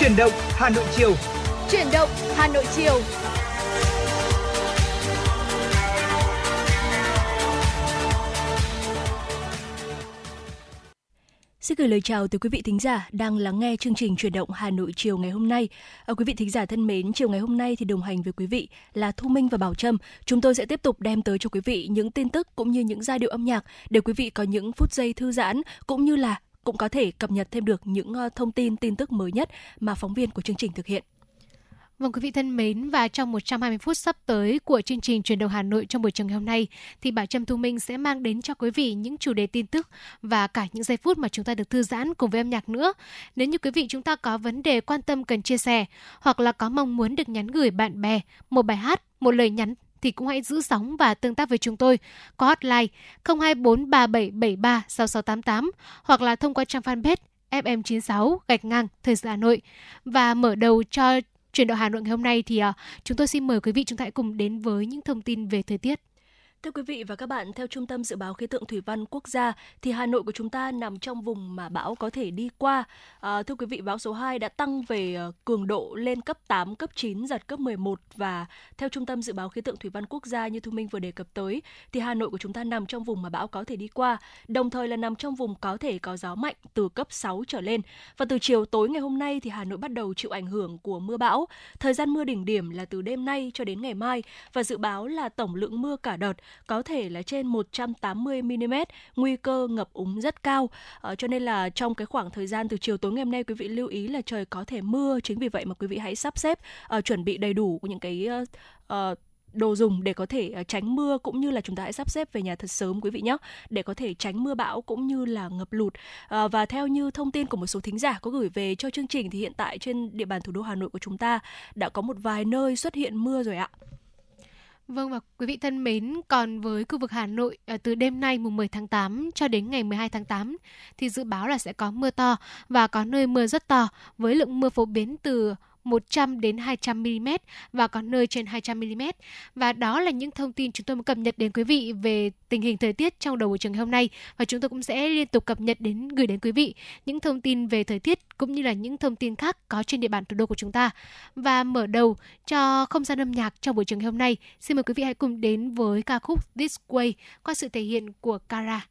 Chuyển động Hà Nội chiều. Chuyển động Hà Nội chiều. Xin gửi lời chào tới quý vị thính giả đang lắng nghe chương trình Chuyển động Hà Nội chiều ngày hôm nay. À, quý vị thính giả thân mến, chiều ngày hôm nay thì đồng hành với quý vị là Thu Minh và Bảo Trâm. Chúng tôi sẽ tiếp tục đem tới cho quý vị những tin tức cũng như những giai điệu âm nhạc để quý vị có những phút giây thư giãn cũng như là cũng có thể cập nhật thêm được những ờ, thông tin tin tức mới nhất mà phóng viên của chương trình thực hiện. Vâng quý vị thân mến và trong 120 phút sắp tới của chương trình truyền đầu Hà Nội trong buổi trường ngày hôm nay thì bà Trâm Thu Minh sẽ mang đến cho quý vị những chủ đề tin tức và cả những giây phút mà chúng ta được thư giãn cùng với âm nhạc nữa. Nếu như quý vị chúng ta có vấn đề quan tâm cần chia sẻ hoặc là có mong muốn được nhắn gửi bạn bè một bài hát, một lời nhắn thì cũng hãy giữ sóng và tương tác với chúng tôi có hotline 02437736688 hoặc là thông qua trang fanpage FM96 gạch ngang Thời sự Hà Nội. Và mở đầu cho Chuyển động Hà Nội ngày hôm nay thì uh, chúng tôi xin mời quý vị chúng ta hãy cùng đến với những thông tin về thời tiết. Thưa quý vị và các bạn, theo Trung tâm Dự báo Khí tượng Thủy văn Quốc gia, thì Hà Nội của chúng ta nằm trong vùng mà bão có thể đi qua. À, thưa quý vị, bão số 2 đã tăng về ờ, cường độ lên cấp 8, cấp 9, giật cấp 11 và theo Trung tâm Dự báo Khí tượng Thủy văn Quốc gia như Thu Minh vừa đề cập tới, thì Hà Nội của chúng ta nằm trong vùng mà bão có thể đi qua, đồng thời là nằm trong vùng có thể có gió mạnh từ cấp 6 trở lên. Và từ chiều tối ngày hôm nay thì Hà Nội bắt đầu chịu ảnh hưởng của mưa bão. Thời gian mưa đỉnh điểm là từ đêm nay cho đến ngày mai và dự báo là tổng lượng mưa cả đợt có thể là trên 180 mm, nguy cơ ngập úng rất cao. À, cho nên là trong cái khoảng thời gian từ chiều tối ngày hôm nay quý vị lưu ý là trời có thể mưa, chính vì vậy mà quý vị hãy sắp xếp uh, chuẩn bị đầy đủ những cái uh, đồ dùng để có thể tránh mưa cũng như là chúng ta hãy sắp xếp về nhà thật sớm quý vị nhé để có thể tránh mưa bão cũng như là ngập lụt à, và theo như thông tin của một số thính giả có gửi về cho chương trình thì hiện tại trên địa bàn thủ đô Hà Nội của chúng ta đã có một vài nơi xuất hiện mưa rồi ạ. Vâng và quý vị thân mến, còn với khu vực Hà Nội ờ, từ đêm nay mùng 10 tháng 8 cho đến ngày 12 tháng 8 thì dự báo là sẽ có mưa to và có nơi mưa rất to với lượng mưa phổ biến từ 100 đến 200 mm và có nơi trên 200 mm. Và đó là những thông tin chúng tôi muốn cập nhật đến quý vị về tình hình thời tiết trong đầu buổi trường hôm nay và chúng tôi cũng sẽ liên tục cập nhật đến gửi đến quý vị những thông tin về thời tiết cũng như là những thông tin khác có trên địa bàn thủ đô của chúng ta. Và mở đầu cho không gian âm nhạc trong buổi trường hôm nay, xin mời quý vị hãy cùng đến với ca khúc This Way qua sự thể hiện của Kara.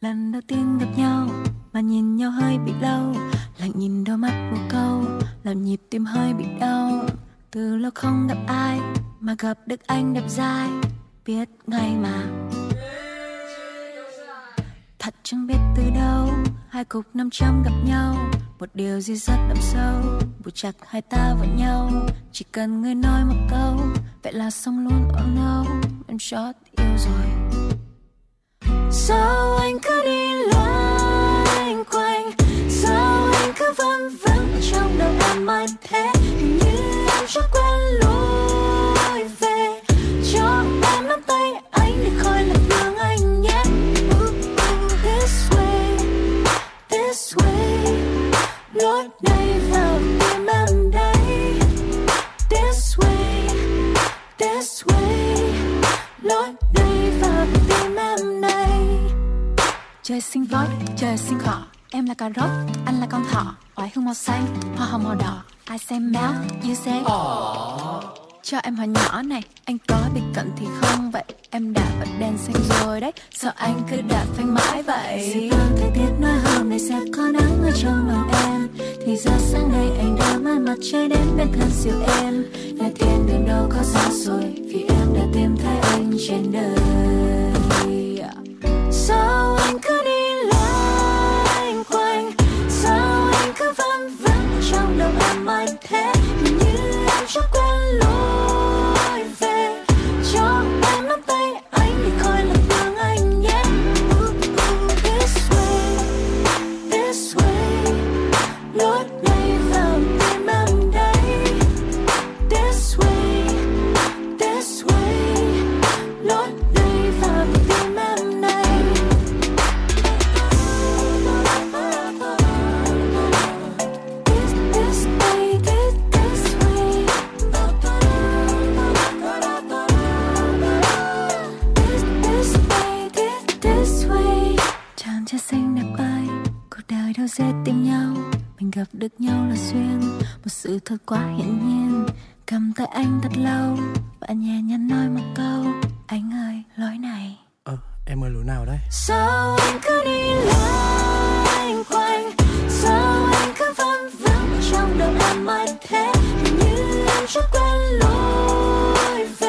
Lần đầu tiên gặp nhau mà nhìn nhau hơi bị lâu Lặng nhìn đôi mắt một câu Làm nhịp tim hơi bị đau. Từ lâu không gặp ai Mà gặp được anh đẹp dai. Biết ngay mà. Thật chẳng biết từ đâu, Hai cục năm trăm gặp nhau. Một điều gì rất đậm sâu Buộc chặt hai ta vào nhau. Chỉ cần người nói một câu, Vậy là xong luôn. Oh no, Em chót yêu rồi. Sao anh cứ đi lâu vẫn vẫn trong đầu em mãi thế Hình như em chưa quen lối về. Cho em nắm tay anh để khỏi lạc đường anh nhé. Ooh, This way, this way. Lối này vào tim em đây. This way, this way. Lối này vào tim em này Trời sinh voi, trời sinh cỏ Em là cà rốt, anh là con thỏ. Oải hương màu xanh, hoa hồng màu đỏ. I say mouth, you say Cho em hỏi nhỏ này Anh có bị cận thì không? Vậy Em đã bật đèn xanh rồi đấy. Sao anh cứ đạp phanh mãi vậy? Thời tiết nói hôm nay sẽ có nắng ở trong lòng em Thì ra sáng nay anh đã mang mặt trời đến bên thân siêu em. Nhà thiên đường đâu có xa rồi Vì em đã tìm thấy anh trên đời. Sao anh cứ vân em anh thế. Như em cho quen lối gặp được nhau là duyên một sự thật quá hiển nhiên. Cầm tay anh thật lâu và nhẹ nhàng nói một câu anh ơi lối này. Ờ, em ơi lối nào đấy? sao anh cứ đi loanh quanh? Sao anh cứ văng vắng trong đầu em mãi thế? Như em chưa quen lối về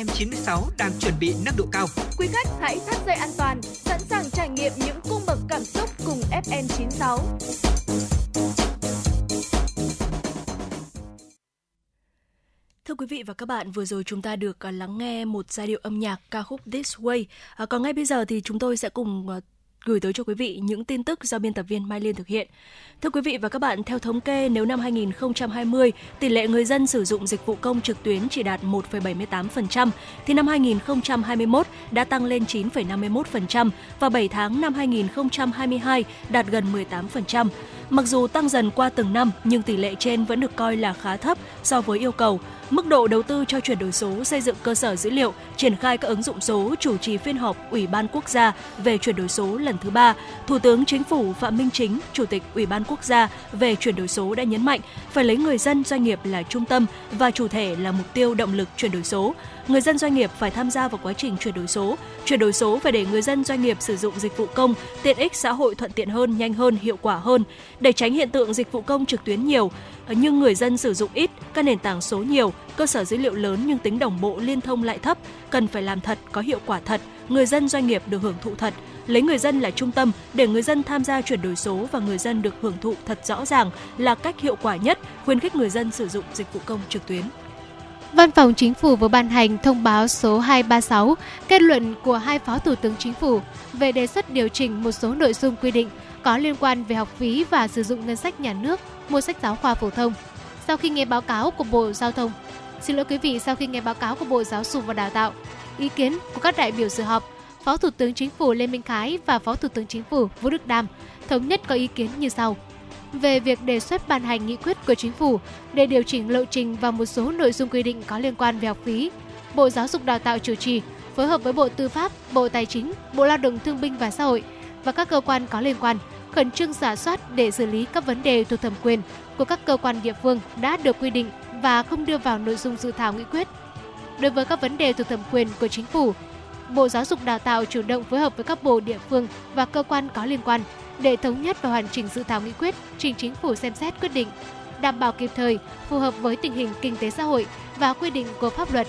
FM96 đang chuẩn bị nâng độ cao. Quý khách hãy thắt dây an toàn, sẵn sàng trải nghiệm những cung bậc cảm xúc cùng FN96. Thưa quý vị và các bạn, vừa rồi chúng ta được à, lắng nghe một giai điệu âm nhạc ca khúc This Way. À, còn ngay bây giờ thì chúng tôi sẽ cùng à, gửi tới cho quý vị những tin tức do biên tập viên Mai Liên thực hiện. Thưa quý vị và các bạn, theo thống kê, nếu năm 2020 tỷ lệ người dân sử dụng dịch vụ công trực tuyến chỉ đạt 1,78%, thì năm 2021 đã tăng lên 9,51% và 7 tháng năm 2022 đạt gần 18%. Mặc dù tăng dần qua từng năm, nhưng tỷ lệ trên vẫn được coi là khá thấp so với yêu cầu. Mức độ đầu tư cho chuyển đổi số, xây dựng cơ sở dữ liệu, triển khai các ứng dụng số, chủ trì phiên họp Ủy ban Quốc gia về chuyển đổi số lần thứ ba, Thủ tướng Chính phủ Phạm Minh Chính, Chủ tịch Ủy ban Quốc gia về chuyển đổi số đã nhấn mạnh phải lấy người dân doanh nghiệp là trung tâm và chủ thể là mục tiêu động lực chuyển đổi số. Người dân doanh nghiệp phải tham gia vào quá trình chuyển đổi số. Chuyển đổi số phải để người dân doanh nghiệp sử dụng dịch vụ công, tiện ích xã hội thuận tiện hơn, nhanh hơn, hiệu quả hơn. Để tránh hiện tượng dịch vụ công trực tuyến nhiều, nhưng người dân sử dụng ít, các nền tảng số nhiều, cơ sở dữ liệu lớn nhưng tính đồng bộ liên thông lại thấp, cần phải làm thật, có hiệu quả thật, người dân doanh nghiệp được hưởng thụ thật, lấy người dân là trung tâm để người dân tham gia chuyển đổi số và người dân được hưởng thụ thật rõ ràng là cách hiệu quả nhất khuyến khích người dân sử dụng dịch vụ công trực tuyến. Văn phòng Chính phủ vừa ban hành thông báo số 236 kết luận của hai Phó Thủ tướng Chính phủ về đề xuất điều chỉnh một số nội dung quy định có liên quan về học phí và sử dụng ngân sách nhà nước mua sách giáo khoa phổ thông. Sau khi nghe báo cáo của Bộ Giao thông, xin lỗi quý vị, sau khi nghe báo cáo của Bộ Giáo dục và Đào tạo, ý kiến của các đại biểu dự họp, Phó Thủ tướng Chính phủ Lê Minh Khái và Phó Thủ tướng Chính phủ Vũ Đức Đam thống nhất có ý kiến như sau về việc đề xuất ban hành nghị quyết của chính phủ để điều chỉnh lộ trình và một số nội dung quy định có liên quan về học phí. Bộ Giáo dục Đào tạo chủ trì phối hợp với Bộ Tư pháp, Bộ Tài chính, Bộ Lao động Thương binh và Xã hội và các cơ quan có liên quan khẩn trương giả soát để xử lý các vấn đề thuộc thẩm quyền của các cơ quan địa phương đã được quy định và không đưa vào nội dung dự thảo nghị quyết. Đối với các vấn đề thuộc thẩm quyền của chính phủ, Bộ Giáo dục Đào tạo chủ động phối hợp với các bộ địa phương và cơ quan có liên quan để thống nhất và hoàn chỉnh dự thảo nghị quyết trình chính phủ xem xét quyết định, đảm bảo kịp thời, phù hợp với tình hình kinh tế xã hội và quy định của pháp luật.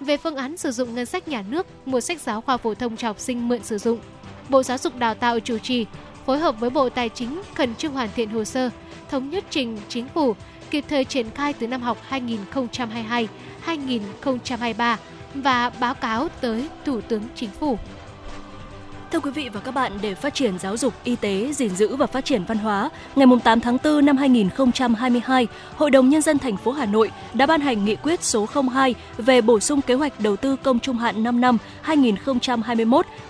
Về phương án sử dụng ngân sách nhà nước mua sách giáo khoa phổ thông cho học sinh mượn sử dụng, Bộ Giáo dục Đào tạo chủ trì phối hợp với Bộ Tài chính khẩn trương hoàn thiện hồ sơ, thống nhất trình chính phủ kịp thời triển khai từ năm học 2022-2023 và báo cáo tới Thủ tướng Chính phủ. Thưa quý vị và các bạn, để phát triển giáo dục, y tế, gìn giữ và phát triển văn hóa, ngày 8 tháng 4 năm 2022, Hội đồng Nhân dân thành phố Hà Nội đã ban hành nghị quyết số 02 về bổ sung kế hoạch đầu tư công trung hạn 5 năm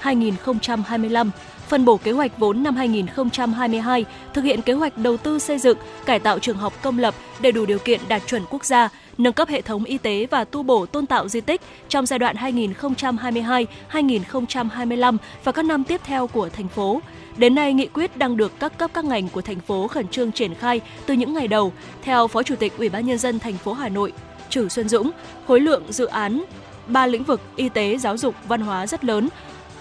2021-2025 phân bổ kế hoạch vốn năm 2022, thực hiện kế hoạch đầu tư xây dựng, cải tạo trường học công lập để đủ điều kiện đạt chuẩn quốc gia, nâng cấp hệ thống y tế và tu bổ tôn tạo di tích trong giai đoạn 2022-2025 và các năm tiếp theo của thành phố. Đến nay, nghị quyết đang được các cấp các ngành của thành phố khẩn trương triển khai từ những ngày đầu. Theo Phó Chủ tịch Ủy ban nhân dân thành phố Hà Nội, Trử Xuân Dũng, khối lượng dự án ba lĩnh vực y tế, giáo dục, văn hóa rất lớn,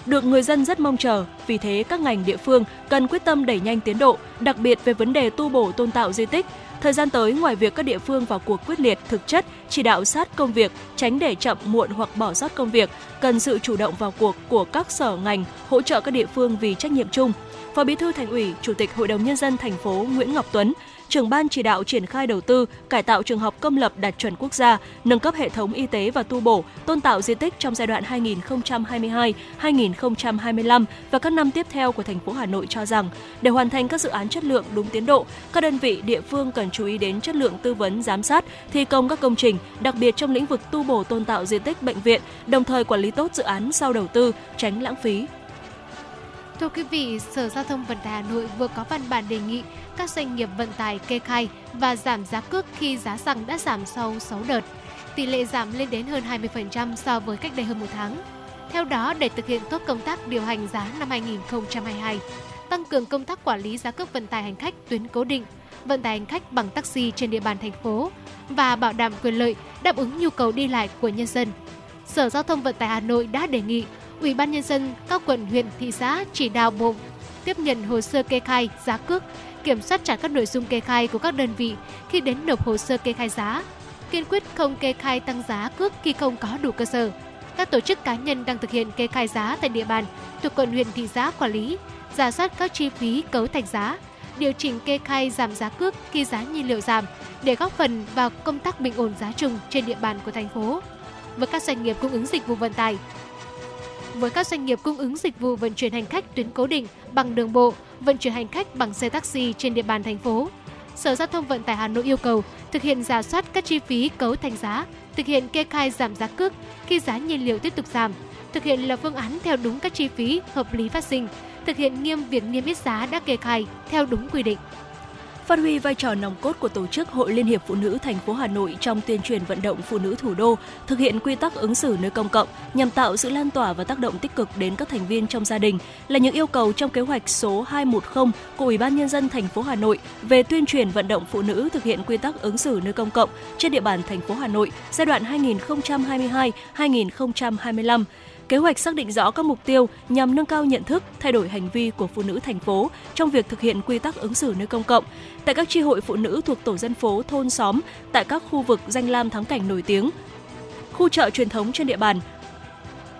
được người dân rất mong chờ. Vì thế, các ngành địa phương cần quyết tâm đẩy nhanh tiến độ, đặc biệt về vấn đề tu bổ tôn tạo di tích. Thời gian tới, ngoài việc các địa phương vào cuộc quyết liệt, thực chất, chỉ đạo sát công việc, tránh để chậm muộn hoặc bỏ sót công việc, cần sự chủ động vào cuộc của các sở ngành hỗ trợ các địa phương vì trách nhiệm chung. Phó Bí thư Thành ủy, Chủ tịch Hội đồng nhân dân thành phố Nguyễn Ngọc Tuấn, trưởng ban chỉ đạo triển khai đầu tư, cải tạo trường học công lập đạt chuẩn quốc gia, nâng cấp hệ thống y tế và tu bổ, tôn tạo di tích trong giai đoạn 2022-2025 và các năm tiếp theo của thành phố Hà Nội cho rằng, để hoàn thành các dự án chất lượng đúng tiến độ, các đơn vị địa phương cần chú ý đến chất lượng tư vấn giám sát, thi công các công trình, đặc biệt trong lĩnh vực tu bổ tôn tạo di tích bệnh viện, đồng thời quản lý tốt dự án sau đầu tư, tránh lãng phí, Thưa quý vị, Sở Giao thông Vận tải Hà Nội vừa có văn bản đề nghị các doanh nghiệp vận tải kê khai và giảm giá cước khi giá xăng đã giảm sau 6 đợt. Tỷ lệ giảm lên đến hơn 20% so với cách đây hơn một tháng. Theo đó, để thực hiện tốt công tác điều hành giá năm 2022, tăng cường công tác quản lý giá cước vận tải hành khách tuyến cố định, vận tải hành khách bằng taxi trên địa bàn thành phố và bảo đảm quyền lợi đáp ứng nhu cầu đi lại của nhân dân. Sở Giao thông Vận tải Hà Nội đã đề nghị Ủy ban nhân dân các quận huyện thị xã chỉ đạo bộ tiếp nhận hồ sơ kê khai giá cước, kiểm soát chặt các nội dung kê khai của các đơn vị khi đến nộp hồ sơ kê khai giá, kiên quyết không kê khai tăng giá cước khi không có đủ cơ sở. Các tổ chức cá nhân đang thực hiện kê khai giá tại địa bàn thuộc quận huyện thị xã quản lý, giả soát các chi phí cấu thành giá, điều chỉnh kê khai giảm giá cước khi giá nhiên liệu giảm để góp phần vào công tác bình ổn giá chung trên địa bàn của thành phố. Với các doanh nghiệp cung ứng dịch vụ vận tải, với các doanh nghiệp cung ứng dịch vụ vận chuyển hành khách tuyến cố định bằng đường bộ, vận chuyển hành khách bằng xe taxi trên địa bàn thành phố. Sở Giao thông Vận tải Hà Nội yêu cầu thực hiện giả soát các chi phí cấu thành giá, thực hiện kê khai giảm giá cước khi giá nhiên liệu tiếp tục giảm, thực hiện lập phương án theo đúng các chi phí hợp lý phát sinh, thực hiện nghiêm việc niêm yết giá đã kê khai theo đúng quy định phát huy vai trò nòng cốt của tổ chức Hội Liên hiệp Phụ nữ thành phố Hà Nội trong tuyên truyền vận động phụ nữ thủ đô thực hiện quy tắc ứng xử nơi công cộng nhằm tạo sự lan tỏa và tác động tích cực đến các thành viên trong gia đình, là những yêu cầu trong kế hoạch số 210 của Ủy ban nhân dân thành phố Hà Nội về tuyên truyền vận động phụ nữ thực hiện quy tắc ứng xử nơi công cộng trên địa bàn thành phố Hà Nội giai đoạn 2022-2025 Kế hoạch xác định rõ các mục tiêu nhằm nâng cao nhận thức, thay đổi hành vi của phụ nữ thành phố trong việc thực hiện quy tắc ứng xử nơi công cộng. Tại các tri hội phụ nữ thuộc tổ dân phố, thôn xóm, tại các khu vực danh lam thắng cảnh nổi tiếng, khu chợ truyền thống trên địa bàn,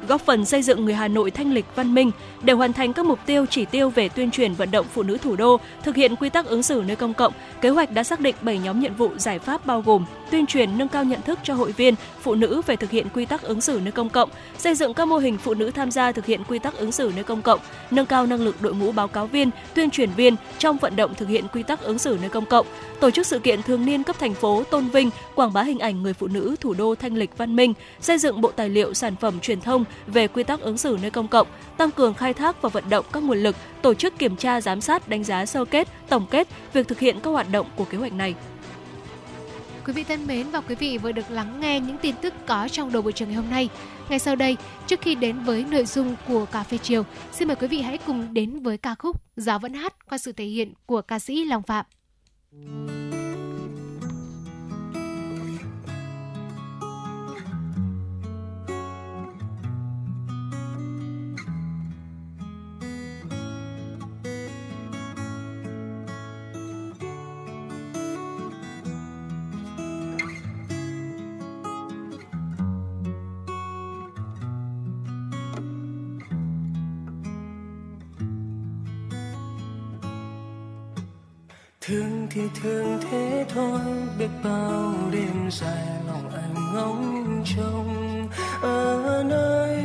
góp phần xây dựng người Hà Nội thanh lịch văn minh để hoàn thành các mục tiêu chỉ tiêu về tuyên truyền vận động phụ nữ thủ đô, thực hiện quy tắc ứng xử nơi công cộng. Kế hoạch đã xác định 7 nhóm nhiệm vụ giải pháp bao gồm tuyên truyền nâng cao nhận thức cho hội viên, phụ nữ về thực hiện quy tắc ứng xử nơi công cộng, xây dựng các mô hình phụ nữ tham gia thực hiện quy tắc ứng xử nơi công cộng, nâng cao năng lực đội ngũ báo cáo viên, tuyên truyền viên trong vận động thực hiện quy tắc ứng xử nơi công cộng, tổ chức sự kiện thường niên cấp thành phố tôn vinh, quảng bá hình ảnh người phụ nữ thủ đô thanh lịch văn minh, xây dựng bộ tài liệu sản phẩm truyền thông về quy tắc ứng xử nơi công cộng, tăng cường khai thác và vận động các nguồn lực, tổ chức kiểm tra giám sát đánh giá sơ kết, tổng kết việc thực hiện các hoạt động của kế hoạch này. Quý vị thân mến và quý vị vừa được lắng nghe những tin tức có trong đầu buổi trường ngày hôm nay. Ngay sau đây, trước khi đến với nội dung của cà phê chiều, xin mời quý vị hãy cùng đến với ca khúc Gió vẫn hát qua sự thể hiện của ca sĩ Long Phạm. thương thì thương thế thôi. Biết bao đêm dài lòng anh ngóng trông. Ở nơi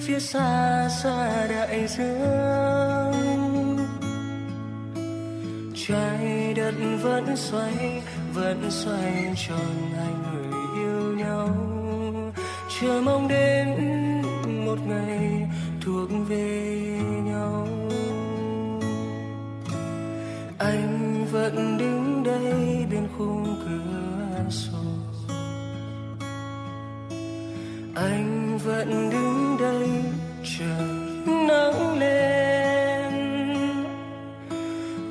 phía xa xa đại dương. Trái đất vẫn xoay vẫn xoay tròn hai người yêu nhau. Chờ mong đến một ngày thuộc về nhau. Anh vẫn đứng đây bên khung cửa sổ. Anh vẫn đứng đây chờ nắng lên.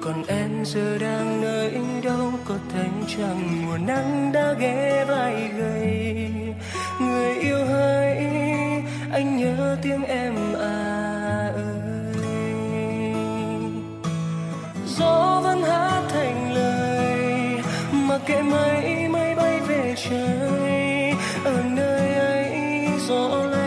Còn em giờ đang nơi đâu có thấy chẳng mùa nắng đã ghé vai gầy. Người yêu hỡi, anh nhớ tiếng em kệ mây mây bay về trời. Ở nơi ấy gió lay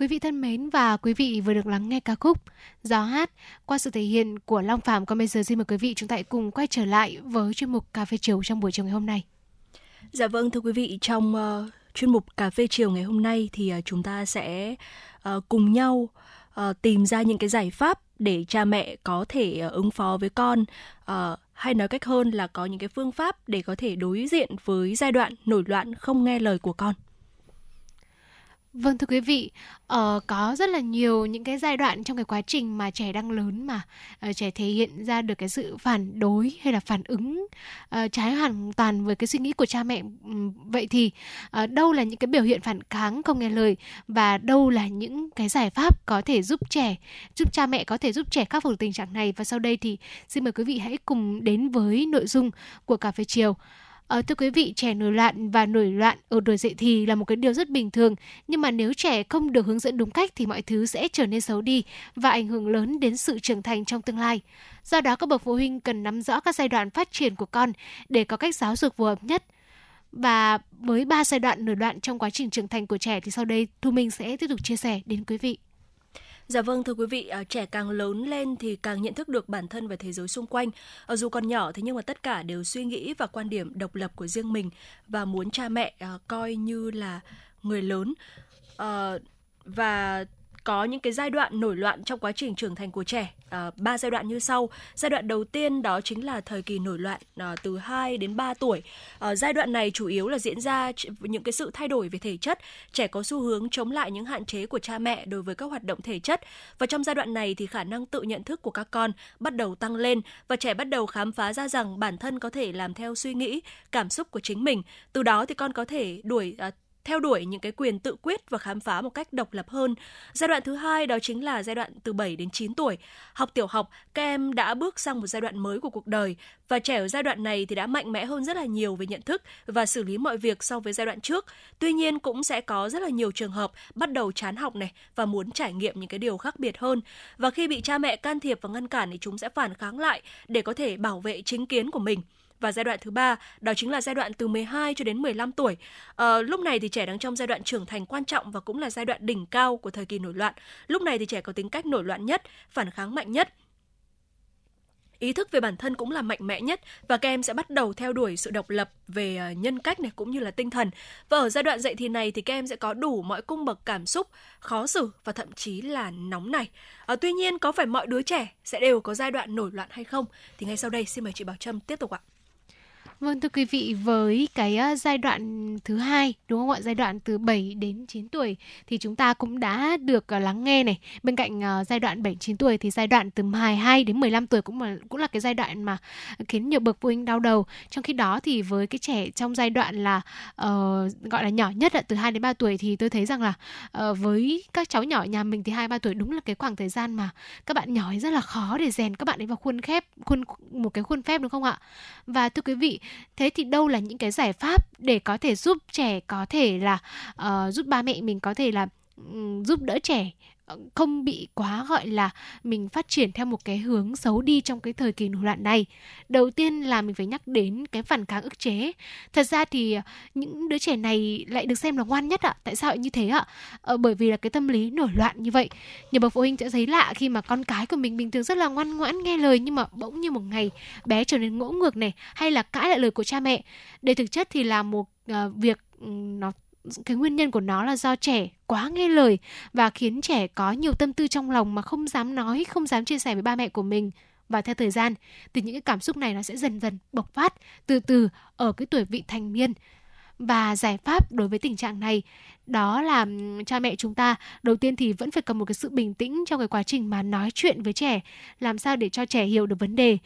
Quý vị thân mến và quý vị vừa được lắng nghe ca khúc Gió hát qua sự thể hiện của Long Phạm. Còn bây giờ xin mời quý vị chúng ta hãy cùng quay trở lại với chuyên mục Cà phê chiều trong buổi chiều ngày hôm nay. Dạ vâng thưa quý vị, trong uh, chuyên mục cà phê chiều ngày hôm nay thì uh, chúng ta sẽ uh, cùng nhau uh, tìm ra những cái giải pháp để cha mẹ có thể uh, ứng phó với con uh, hay nói cách hơn là có những cái phương pháp để có thể đối diện với giai đoạn nổi loạn không nghe lời của con. Vâng thưa quý vị, uh, có rất là nhiều những cái giai đoạn trong cái quá trình mà trẻ đang lớn mà uh, trẻ thể hiện ra được cái sự phản đối hay là phản ứng uh, trái hoàn toàn với cái suy nghĩ của cha mẹ. Um, Vậy thì uh, đâu là những cái biểu hiện phản kháng không nghe lời và đâu là những cái giải pháp có thể giúp trẻ, giúp cha mẹ có thể giúp trẻ khắc phục tình trạng này và sau đây thì xin mời quý vị hãy cùng đến với nội dung của cà phê chiều. À, thưa quý vị, trẻ nổi loạn và nổi loạn ở tuổi dậy thì là một cái điều rất bình thường. Nhưng mà nếu trẻ không được hướng dẫn đúng cách thì mọi thứ sẽ trở nên xấu đi và ảnh hưởng lớn đến sự trưởng thành trong tương lai. Do đó, các bậc phụ huynh cần nắm rõ các giai đoạn phát triển của con để có cách giáo dục phù hợp nhất. Và với ba giai đoạn nổi loạn trong quá trình trưởng thành của trẻ thì sau đây Thu Minh sẽ tiếp tục chia sẻ đến quý vị. Dạ vâng thưa quý vị, à, trẻ càng lớn lên thì càng nhận thức được bản thân và thế giới xung quanh. Ở dù còn nhỏ thế nhưng mà tất cả đều suy nghĩ và quan điểm độc lập của riêng mình và muốn cha mẹ à, coi như là người lớn. Ờ, và có những cái giai đoạn nổi loạn trong quá trình trưởng thành của trẻ. À, ba giai đoạn như sau. Giai đoạn đầu tiên đó chính là thời kỳ nổi loạn à, từ 2 đến 3 tuổi. À, giai đoạn này chủ yếu là diễn ra những cái sự thay đổi về thể chất. Trẻ có xu hướng chống lại những hạn chế của cha mẹ đối với các hoạt động thể chất. Và trong giai đoạn này thì khả năng tự nhận thức của các con bắt đầu tăng lên và trẻ bắt đầu khám phá ra rằng bản thân có thể làm theo suy nghĩ cảm xúc của chính mình. Từ đó thì con có thể đuổi à, theo đuổi những cái quyền tự quyết và khám phá một cách độc lập hơn. Giai đoạn thứ hai đó chính là giai đoạn từ 7 đến 9 tuổi. Học tiểu học, các em đã bước sang một giai đoạn mới của cuộc đời và trẻ ở giai đoạn này thì đã mạnh mẽ hơn rất là nhiều về nhận thức và xử lý mọi việc so với giai đoạn trước. Tuy nhiên cũng sẽ có rất là nhiều trường hợp bắt đầu chán học này và muốn trải nghiệm những cái điều khác biệt hơn. Và khi bị cha mẹ can thiệp và ngăn cản thì chúng sẽ phản kháng lại để có thể bảo vệ chính kiến của mình và giai đoạn thứ ba đó chính là giai đoạn từ 12 cho đến 15 tuổi. À, lúc này thì trẻ đang trong giai đoạn trưởng thành quan trọng và cũng là giai đoạn đỉnh cao của thời kỳ nổi loạn. Lúc này thì trẻ có tính cách nổi loạn nhất, phản kháng mạnh nhất ý thức về bản thân cũng là mạnh mẽ nhất và các em sẽ bắt đầu theo đuổi sự độc lập về ờ, nhân cách này cũng như là tinh thần. Và ở giai đoạn dậy thì này thì các em sẽ có đủ mọi cung bậc cảm xúc, khó xử và thậm chí là nóng này. À, tuy nhiên có phải mọi đứa trẻ sẽ đều có giai đoạn nổi loạn hay không? Thì ngay sau đây xin mời chị Bảo Trâm tiếp tục ạ. Vâng thưa quý vị, với cái ờ, giai đoạn thứ hai đúng không ạ? Giai đoạn từ 7 đến 9 tuổi thì chúng ta cũng đã được ờ, lắng nghe này. Bên cạnh ờ, giai đoạn 7 9 tuổi thì giai đoạn từ 12 đến 15 tuổi cũng là cũng là cái giai đoạn mà khiến nhiều bậc phụ huynh đau đầu. Trong khi đó thì với cái trẻ trong giai đoạn là uh, gọi là nhỏ nhất là từ 2 đến 3 tuổi thì tôi thấy rằng là uh, với các cháu nhỏ nhà mình thì 2 3 tuổi đúng là cái khoảng thời gian mà các bạn nhỏ ấy rất là khó để rèn các bạn ấy vào khuôn khép khuôn một cái khuôn phép đúng không ạ? Và thưa quý vị, thế thì đâu là những cái giải pháp để có thể giúp trẻ có thể là uh, giúp ba mẹ mình có thể là um, giúp đỡ trẻ Ờ, không bị quá gọi là mình phát triển theo một cái hướng xấu đi trong cái thời kỳ nổi loạn này. Đầu tiên là mình phải nhắc đến cái phản kháng ức chế. Thật ra thì ờ, những đứa trẻ này lại được xem là ngoan nhất ạ. Tại sao lại như thế ạ? Ờ, bởi vì là cái tâm lý nổi loạn như vậy. Nhiều bậc phụ huynh sẽ thấy lạ khi mà con cái của mình bình thường rất là ngoan ngoãn nghe lời nhưng mà bỗng như một ngày bé trở nên ngỗ ngược này hay là cãi lại lời của cha mẹ. Đây thực chất thì là một uh, việc nó cái nguyên nhân của nó là do trẻ quá nghe lời và khiến trẻ có nhiều tâm tư trong lòng mà không dám nói, không dám chia sẻ với ba mẹ của mình. Và theo thời gian thì những cái cảm xúc này nó sẽ dần dần bộc phát từ từ ở cái tuổi vị thành niên. Và giải pháp đối với tình trạng này đó là cha mẹ chúng ta đầu tiên thì vẫn phải cần một cái sự bình tĩnh trong cái quá trình mà nói chuyện với trẻ làm sao để cho trẻ hiểu được vấn đề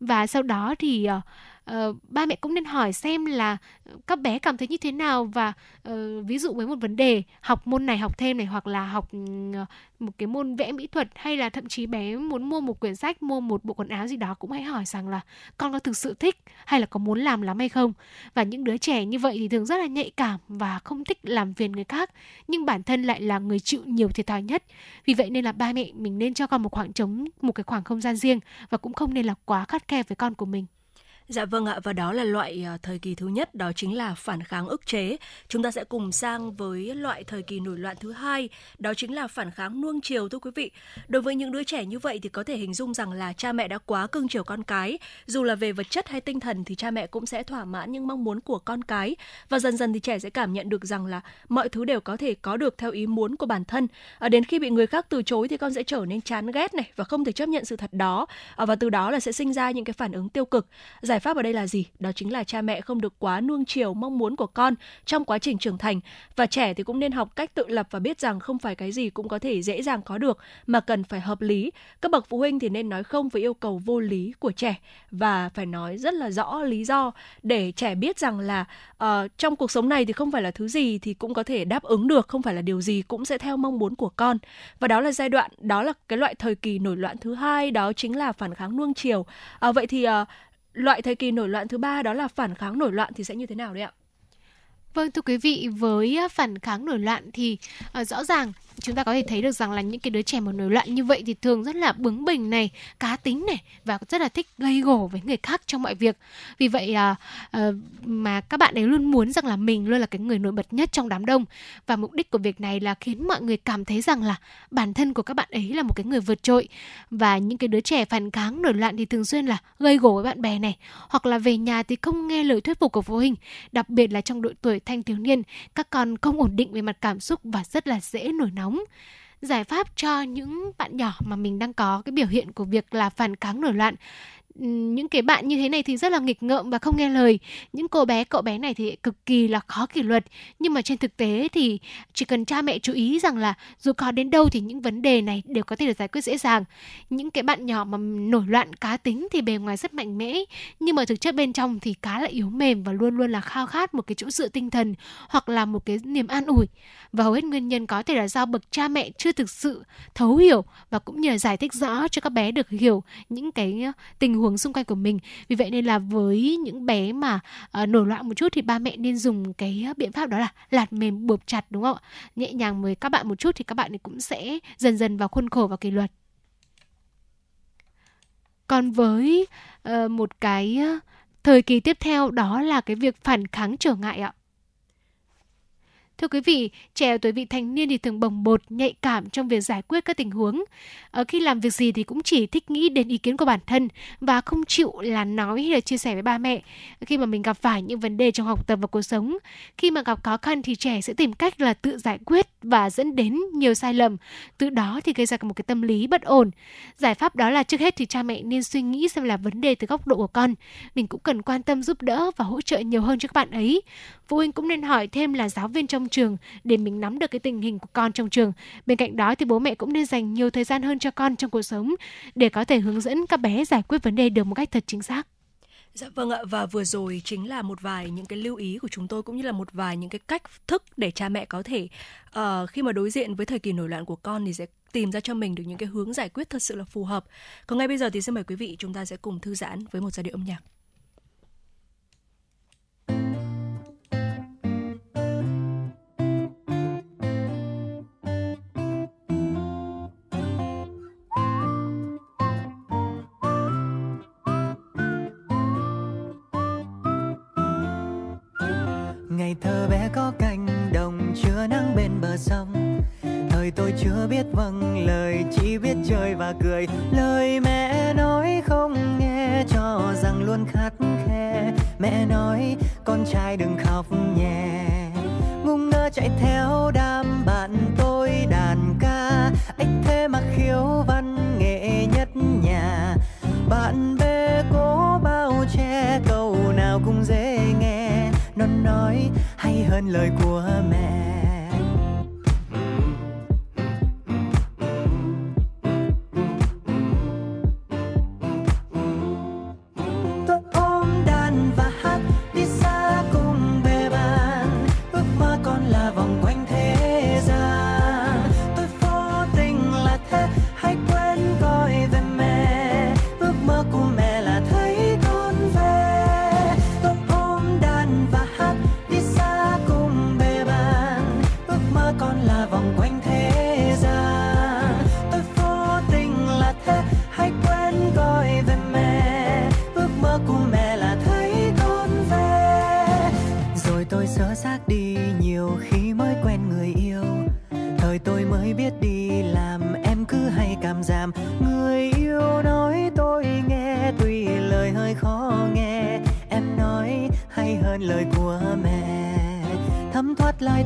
và sau đó thì uh, uh, ba mẹ cũng nên hỏi xem là ờ, các bé cảm thấy như thế nào và uh, ví dụ với một vấn đề học môn này học thêm này hoặc là học uh, một cái môn vẽ mỹ thuật hay là thậm chí bé muốn mua một quyển sách mua một bộ quần áo gì đó cũng hãy hỏi rằng là con có thực sự thích hay là có muốn làm lắm hay không? Và những đứa trẻ như vậy thì thường rất là nhạy cảm và không thích làm phiền người khác nhưng bản thân lại là người chịu nhiều thiệt thòi nhất. Vì vậy nên là ba mẹ mình nên cho con một khoảng trống một cái khoảng không gian riêng và cũng không nên là quá khắt khe với con của mình. Dạ vâng ạ, và đó là loại à, thời kỳ thứ nhất, đó chính là phản kháng ức chế. Chúng ta sẽ cùng sang với loại thời kỳ nổi loạn thứ hai, đó chính là phản kháng nuông chiều thưa quý vị. Đối với những đứa trẻ như vậy thì có thể hình dung rằng là cha mẹ đã quá cưng chiều con cái, dù là về vật chất hay tinh thần thì cha mẹ cũng sẽ thỏa mãn những mong muốn của con cái và dần dần thì trẻ sẽ cảm nhận được rằng là mọi thứ đều có thể có được theo ý muốn của bản thân. À, đến khi bị người khác từ chối thì con sẽ trở nên chán ghét này và không thể chấp nhận sự thật đó à, và từ đó là sẽ sinh ra những cái phản ứng tiêu cực. Giải pháp ở đây là gì? Đó chính là cha mẹ không được quá nuông chiều mong muốn của con trong quá trình trưởng thành và trẻ thì cũng nên học cách tự lập và biết rằng không phải cái gì cũng có thể dễ dàng có được mà cần phải hợp lý. Các bậc phụ huynh thì nên nói không với yêu cầu vô lý của trẻ và phải nói rất là rõ lý do để trẻ biết rằng là uh, trong cuộc sống này thì không phải là thứ gì thì cũng có thể đáp ứng được, không phải là điều gì cũng sẽ theo mong muốn của con. Và đó là giai đoạn, đó là cái loại thời kỳ nổi loạn thứ hai, đó chính là phản kháng nuông chiều. À, vậy thì uh, loại thời kỳ nổi loạn thứ ba đó là phản kháng nổi loạn thì sẽ như thế nào đấy ạ? Vâng thưa quý vị, với à, phản kháng nổi loạn thì uh, rõ ràng chúng ta có thể thấy được rằng là những cái đứa trẻ mà nổi loạn như vậy thì thường rất là bướng bỉnh này, cá tính này và rất là thích gây gổ với người khác trong mọi việc. Vì vậy à, à, mà các bạn ấy luôn muốn rằng là mình luôn là cái người nổi bật nhất trong đám đông. Và mục đích của việc này là khiến mọi người cảm thấy rằng là bản thân của các bạn ấy là một cái người vượt trội. Và những cái đứa trẻ phản kháng nổi loạn thì thường xuyên là gây gổ với bạn bè này. Hoặc là về nhà thì không nghe lời thuyết phục của phụ huynh. Đặc biệt là trong độ tuổi thanh thiếu niên các con không ổn định về mặt cảm xúc và rất là dễ nổi nóng giải pháp cho những bạn nhỏ mà mình đang có cái biểu hiện của việc là phản kháng nổi loạn những cái bạn như thế này thì rất là nghịch ngợm và không nghe lời. Những cô bé, cậu bé này thì cực kỳ là khó kỷ luật. Nhưng mà trên thực tế thì chỉ cần cha mẹ chú ý rằng là dù có đến đâu thì những vấn đề này đều có thể được giải quyết dễ dàng. Những cái bạn nhỏ mà nổi loạn cá tính thì bề ngoài rất mạnh mẽ, nhưng mà thực chất bên trong thì cá lại yếu mềm và luôn luôn là khao khát một cái chỗ dựa tinh thần hoặc là một cái niềm an ủi. Và hầu hết nguyên nhân có thể là do bậc cha mẹ chưa thực sự thấu hiểu và cũng như là giải thích rõ cho các bé được hiểu những cái ờ, tình huống xung quanh của mình. Vì vậy nên là với những bé mà uh, nổi loạn một chút thì ba mẹ nên dùng cái ờ, biện pháp đó là lạt mềm buộc chặt đúng không ạ? Nhẹ nhàng với các bạn một chút thì các bạn ấy cũng sẽ dần dần vào khuôn khổ và kỷ luật. Còn với uh, một cái thời kỳ tiếp theo đó là cái việc phản kháng trở ngại ạ. Thưa quý vị, trẻ ở tuổi vị thành niên thì thường bồng bột, nhạy cảm trong việc giải quyết các tình huống. Ở khi làm việc gì thì cũng chỉ thích nghĩ đến ý kiến của bản thân và không chịu là nói hay là chia sẻ với ba mẹ. Khi mà mình gặp phải những vấn đề trong học tập và cuộc sống, khi mà gặp khó khăn thì trẻ sẽ tìm cách là tự giải quyết và dẫn đến nhiều sai lầm. Từ đó thì gây ra một cái tâm lý bất ổn. Giải pháp đó là trước hết thì cha mẹ nên suy nghĩ xem là vấn đề từ góc độ của con. Mình cũng cần quan tâm giúp đỡ và hỗ trợ nhiều hơn cho các bạn ấy. Phụ huynh cũng nên hỏi thêm là giáo viên trong trường để mình nắm được cái tình hình của con trong trường. Bên cạnh đó thì bố mẹ cũng nên dành nhiều thời gian hơn cho con trong cuộc sống để có thể hướng dẫn các bé giải quyết vấn đề được một cách thật chính xác. Dạ vâng ạ và vừa rồi chính là một vài những cái lưu ý của chúng tôi cũng như là một vài những cái cách thức để cha mẹ có thể uh, khi mà đối diện với thời kỳ nổi loạn của con thì sẽ tìm ra cho mình được những cái hướng giải quyết thật sự là phù hợp. Còn ngay bây giờ thì xin mời quý vị chúng ta sẽ cùng thư giãn với một giai điệu âm nhạc. Ngày thơ bé có cánh đồng chưa nắng bên bờ sông. Thời tôi chưa biết vâng lời, chỉ biết chơi và cười. Lời mẹ nói không nghe, cho rằng luôn khắt khe. Mẹ nói, con trai đừng khóc nhẹ. Ngung ngơ chạy theo đám bạn tôi đàn ca. Anh thế mà khiếu văn nghệ nhất nhà. Bạn hơn lời của mẹ.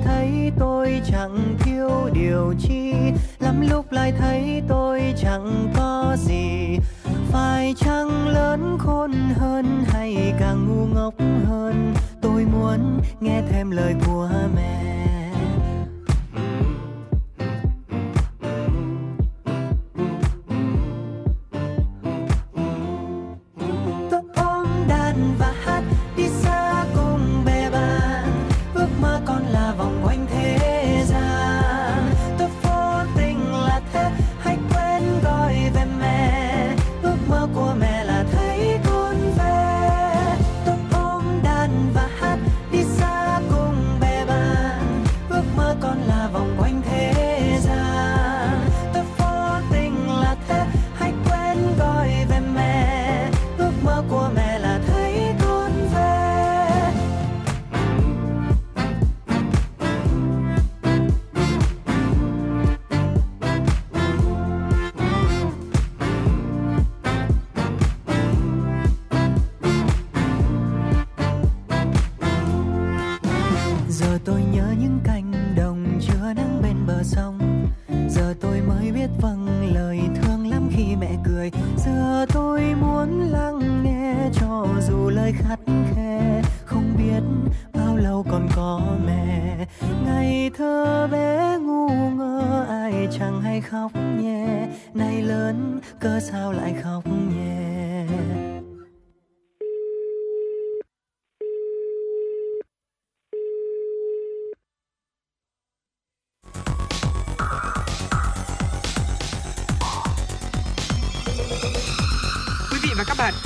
Thấy tôi chẳng thiếu điều chi. Lắm lúc lại thấy tôi chẳng có gì. Phải chăng lớn khôn hơn hay càng ngu ngốc hơn? Tôi muốn nghe thêm lời của mẹ.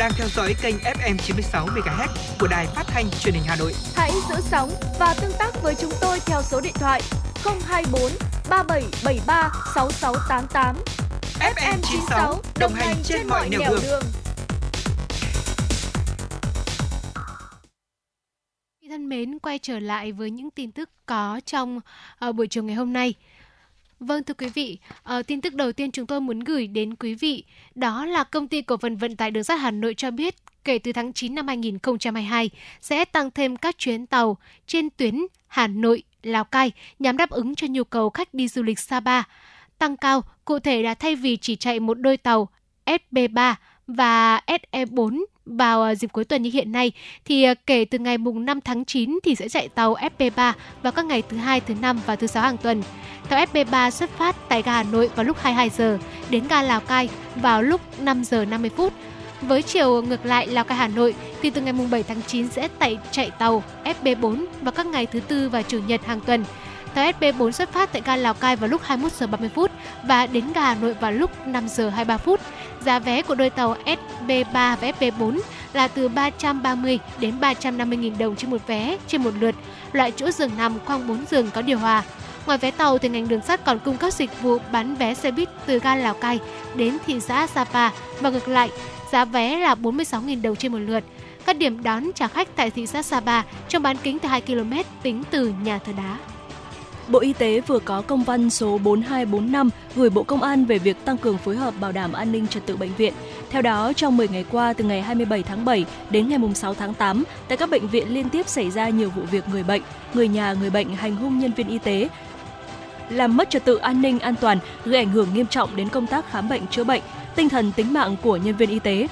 Đang theo dõi kênh FM 96 MHz của đài phát thanh truyền hình Hà Nội. Hãy giữ sóng và tương tác với chúng tôi theo số điện thoại 024 3773 6688. FM 96 đồng hành trên mọi nẻo đường. mến, quay trở lại với những tin tức có trong uh, buổi chiều ngày hôm nay. Vâng thưa quý vị, à, tin tức đầu tiên chúng tôi muốn gửi đến quý vị đó là công ty cổ phần vận tải đường sắt Hà Nội cho biết kể từ tháng 9 năm 2022 sẽ tăng thêm các chuyến tàu trên tuyến Hà Nội Lào Cai nhằm đáp ứng cho nhu cầu khách đi du lịch Sapa. Tăng cao, cụ thể là thay vì chỉ chạy một đôi tàu SB3 và SE4 vào à, dịp cuối tuần như hiện nay thì à, kể từ ngày mùng 5 tháng 9 thì sẽ chạy tàu FP3 vào các ngày thứ hai, thứ năm và thứ sáu hàng tuần. Tàu FP3 xuất phát tại ga Hà Nội vào lúc 22 giờ, đến ga Lào Cai vào lúc 5 giờ 50 phút. Với chiều ngược lại Lào Cai Hà Nội thì từ ngày mùng 7 tháng 9 sẽ tại chạy tàu FB4 vào các ngày thứ tư và chủ nhật hàng tuần. Tàu SB4 xuất phát tại ga Lào Cai vào lúc 21 giờ 30 phút và đến ga Hà Nội vào lúc 5 giờ 23 phút. Giá vé của đôi tàu SB3 và SB4 là từ 330 đến 350 000 đồng trên một vé trên một lượt, loại chỗ giường nằm khoang 4 giường có điều hòa. Ngoài vé tàu thì ngành đường sắt còn cung cấp dịch vụ bán vé xe buýt từ ga Lào Cai đến thị xã Sapa và ngược lại, giá vé là 46.000 đồng trên một lượt. Các điểm đón trả khách tại thị xã Sapa trong bán kính từ 2 km tính từ nhà thờ đá. Bộ Y tế vừa có công văn số 4245 gửi Bộ Công an về việc tăng cường phối hợp bảo đảm an ninh trật tự bệnh viện. Theo đó, trong 10 ngày qua, từ ngày 27 tháng 7 đến ngày 6 tháng 8, tại các bệnh viện liên tiếp xảy ra nhiều vụ việc người bệnh, người nhà người bệnh hành hung nhân viên y tế, làm mất trật tự an ninh an toàn, gây ảnh hưởng nghiêm trọng đến công tác khám bệnh chữa bệnh, tinh thần tính mạng của nhân viên y tế,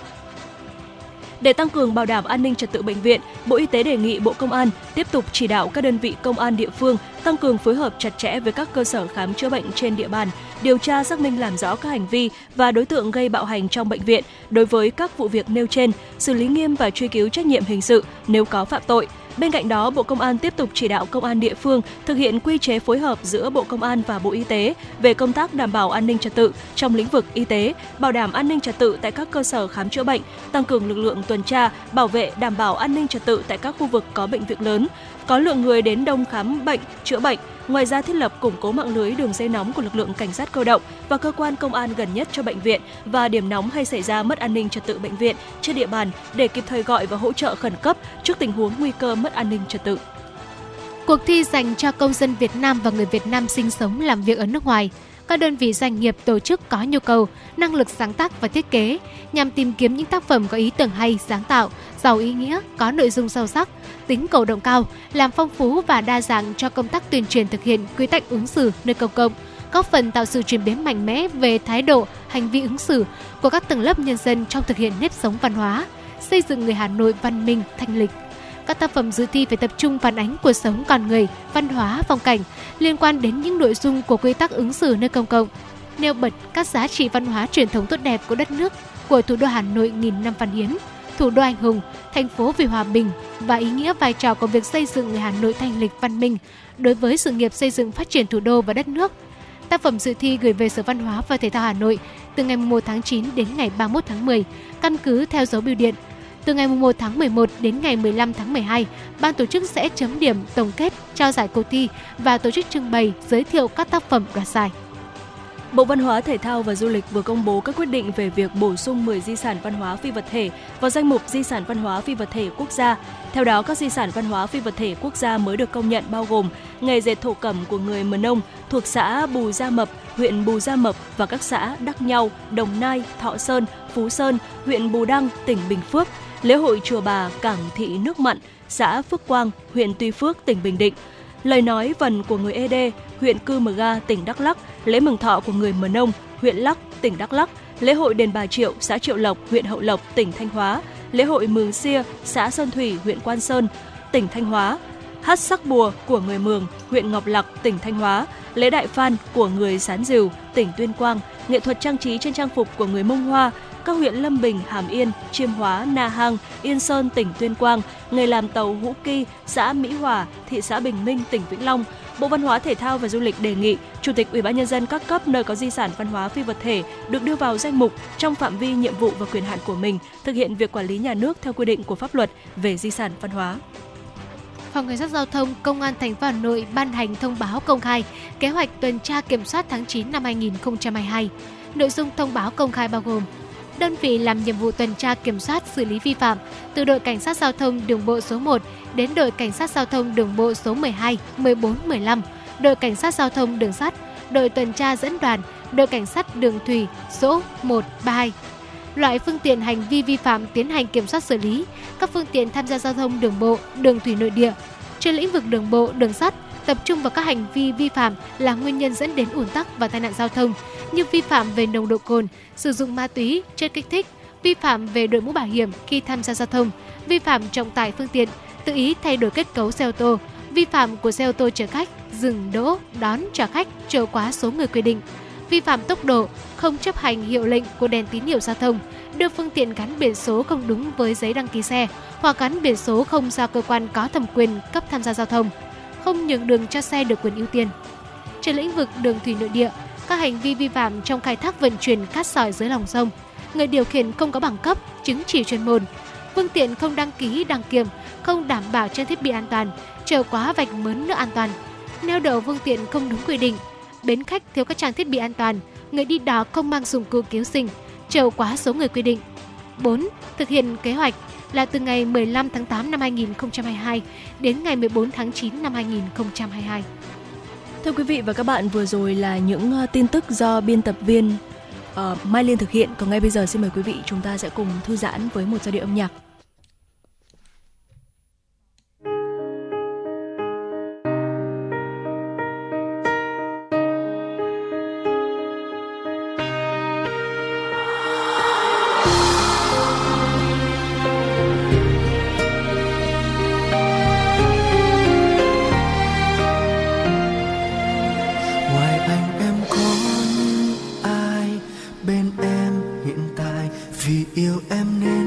để tăng cường bảo đảm an ninh trật tự bệnh viện, Bộ Y tế đề nghị Bộ Công an tiếp tục chỉ đạo các đơn vị công an địa phương tăng cường phối hợp chặt chẽ với các cơ sở khám chữa bệnh trên địa bàn, điều tra xác minh làm rõ các hành vi và đối tượng gây bạo hành trong bệnh viện đối với các vụ việc nêu trên, xử lý nghiêm và truy cứu trách nhiệm hình sự nếu có phạm tội, Bên cạnh đó, Bộ Công an tiếp tục chỉ đạo công an địa phương thực hiện quy chế phối hợp giữa Bộ Công an và Bộ Y tế về công tác đảm bảo an ninh trật tự trong lĩnh vực y tế, bảo đảm an ninh trật tự tại các cơ sở khám chữa bệnh, tăng cường lực lượng tuần tra, bảo vệ đảm bảo an ninh trật tự tại các khu vực có bệnh viện lớn, có lượng người đến đông khám bệnh, chữa bệnh, Ngoài ra thiết lập củng cố mạng lưới đường dây nóng của lực lượng cảnh sát cơ động và cơ quan công an gần nhất cho bệnh viện và điểm nóng hay xảy ra mất an ninh trật tự bệnh viện trên địa bàn để kịp thời gọi và hỗ trợ khẩn cấp trước tình huống nguy cơ mất an ninh trật tự. Cuộc thi dành cho công dân Việt Nam và người Việt Nam sinh sống làm việc ở nước ngoài các đơn vị doanh nghiệp tổ chức có nhu cầu, năng lực sáng tác và thiết kế nhằm tìm kiếm những tác phẩm có ý tưởng hay, sáng tạo, giàu ý nghĩa, có nội dung sâu sắc, tính cầu động cao, làm phong phú và đa dạng cho công tác tuyên truyền thực hiện quy tắc ứng xử nơi công cộng, góp phần tạo sự chuyển biến mạnh mẽ về thái độ, hành vi ứng xử của các tầng lớp nhân dân trong thực hiện nếp sống văn hóa, xây dựng người Hà Nội văn minh, thanh lịch. Các tác phẩm dự thi phải tập trung phản ánh cuộc sống con người, văn hóa, phong cảnh liên quan đến những nội dung của quy tắc ứng xử nơi công cộng, nêu bật các giá trị văn hóa truyền thống tốt đẹp của đất nước, của thủ đô Hà Nội nghìn năm văn hiến, thủ đô anh hùng, thành phố vì hòa bình và ý nghĩa vai trò của việc xây dựng người Hà Nội thanh lịch văn minh đối với sự nghiệp xây dựng phát triển thủ đô và đất nước. Tác phẩm dự thi gửi về Sở Văn hóa và Thể thao Hà Nội từ ngày 1 tháng 9 đến ngày 31 tháng 10, căn cứ theo dấu bưu điện. Từ ngày 1 tháng 11 đến ngày 15 tháng 12, ban tổ chức sẽ chấm điểm tổng kết, trao giải cuộc thi và tổ chức trưng bày giới thiệu các tác phẩm đoạt giải. Bộ Văn hóa Thể thao và Du lịch vừa công bố các quyết định về việc bổ sung 10 di sản văn hóa phi vật thể vào danh mục di sản văn hóa phi vật thể quốc gia. Theo đó, các di sản văn hóa phi vật thể quốc gia mới được công nhận bao gồm nghề dệt thổ cẩm của người Mờ Nông thuộc xã Bù Gia Mập, huyện Bù Gia Mập và các xã Đắc Nhau, Đồng Nai, Thọ Sơn, Phú Sơn, huyện Bù Đăng, tỉnh Bình Phước, lễ hội Chùa Bà, Cảng Thị Nước Mặn, xã Phước Quang, huyện Tuy Phước, tỉnh Bình Định, lời nói vần của người Ede, huyện Cư Mờ Ga, tỉnh Đắk Lắk, lễ mừng thọ của người Mờ Nông, huyện Lắc, tỉnh Đắk Lắk, lễ hội đền Bà Triệu, xã Triệu Lộc, huyện Hậu Lộc, tỉnh Thanh Hóa, lễ hội Mường Xia, xã Sơn Thủy, huyện Quan Sơn, tỉnh Thanh Hóa, hát sắc bùa của người Mường, huyện Ngọc Lặc, tỉnh Thanh Hóa, lễ đại phan của người Sán Dìu, tỉnh Tuyên Quang, nghệ thuật trang trí trên trang phục của người Mông Hoa, các huyện Lâm Bình, Hàm Yên, Chiêm Hóa, Na Hang, Yên Sơn, tỉnh Tuyên Quang, nghề làm tàu Hũ Kỳ, xã Mỹ Hòa, thị xã Bình Minh, tỉnh Vĩnh Long. Bộ Văn hóa Thể thao và Du lịch đề nghị Chủ tịch Ủy ban nhân dân các cấp nơi có di sản văn hóa phi vật thể được đưa vào danh mục trong phạm vi nhiệm vụ và quyền hạn của mình, thực hiện việc quản lý nhà nước theo quy định của pháp luật về di sản văn hóa. Phòng Cảnh sát Giao thông Công an thành phố Hà Nội ban hành thông báo công khai kế hoạch tuần tra kiểm soát tháng 9 năm 2022. Nội dung thông báo công khai bao gồm đơn vị làm nhiệm vụ tuần tra kiểm soát xử lý vi phạm từ đội cảnh sát giao thông đường bộ số 1 đến đội cảnh sát giao thông đường bộ số 12, 14, 15, đội cảnh sát giao thông đường sắt, đội tuần tra dẫn đoàn, đội cảnh sát đường thủy số 132. Loại phương tiện hành vi vi phạm tiến hành kiểm soát xử lý các phương tiện tham gia giao thông đường bộ, đường thủy nội địa. Trên lĩnh vực đường bộ, đường sắt, tập trung vào các hành vi vi phạm là nguyên nhân dẫn đến ủn tắc và tai nạn giao thông như vi phạm về nồng độ cồn, sử dụng ma túy, chất kích thích, vi phạm về đội mũ bảo hiểm khi tham gia giao thông, vi phạm trọng tải phương tiện, tự ý thay đổi kết cấu xe ô tô, vi phạm của xe ô tô chở khách, dừng đỗ, đón trả khách trở quá số người quy định, vi phạm tốc độ, không chấp hành hiệu lệnh của đèn tín hiệu giao thông, đưa phương tiện gắn biển số không đúng với giấy đăng ký xe hoặc gắn biển số không do cơ quan có thẩm quyền cấp tham gia giao thông, không nhường đường cho xe được quyền ưu tiên. Trên lĩnh vực đường thủy nội địa, các hành vi vi phạm trong khai thác vận chuyển cát sỏi dưới lòng sông, người điều khiển không có bằng cấp, chứng chỉ chuyên môn, phương tiện không đăng ký đăng kiểm, không đảm bảo trang thiết bị an toàn, chở quá vạch mớn nước an toàn, neo đậu phương tiện không đúng quy định, bến khách thiếu các trang thiết bị an toàn, người đi đò không mang dụng cụ cứu sinh, chở quá số người quy định. 4. Thực hiện kế hoạch là từ ngày 15 tháng 8 năm 2022 đến ngày 14 tháng 9 năm 2022. Thưa quý vị và các bạn, vừa rồi là những ờ, tin tức do biên tập viên uh, Mai Liên thực hiện. Còn ngay bây giờ xin mời quý vị chúng ta sẽ cùng thư giãn với một giai điệu âm nhạc. Yêu em nên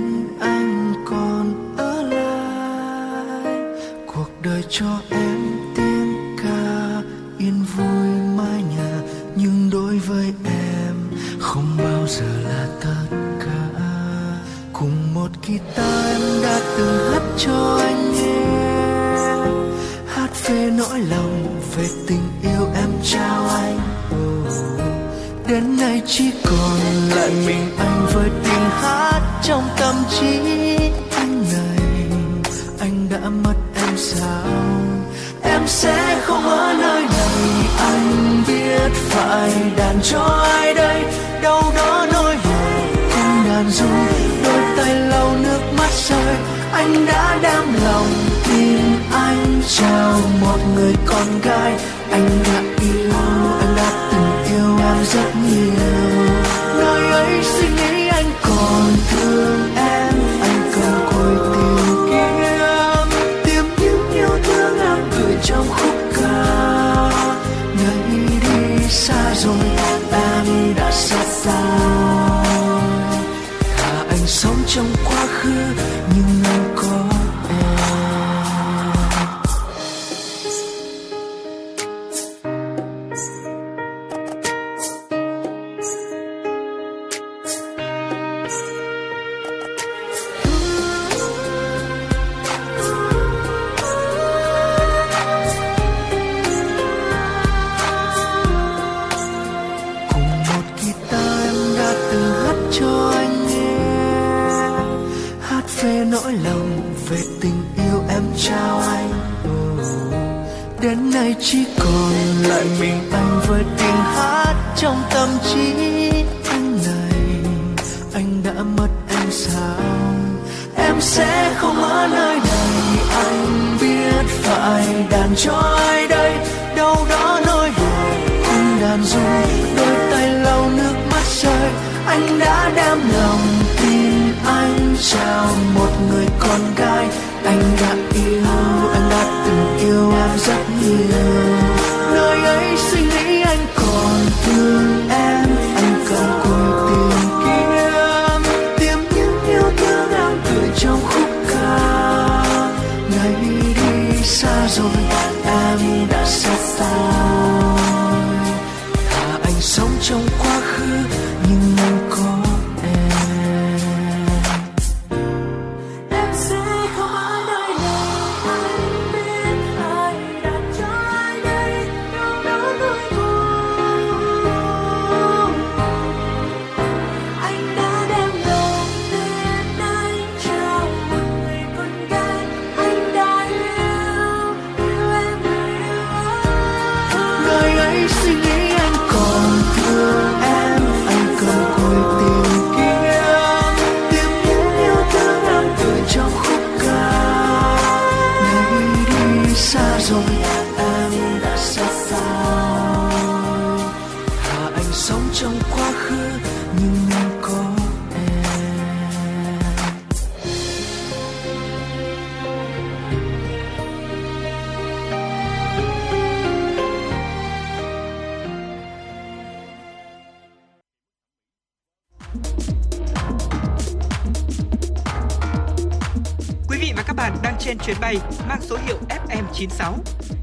trên chuyến bay mang số hiệu FM96.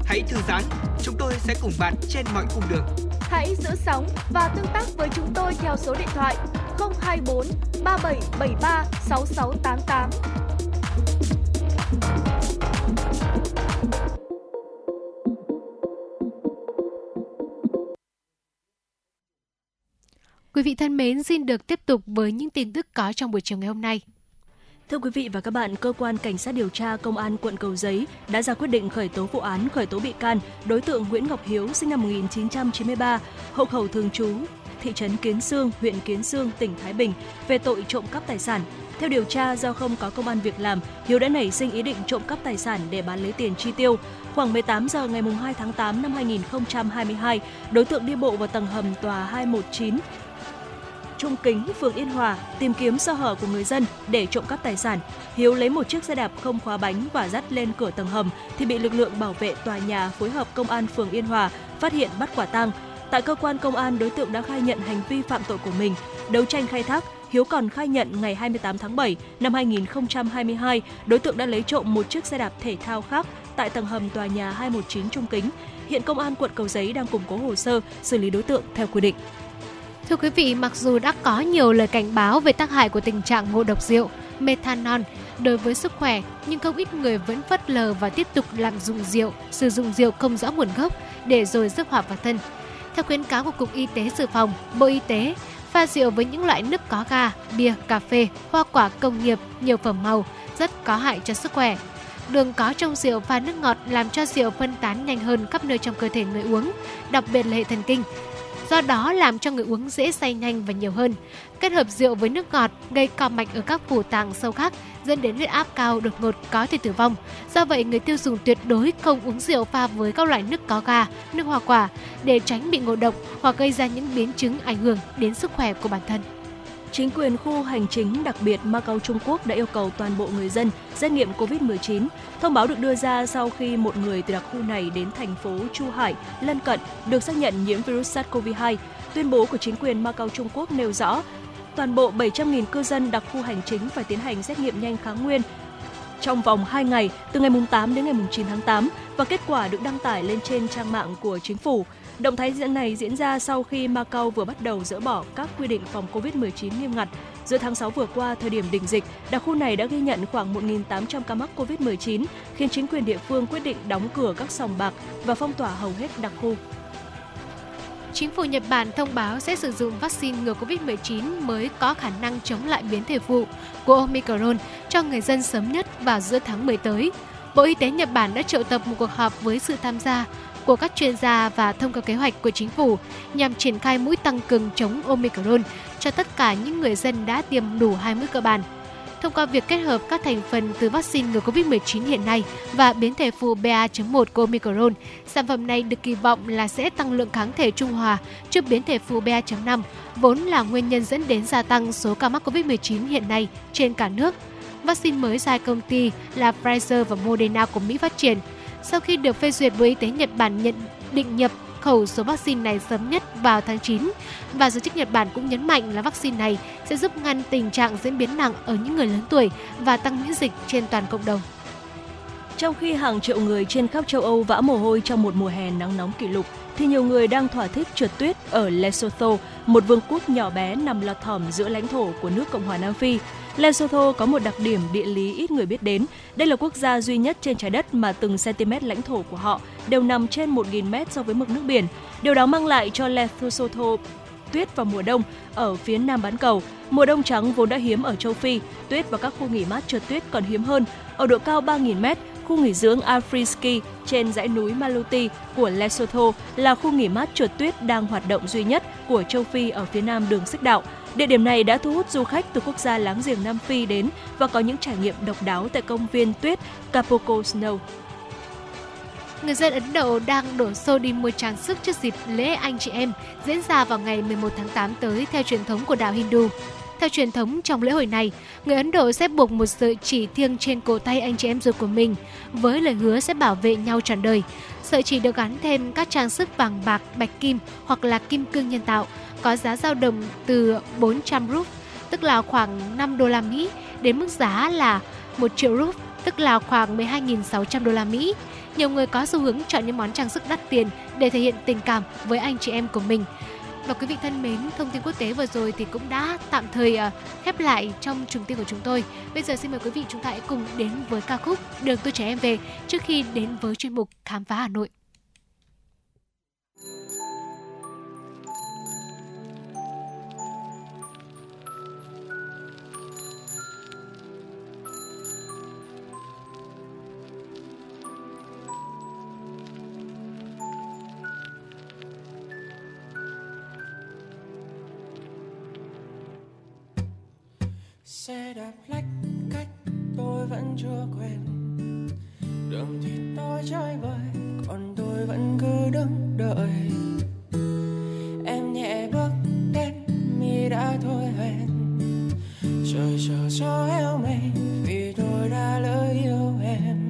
Hãy thư giãn, chúng tôi sẽ cùng bạn trên mọi cung đường. Hãy giữ sóng và tương tác với chúng tôi theo số điện thoại 024 3773 6688. Quý vị thân mến, xin được tiếp tục với những tin tức có trong buổi chiều ngày hôm nay. Thưa quý vị và các bạn, cơ quan cảnh sát điều tra công an quận Cầu Giấy đã ra quyết định khởi tố vụ án khởi tố bị can đối tượng Nguyễn Ngọc Hiếu sinh năm 1993, hộ khẩu thường trú thị trấn Kiến Sương, huyện Kiến Sương, tỉnh Thái Bình về tội trộm cắp tài sản. Theo điều tra, do không có công an việc làm, Hiếu đã nảy sinh ý định trộm cắp tài sản để bán lấy tiền chi tiêu. Khoảng 18 giờ ngày 2 tháng 8 năm 2022, đối tượng đi bộ vào tầng hầm tòa 219 Trung Kính, phường Yên Hòa tìm kiếm sơ hở của người dân để trộm cắp tài sản. Hiếu lấy một chiếc xe đạp không khóa bánh và dắt lên cửa tầng hầm thì bị lực lượng bảo vệ tòa nhà phối hợp công an phường Yên Hòa phát hiện bắt quả tang. Tại cơ quan công an, đối tượng đã khai nhận hành vi phạm tội của mình. Đấu tranh khai thác, Hiếu còn khai nhận ngày 28 tháng 7 năm 2022, đối tượng đã lấy trộm một chiếc xe đạp thể thao khác tại tầng hầm tòa nhà 219 Trung Kính. Hiện công an quận Cầu Giấy đang củng cố hồ sơ xử lý đối tượng theo quy định. Thưa quý vị, mặc dù đã có nhiều lời cảnh báo về tác hại của tình trạng ngộ độc rượu, methanol đối với sức khỏe, nhưng không ít người vẫn phớt lờ và tiếp tục lạm dụng rượu, sử dụng rượu không rõ nguồn gốc để rồi rước họa vào thân. Theo khuyến cáo của Cục Y tế Dự phòng, Bộ Y tế, pha rượu với những loại nước có ga, bia, cà phê, hoa quả công nghiệp, nhiều phẩm màu rất có hại cho sức khỏe. Đường có trong rượu và nước ngọt làm cho rượu phân tán nhanh hơn khắp nơi trong cơ thể người uống, đặc biệt là hệ thần kinh, do đó làm cho người uống dễ say nhanh và nhiều hơn. Kết hợp rượu với nước ngọt gây co mạch ở các phủ tạng sâu khác dẫn đến huyết áp cao đột ngột có thể tử vong. Do vậy, người tiêu dùng tuyệt đối không uống rượu pha với các loại nước có ga, nước hoa quả để tránh bị ngộ độc hoặc gây ra những biến chứng ảnh hưởng đến sức khỏe của bản thân. Chính quyền khu hành chính đặc biệt Macau Trung Quốc đã yêu cầu toàn bộ người dân xét nghiệm COVID-19. Thông báo được đưa ra sau khi một người từ đặc khu này đến thành phố Chu Hải, lân cận, được xác nhận nhiễm virus SARS-CoV-2. Tuyên bố của chính quyền Macau Trung Quốc nêu rõ, toàn bộ 700.000 cư dân đặc khu hành chính phải tiến hành xét nghiệm nhanh kháng nguyên trong vòng 2 ngày từ ngày 8 đến ngày 9 tháng 8 và kết quả được đăng tải lên trên trang mạng của chính phủ. Động thái diễn này diễn ra sau khi Macau vừa bắt đầu dỡ bỏ các quy định phòng COVID-19 nghiêm ngặt. Giữa tháng 6 vừa qua, thời điểm đỉnh dịch, đặc khu này đã ghi nhận khoảng 1.800 ca mắc COVID-19, khiến chính quyền địa phương quyết định đóng cửa các sòng bạc và phong tỏa hầu hết đặc khu. Chính phủ Nhật Bản thông báo sẽ sử dụng vaccine ngừa COVID-19 mới có khả năng chống lại biến thể phụ của Omicron cho người dân sớm nhất vào giữa tháng 10 tới. Bộ Y tế Nhật Bản đã triệu tập một cuộc họp với sự tham gia của các chuyên gia và thông qua kế hoạch của chính phủ nhằm triển khai mũi tăng cường chống Omicron cho tất cả những người dân đã tiêm đủ hai mũi cơ bản. Thông qua việc kết hợp các thành phần từ vaccine ngừa COVID-19 hiện nay và biến thể phụ BA.1 của Omicron, sản phẩm này được kỳ vọng là sẽ tăng lượng kháng thể trung hòa trước biến thể phụ BA.5, vốn là nguyên nhân dẫn đến gia tăng số ca mắc COVID-19 hiện nay trên cả nước. Vaccine mới do công ty là Pfizer và Moderna của Mỹ phát triển – sau khi được phê duyệt Bộ Y tế Nhật Bản nhận định nhập khẩu số vaccine này sớm nhất vào tháng 9 và giới chức Nhật Bản cũng nhấn mạnh là vaccine này sẽ giúp ngăn tình trạng diễn biến nặng ở những người lớn tuổi và tăng miễn dịch trên toàn cộng đồng. Trong khi hàng triệu người trên khắp châu Âu vã mồ hôi trong một mùa hè nắng nóng kỷ lục, thì nhiều người đang thỏa thích trượt tuyết ở Lesotho, một vương quốc nhỏ bé nằm lọt thỏm giữa lãnh thổ của nước Cộng hòa Nam Phi. Lesotho có một đặc điểm địa lý ít người biết đến. Đây là quốc gia duy nhất trên trái đất mà từng cm lãnh thổ của họ đều nằm trên 1.000 mét so với mực nước biển. Điều đó mang lại cho Lesotho tuyết vào mùa đông ở phía nam bán cầu. Mùa đông trắng vốn đã hiếm ở châu Phi, tuyết và các khu nghỉ mát trượt tuyết còn hiếm hơn. Ở độ cao 3.000 mét, khu nghỉ dưỡng Afriski trên dãy núi Maluti của Lesotho là khu nghỉ mát trượt tuyết đang hoạt động duy nhất của châu Phi ở phía nam đường xích đạo. Địa điểm này đã thu hút du khách từ quốc gia láng giềng Nam Phi đến và có những trải nghiệm độc đáo tại công viên tuyết Capoco Snow. Người dân Ấn Độ đang đổ xô đi mua trang sức trước dịp lễ anh chị em diễn ra vào ngày 11 tháng 8 tới theo truyền thống của đạo Hindu. Theo truyền thống, trong lễ hội này, người Ấn Độ sẽ buộc một sợi chỉ thiêng trên cổ tay anh chị em ruột của mình với lời hứa sẽ bảo vệ nhau trọn đời. Sợi chỉ được gắn thêm các trang sức vàng bạc, bạch kim hoặc là kim cương nhân tạo, có giá dao động từ 400 rúp, tức là khoảng 5 đô la Mỹ, đến mức giá là 1 triệu rúp, tức là khoảng 12.600 đô la Mỹ. Nhiều người có xu hướng chọn những món trang sức đắt tiền để thể hiện tình cảm với anh chị em của mình. Và quý vị thân mến, thông tin quốc tế vừa rồi thì cũng đã tạm thời ờ, khép lại trong chương tin của chúng tôi. Bây giờ xin mời quý vị chúng ta hãy cùng đến với ca khúc Đường tôi trẻ em về trước khi đến với chuyên mục Khám phá Hà Nội. Xe đạp lách cách tôi vẫn chưa quen. Đường thì tôi chơi vơi còn tôi vẫn cứ đứng đợi. Em nhẹ bước đến mi đã thôi hẹn. Trời chờ cho heo mây vì tôi đã lỡ yêu em.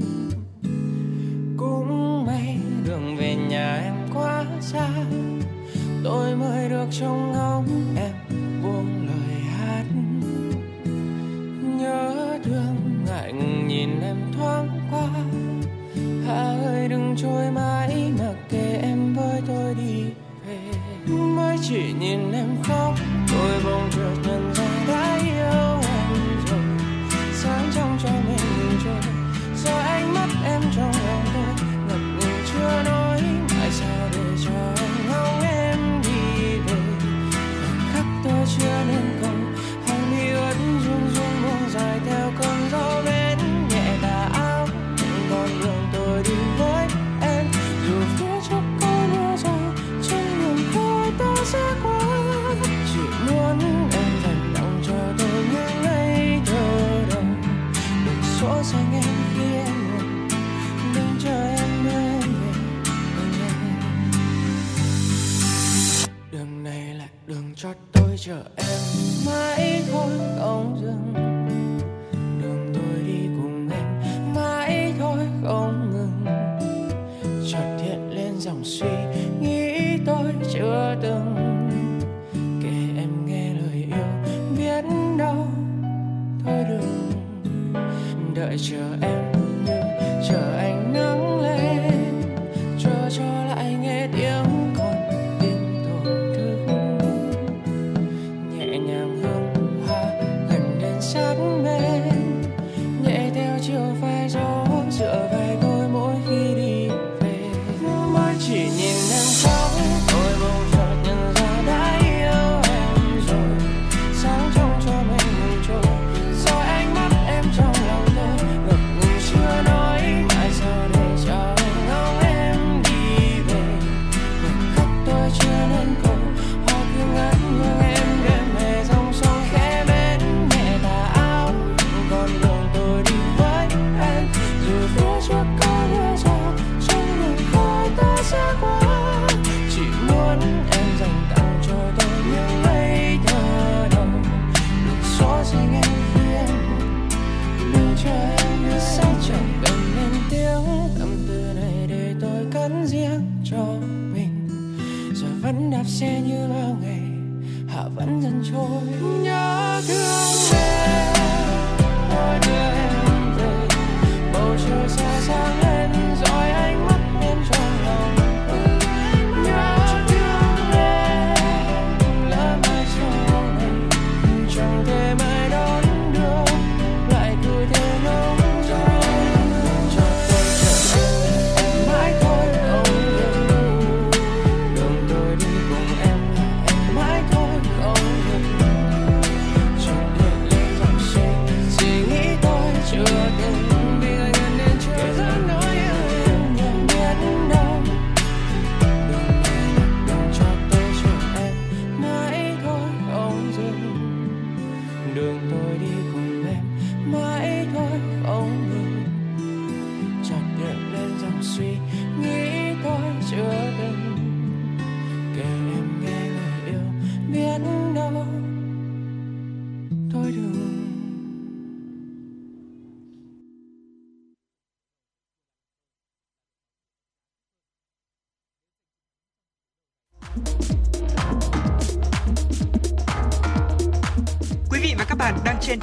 Cũng may đường về nhà em quá xa, tôi mới được trông ngóng, em buông lời nhớ thương ngạnh nhìn em thoáng qua. Hà ơi, đừng trôi mãi mặc kệ em với tôi đi về. Mới chỉ nhìn em khóc tôi bỗng chợt nhận ra đã yêu em rồi. Sáng trong cho mình rồi, giờ ánh mắt em trong lòng tôi. Ngập ngừng chưa nói mãi sao để cho anh ngóng em đi về. Khắc tôi chưa nên chờ em mãi thôi, không dừng. Đường tôi đi cùng em mãi thôi, không ngừng. Chợt hiện lên dòng suy nghĩ tôi chưa từng. Kể em nghe lời yêu, biết đâu thôi đừng đợi chờ em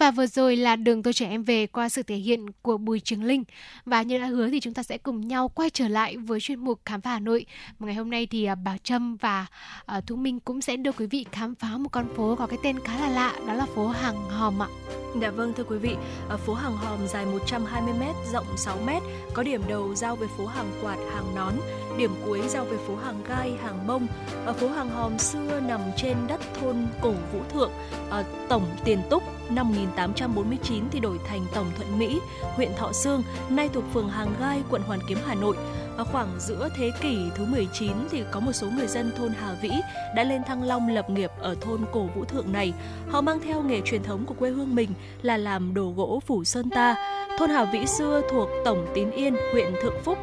Và vừa rồi là đường tôi trẻ em về qua sự thể hiện của Bùi Trường Linh. Và như đã hứa thì chúng ta sẽ cùng nhau quay trở lại với chuyên mục Khám phá Hà Nội. mà ngày hôm nay thì à, Bảo Trâm và à, Thu Minh cũng sẽ đưa quý vị khám phá một con phố có cái tên khá là lạ, đó là phố Hàng Hòm ạ. Dạ vâng thưa quý vị, phố Hàng Hòm dài 120m, rộng 6m, có điểm đầu giao với phố Hàng Quạt, Hàng Nón, điểm cuối giao về phố Hàng Gai, Hàng Mông. Ở phố Hàng Hòm xưa nằm trên đất thôn Cổ Vũ Thượng, ở tổng Tiền Túc, năm 1849 thì đổi thành Tổng Thuận Mỹ, huyện Thọ Sương, nay thuộc phường Hàng Gai, quận Hoàn Kiếm, Hà Nội. Ở khoảng giữa thế kỷ thứ 19 thì có một số người dân thôn Hà Vĩ đã lên Thăng Long lập nghiệp ở thôn Cổ Vũ Thượng này. Họ mang theo nghề truyền thống của quê hương mình là làm đồ gỗ phủ sơn ta. Thôn Hà Vĩ xưa thuộc Tổng Tín Yên, huyện Thượng Phúc,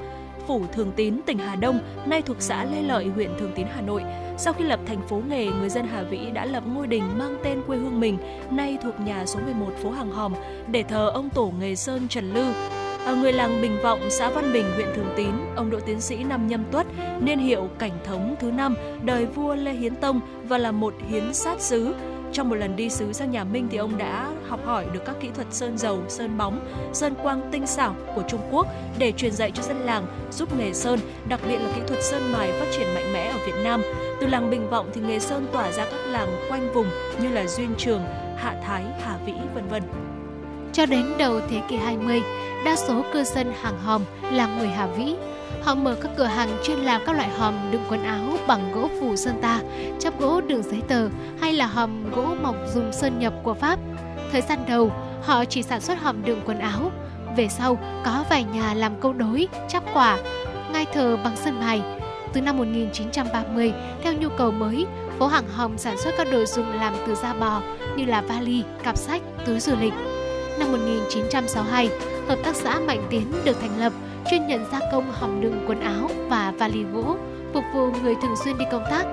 phủ Thường Tín, tỉnh Hà Đông, nay thuộc xã Lê Lợi, huyện Thường Tín, Hà Nội. Sau khi lập thành phố nghề, người dân Hà Vĩ đã lập ngôi đình mang tên quê hương mình, nay thuộc nhà số 11 phố Hàng Hòm, để thờ ông tổ nghề Sơn Trần Lư. Ở người làng Bình Vọng, xã Văn Bình, huyện Thường Tín, ông Đỗ Tiến sĩ năm Nhâm Tuất, niên hiệu Cảnh Thống thứ năm, đời vua Lê Hiến Tông và là một hiến sát sứ. Trong một lần đi sứ sang nhà Minh thì ông đã học hỏi được các kỹ thuật sơn dầu, sơn bóng, sơn quang tinh xảo của Trung Quốc để truyền dạy cho dân làng, giúp nghề sơn, đặc biệt là kỹ thuật sơn mài phát triển mạnh mẽ ở Việt Nam. Từ làng Bình Vọng thì nghề sơn tỏa ra các làng quanh vùng như là Duyên Trường, Hạ Thái, Hà Vĩ, vân vân. Cho đến đầu thế kỷ 20, đa số cư dân hàng hòm là người Hà Vĩ. Họ mở các cửa hàng chuyên làm các loại hòm đựng quần áo bằng gỗ phủ sơn ta, chắp gỗ đựng giấy tờ hay là hòm gỗ mộc dùng sơn nhập của Pháp. Thời gian đầu, họ chỉ sản xuất hòm đựng quần áo. Về sau, có vài nhà làm câu đối, chắp quả, ngai thờ bằng sơn mài. Từ năm 1930, theo nhu cầu mới, phố hàng hòm sản xuất các đồ dùng làm từ da bò như là vali, cặp sách, túi du lịch. Năm 1962, Hợp tác xã Mạnh Tiến được thành lập, chuyên nhận gia công hòm đựng quần áo và vali gỗ, phục vụ người thường xuyên đi công tác.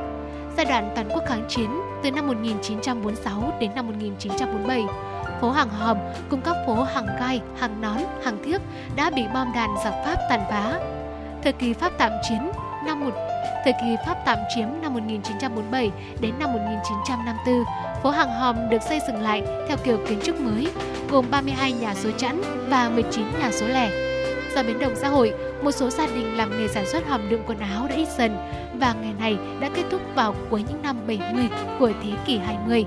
Giai đoạn toàn quốc kháng chiến từ năm 1946 đến năm 1947, phố Hàng Hòm cùng các phố Hàng Gai, Hàng Nón, Hàng Thiếc đã bị bom đạn giặc Pháp tàn phá. Thời kỳ Pháp tạm chiến năm một Thời kỳ Pháp tạm chiếm năm 1947 đến năm 1954, phố Hàng Hòm được xây dựng lại theo kiểu kiến trúc mới, gồm 32 nhà số chẵn và 19 nhà số lẻ. Do biến động xã hội, một số gia đình làm nghề sản xuất hòm đựng quần áo đã ít dần và nghề này đã kết thúc vào cuối những năm 70 của thế kỷ 20.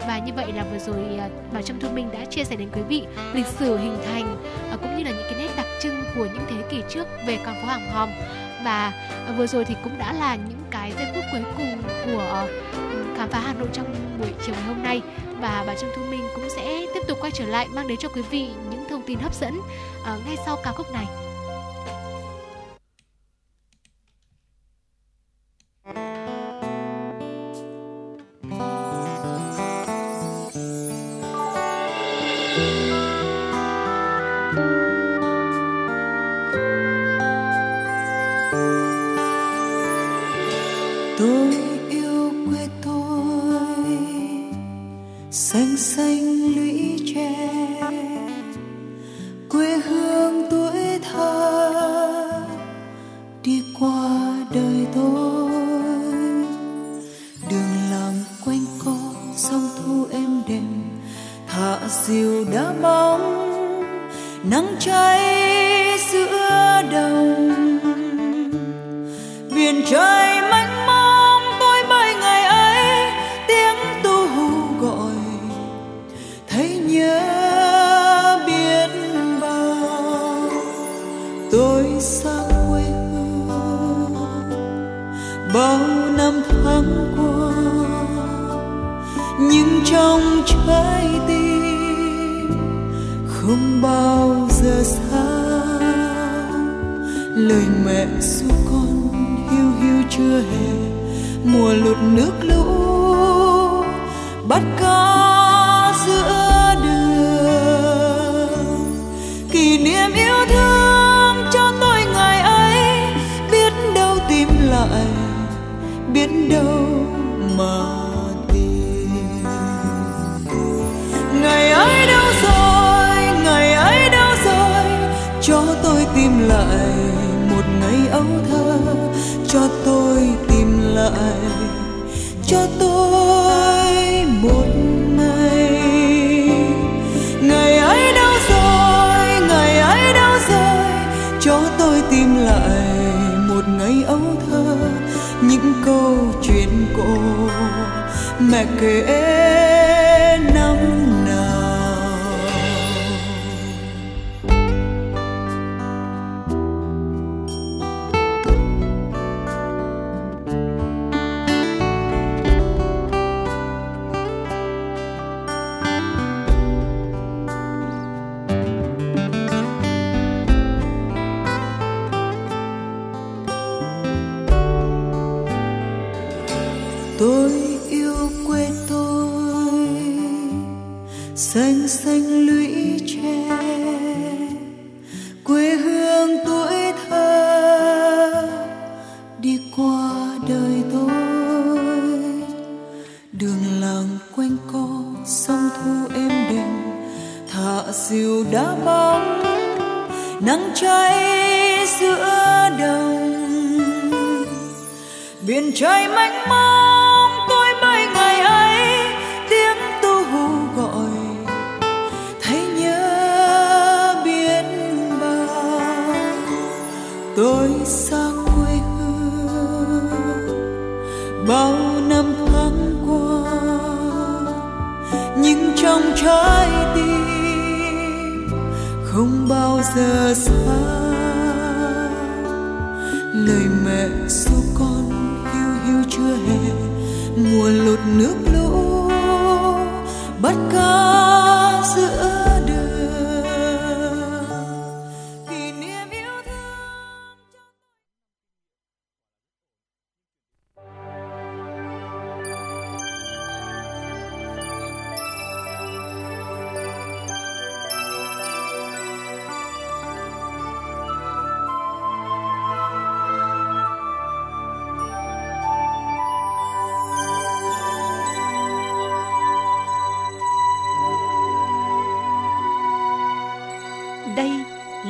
Và như vậy là vừa rồi à, Bảo Trâm Thu Minh đã chia sẻ đến quý vị lịch sử hình thành à, cũng như là những cái nét đặc trưng của những thế kỷ trước về con phố Hàng Hòm và à, vừa rồi thì cũng đã là những cái giây phút cuối cùng của khám phá Hà Nội trong buổi chiều ngày hôm nay và bà Trâm Thu Minh cũng sẽ tiếp tục quay trở lại mang đến cho quý vị những tin hấp dẫn ờ, ngay sau ca khúc này. Mùa lụt nước lũ, bắt cá giữa đường. Kỷ niệm yêu thương cho tôi ngày ấy, biết đâu tìm lại, biết đâu mà tìm. Ngày ấy đâu rồi, ngày ấy đâu rồi, cho tôi tìm lại. Lại cho tôi một ngày. Ngày ấy đâu rồi ngày ấy đâu rồi cho tôi tìm lại một ngày ấu thơ, những câu chuyện cổ mẹ kể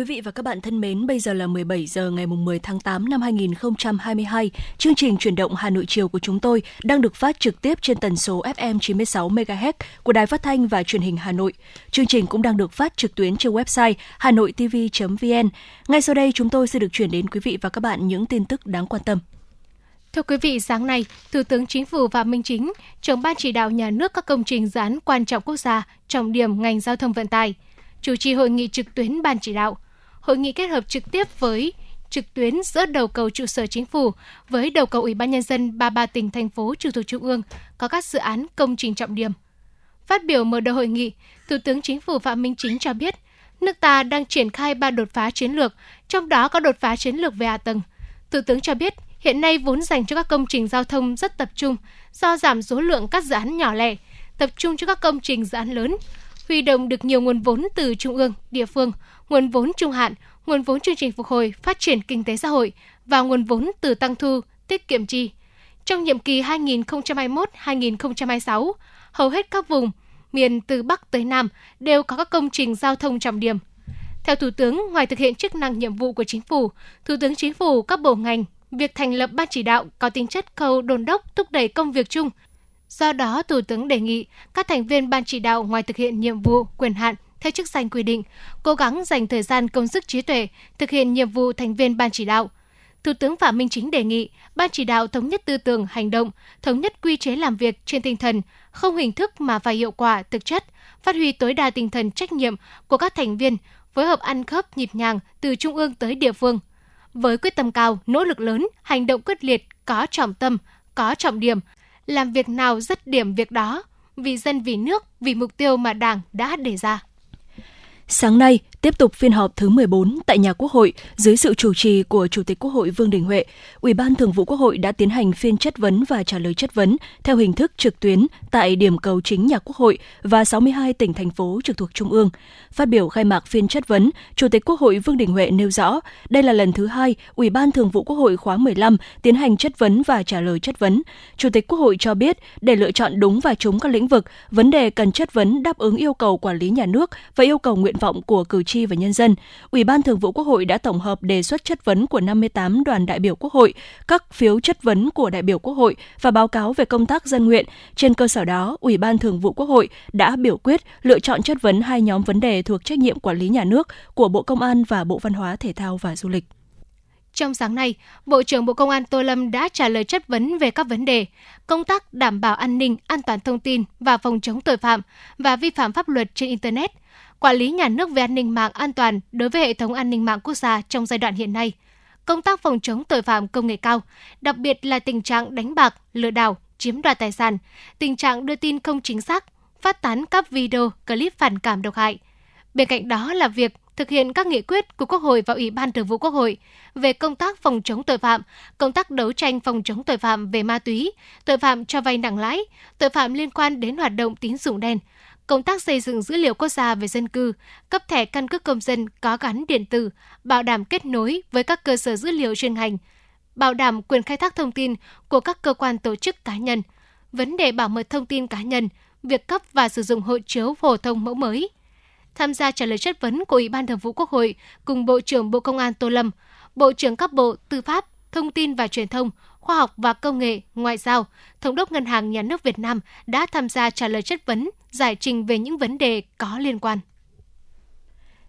Quý vị và các bạn thân mến, bây giờ là 17 giờ ngày 10 tháng 8 năm 2022. Chương trình chuyển động Hà Nội chiều của chúng tôi đang được phát trực tiếp trên tần số FM 96 MHz của Đài Phát thanh và Truyền hình Hà Nội. Chương trình cũng đang được phát trực tuyến trên website hanoitv.vn. Ngay sau đây chúng tôi sẽ được chuyển đến quý vị và các bạn những tin tức đáng quan tâm. Thưa quý vị, sáng nay, Thủ tướng Chính phủ Phạm Minh Chính, trưởng ban chỉ đạo nhà nước các công trình dự án quan trọng quốc gia, trọng điểm ngành giao thông vận tải, chủ trì hội nghị trực tuyến ban chỉ đạo. Hội nghị kết hợp trực tiếp với trực tuyến giữa đầu cầu trụ sở chính phủ với đầu cầu Ủy ban nhân dân 33 tỉnh thành phố trực thuộc trung ương có các dự án công trình trọng điểm. Phát biểu mở đầu hội nghị, Thủ tướng Chính phủ Phạm Minh Chính cho biết, nước ta đang triển khai ba đột phá chiến lược, trong đó có đột phá chiến lược về hạ tầng. Thủ tướng cho biết, hiện nay vốn dành cho các công trình giao thông rất tập trung do giảm số lượng các dự án nhỏ lẻ, tập trung cho các công trình dự án lớn, huy động được nhiều nguồn vốn từ trung ương, địa phương, nguồn vốn trung hạn, nguồn vốn chương trình phục hồi, phát triển kinh tế xã hội và nguồn vốn từ tăng thu, tiết kiệm chi. Trong nhiệm kỳ 2021-2026, hầu hết các vùng miền từ Bắc tới Nam đều có các công trình giao thông trọng điểm. Theo Thủ tướng, ngoài thực hiện chức năng nhiệm vụ của Chính phủ, Thủ tướng Chính phủ các bộ ngành, việc thành lập ban chỉ đạo có tính chất khâu đôn đốc thúc đẩy công việc chung. Do đó, Thủ tướng đề nghị các thành viên ban chỉ đạo ngoài thực hiện nhiệm vụ, quyền hạn theo chức danh quy định, cố gắng dành thời gian công sức trí tuệ thực hiện nhiệm vụ thành viên ban chỉ đạo. Thủ tướng Phạm Minh Chính đề nghị ban chỉ đạo thống nhất tư tưởng, hành động, thống nhất quy chế làm việc trên tinh thần không hình thức mà phải hiệu quả, thực chất, phát huy tối đa tinh thần trách nhiệm của các thành viên, phối hợp ăn khớp nhịp nhàng từ trung ương tới địa phương. Với quyết tâm cao, nỗ lực lớn, hành động quyết liệt, có trọng tâm, có trọng điểm, làm việc nào dứt điểm việc đó, vì dân vì nước, vì mục tiêu mà Đảng đã đề ra. Sáng nay, tiếp tục phiên họp thứ 14 tại nhà Quốc hội dưới sự chủ trì của Chủ tịch Quốc hội Vương Đình Huệ, Ủy ban Thường vụ Quốc hội đã tiến hành phiên chất vấn và trả lời chất vấn theo hình thức trực tuyến tại điểm cầu chính nhà Quốc hội và 62 tỉnh thành phố trực thuộc Trung ương. Phát biểu khai mạc phiên chất vấn, Chủ tịch Quốc hội Vương Đình Huệ nêu rõ, đây là lần thứ hai Ủy ban Thường vụ Quốc hội khóa 15 tiến hành chất vấn và trả lời chất vấn. Chủ tịch Quốc hội cho biết, để lựa chọn đúng và trúng các lĩnh vực, vấn đề cần chất vấn đáp ứng yêu cầu quản lý nhà nước và yêu cầu nguyện vọng của cử tri và nhân dân. Ủy ban Thường vụ Quốc hội đã tổng hợp đề xuất chất vấn của 58 đoàn đại biểu Quốc hội, các phiếu chất vấn của đại biểu Quốc hội và báo cáo về công tác dân nguyện. Trên cơ sở đó, Ủy ban Thường vụ Quốc hội đã biểu quyết lựa chọn chất vấn hai nhóm vấn đề thuộc trách nhiệm quản lý nhà nước của Bộ Công an và Bộ Văn hóa Thể thao và Du lịch. Trong sáng nay, Bộ trưởng Bộ Công an Tô Lâm đã trả lời chất vấn về các vấn đề công tác đảm bảo an ninh, an toàn thông tin và phòng chống tội phạm và vi phạm pháp luật trên Internet, quản lý nhà nước về an ninh mạng an toàn đối với hệ thống an ninh mạng quốc gia trong giai đoạn hiện nay, công tác phòng chống tội phạm công nghệ cao, đặc biệt là tình trạng đánh bạc, lừa đảo, chiếm đoạt tài sản, tình trạng đưa tin không chính xác, phát tán các video, clip phản cảm độc hại. Bên cạnh đó là việc thực hiện các nghị quyết của Quốc hội và Ủy ban Thường vụ Quốc hội về công tác phòng chống tội phạm, công tác đấu tranh phòng chống tội phạm về ma túy, tội phạm cho vay nặng lãi, tội phạm liên quan đến hoạt động tín dụng đen, công tác xây dựng dữ liệu quốc gia về dân cư, cấp thẻ căn cước công dân có gắn điện tử, bảo đảm kết nối với các cơ sở dữ liệu chuyên ngành, bảo đảm quyền khai thác thông tin của các cơ quan tổ chức cá nhân, vấn đề bảo mật thông tin cá nhân, việc cấp và sử dụng hộ chiếu phổ thông mẫu mới. Tham gia trả lời chất vấn của Ủy ban Thường vụ Quốc hội cùng Bộ trưởng Bộ Công an Tô Lâm, Bộ trưởng các bộ Tư pháp, Thông tin và Truyền thông, Khoa học và Công nghệ, Ngoại giao, Thống đốc Ngân hàng Nhà nước Việt Nam đã tham gia trả lời chất vấn, giải trình về những vấn đề có liên quan.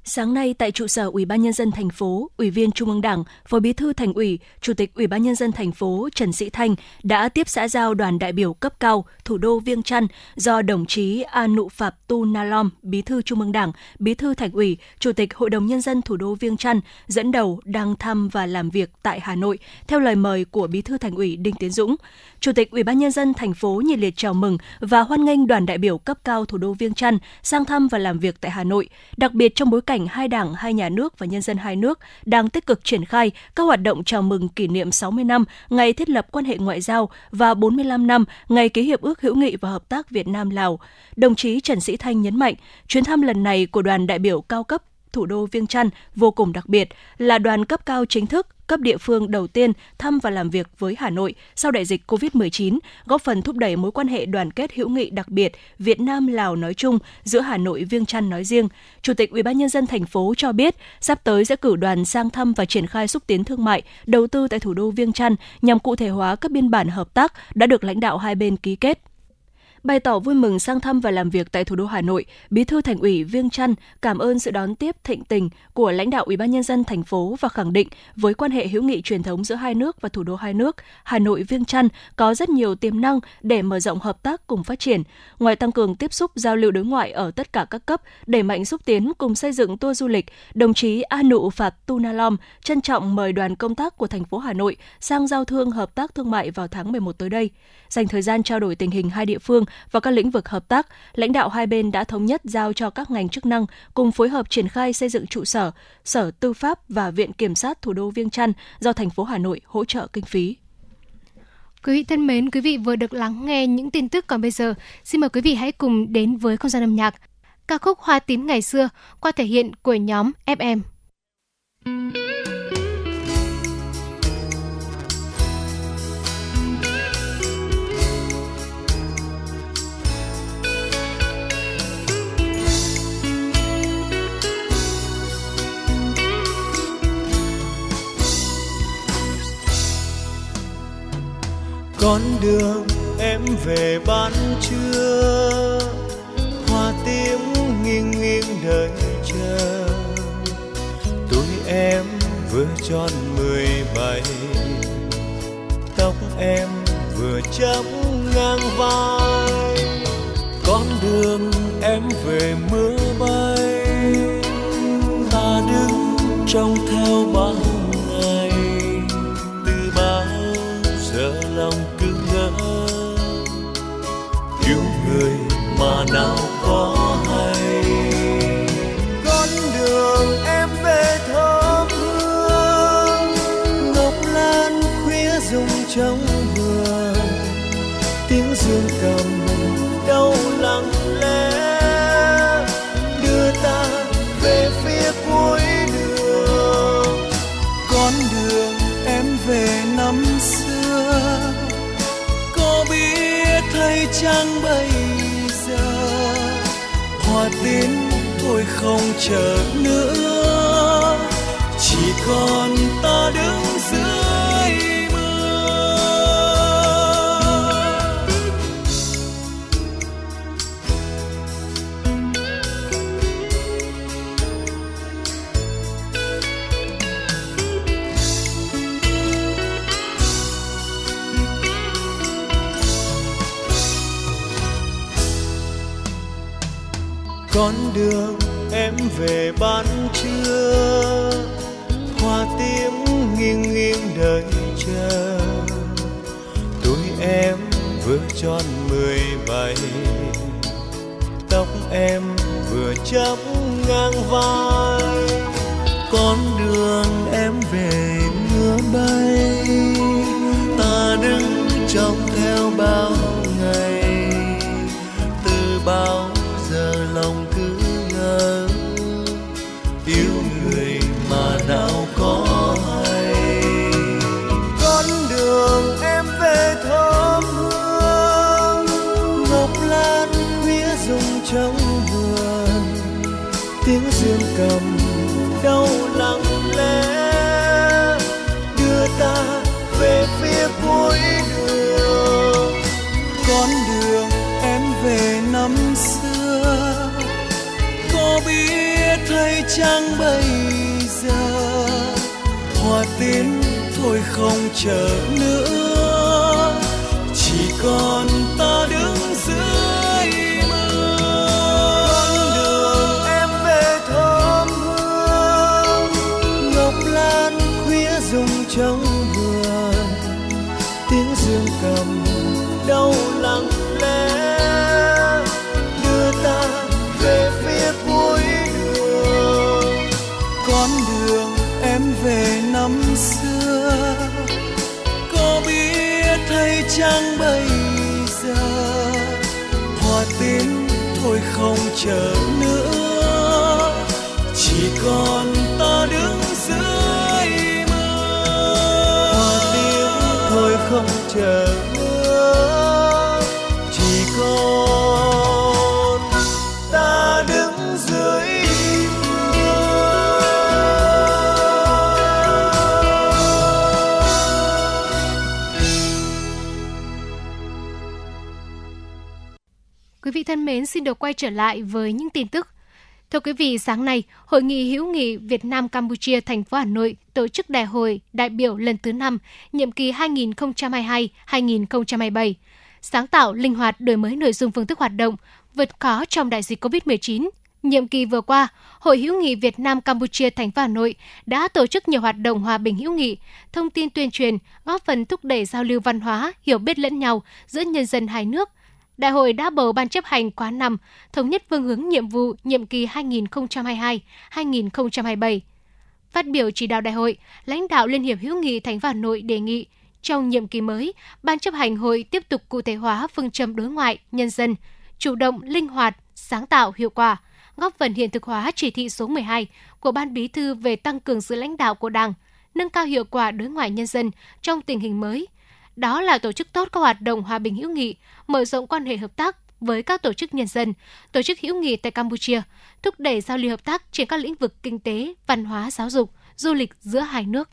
Sáng nay tại trụ sở Ủy ban nhân dân thành phố, Ủy viên Trung ương Đảng, Phó Bí thư Thành ủy, Chủ tịch Ủy ban nhân dân thành phố Trần Sĩ Thanh đã tiếp xã giao đoàn đại biểu cấp cao thủ đô Viêng Chăn do đồng chí Anu Phạp Tu Nalom, Bí thư Trung ương Đảng, Bí thư Thành ủy, Chủ tịch Hội đồng nhân dân thủ đô Viêng Chăn dẫn đầu đang thăm và làm việc tại Hà Nội theo lời mời của Bí thư Thành ủy Đinh Tiến Dũng. Chủ tịch Ủy ban nhân dân thành phố nhiệt liệt chào mừng và hoan nghênh đoàn đại biểu cấp cao thủ đô Viêng Chăn sang thăm và làm việc tại Hà Nội, đặc biệt trong bối cảnh hai đảng, hai nhà nước và nhân dân hai nước đang tích cực triển khai các hoạt động chào mừng kỷ niệm 60 năm ngày thiết lập quan hệ ngoại giao và 45 năm ngày ký hiệp ước hữu nghị và hợp tác Việt Nam Lào. Đồng chí Trần Sĩ Thanh nhấn mạnh, chuyến thăm lần này của đoàn đại biểu cao cấp thủ đô Viêng Chăn vô cùng đặc biệt, là đoàn cấp cao chính thức cấp địa phương đầu tiên thăm và làm việc với Hà Nội sau đại dịch COVID-19, góp phần thúc đẩy mối quan hệ đoàn kết hữu nghị đặc biệt Việt Nam Lào nói chung giữa Hà Nội Viêng Chăn nói riêng. Chủ tịch UBND thành phố cho biết sắp tới sẽ cử đoàn sang thăm và triển khai xúc tiến thương mại, đầu tư tại thủ đô Viêng Chăn nhằm cụ thể hóa các biên bản hợp tác đã được lãnh đạo hai bên ký kết. Bày tỏ vui mừng sang thăm và làm việc tại thủ đô Hà Nội, Bí thư Thành ủy Viêng Chăn cảm ơn sự đón tiếp thịnh tình của lãnh đạo Ủy ban nhân dân thành phố và khẳng định với quan hệ hữu nghị truyền thống giữa hai nước và thủ đô hai nước, Hà Nội Viêng Chăn có rất nhiều tiềm năng để mở rộng hợp tác cùng phát triển. Ngoài tăng cường tiếp xúc giao lưu đối ngoại ở tất cả các cấp, đẩy mạnh xúc tiến cùng xây dựng tour du lịch, đồng chí Anu Phạt Tunalom trân trọng mời đoàn công tác của thành phố Hà Nội sang giao thương hợp tác thương mại vào tháng 11 tới đây. Dành thời gian trao đổi tình hình hai địa phương và các lĩnh vực hợp tác, lãnh đạo hai bên đã thống nhất giao cho các ngành chức năng cùng phối hợp triển khai xây dựng trụ sở, Sở Tư pháp và Viện Kiểm sát thủ đô Viêng Chăn do thành phố Hà Nội hỗ trợ kinh phí. Quý vị thân mến, quý vị vừa được lắng nghe những tin tức còn bây giờ, xin mời quý vị hãy cùng đến với không gian âm nhạc. Ca khúc Hoa tím ngày xưa qua thể hiện của nhóm FM. Con đường em về ban trưa. Hoa tím nghiêng nghiêng đợi chờ. Tuổi em vừa tròn mười bảy, tóc em vừa chấm ngang vai. Con đường em về mưa trong vườn. Tiếng dương cầm đau lặng lẽ. Đưa ta về phía cuối đường. Con đường em về năm xưa. Có biết thấy chăng bây giờ? Hoa tím thôi không chờ nữa. Chỉ còn ta đứng con đường em về ban trưa. Hoa tím nghiêng nghiêng đợi chờ. Tuổi em vừa tròn mười bảy, tóc em vừa chấm ngang vai. Con đường em về mưa bay, ta đứng trong theo bao ngày. Từ bao không chờ nữa. Chỉ còn chăng bây giờ, hoa tím thôi không chờ nữa. Chỉ còn ta đứng dưới mưa. Hoa tím thôi không chờ nữa mến, xin được quay trở lại với những tin tức. Thưa quý vị, sáng nay, Hội nghị hữu nghị Việt Nam Campuchia thành phố Hà Nội tổ chức đại hội đại biểu lần thứ 5, nhiệm kỳ 2022-2027. Sáng tạo, linh hoạt, đổi mới nội dung phương thức hoạt động, vượt khó trong đại dịch COVID-19. Nhiệm kỳ vừa qua, Hội hữu nghị Việt Nam Campuchia thành phố Hà Nội đã tổ chức nhiều hoạt động hòa bình hữu nghị, thông tin tuyên truyền, góp phần thúc đẩy giao lưu văn hóa, hiểu biết lẫn nhau giữa nhân dân hai nước – Đại hội đã bầu ban chấp hành khóa 5, thống nhất phương hướng nhiệm vụ nhiệm kỳ 2022-2027. Phát biểu chỉ đạo đại hội, lãnh đạo Liên hiệp hữu nghị Thành phố Hà Nội đề nghị trong nhiệm kỳ mới, ban chấp hành hội tiếp tục cụ thể hóa phương châm đối ngoại, nhân dân, chủ động, linh hoạt, sáng tạo, hiệu quả, góp phần hiện thực hóa chỉ thị số 12 của Ban Bí thư về tăng cường sự lãnh đạo của Đảng, nâng cao hiệu quả đối ngoại nhân dân trong tình hình mới – đó là tổ chức tốt các hoạt động hòa bình hữu nghị, mở rộng quan hệ hợp tác với các tổ chức nhân dân, tổ chức hữu nghị tại Campuchia, thúc đẩy giao lưu hợp tác trên các lĩnh vực kinh tế, văn hóa, giáo dục, du lịch giữa hai nước.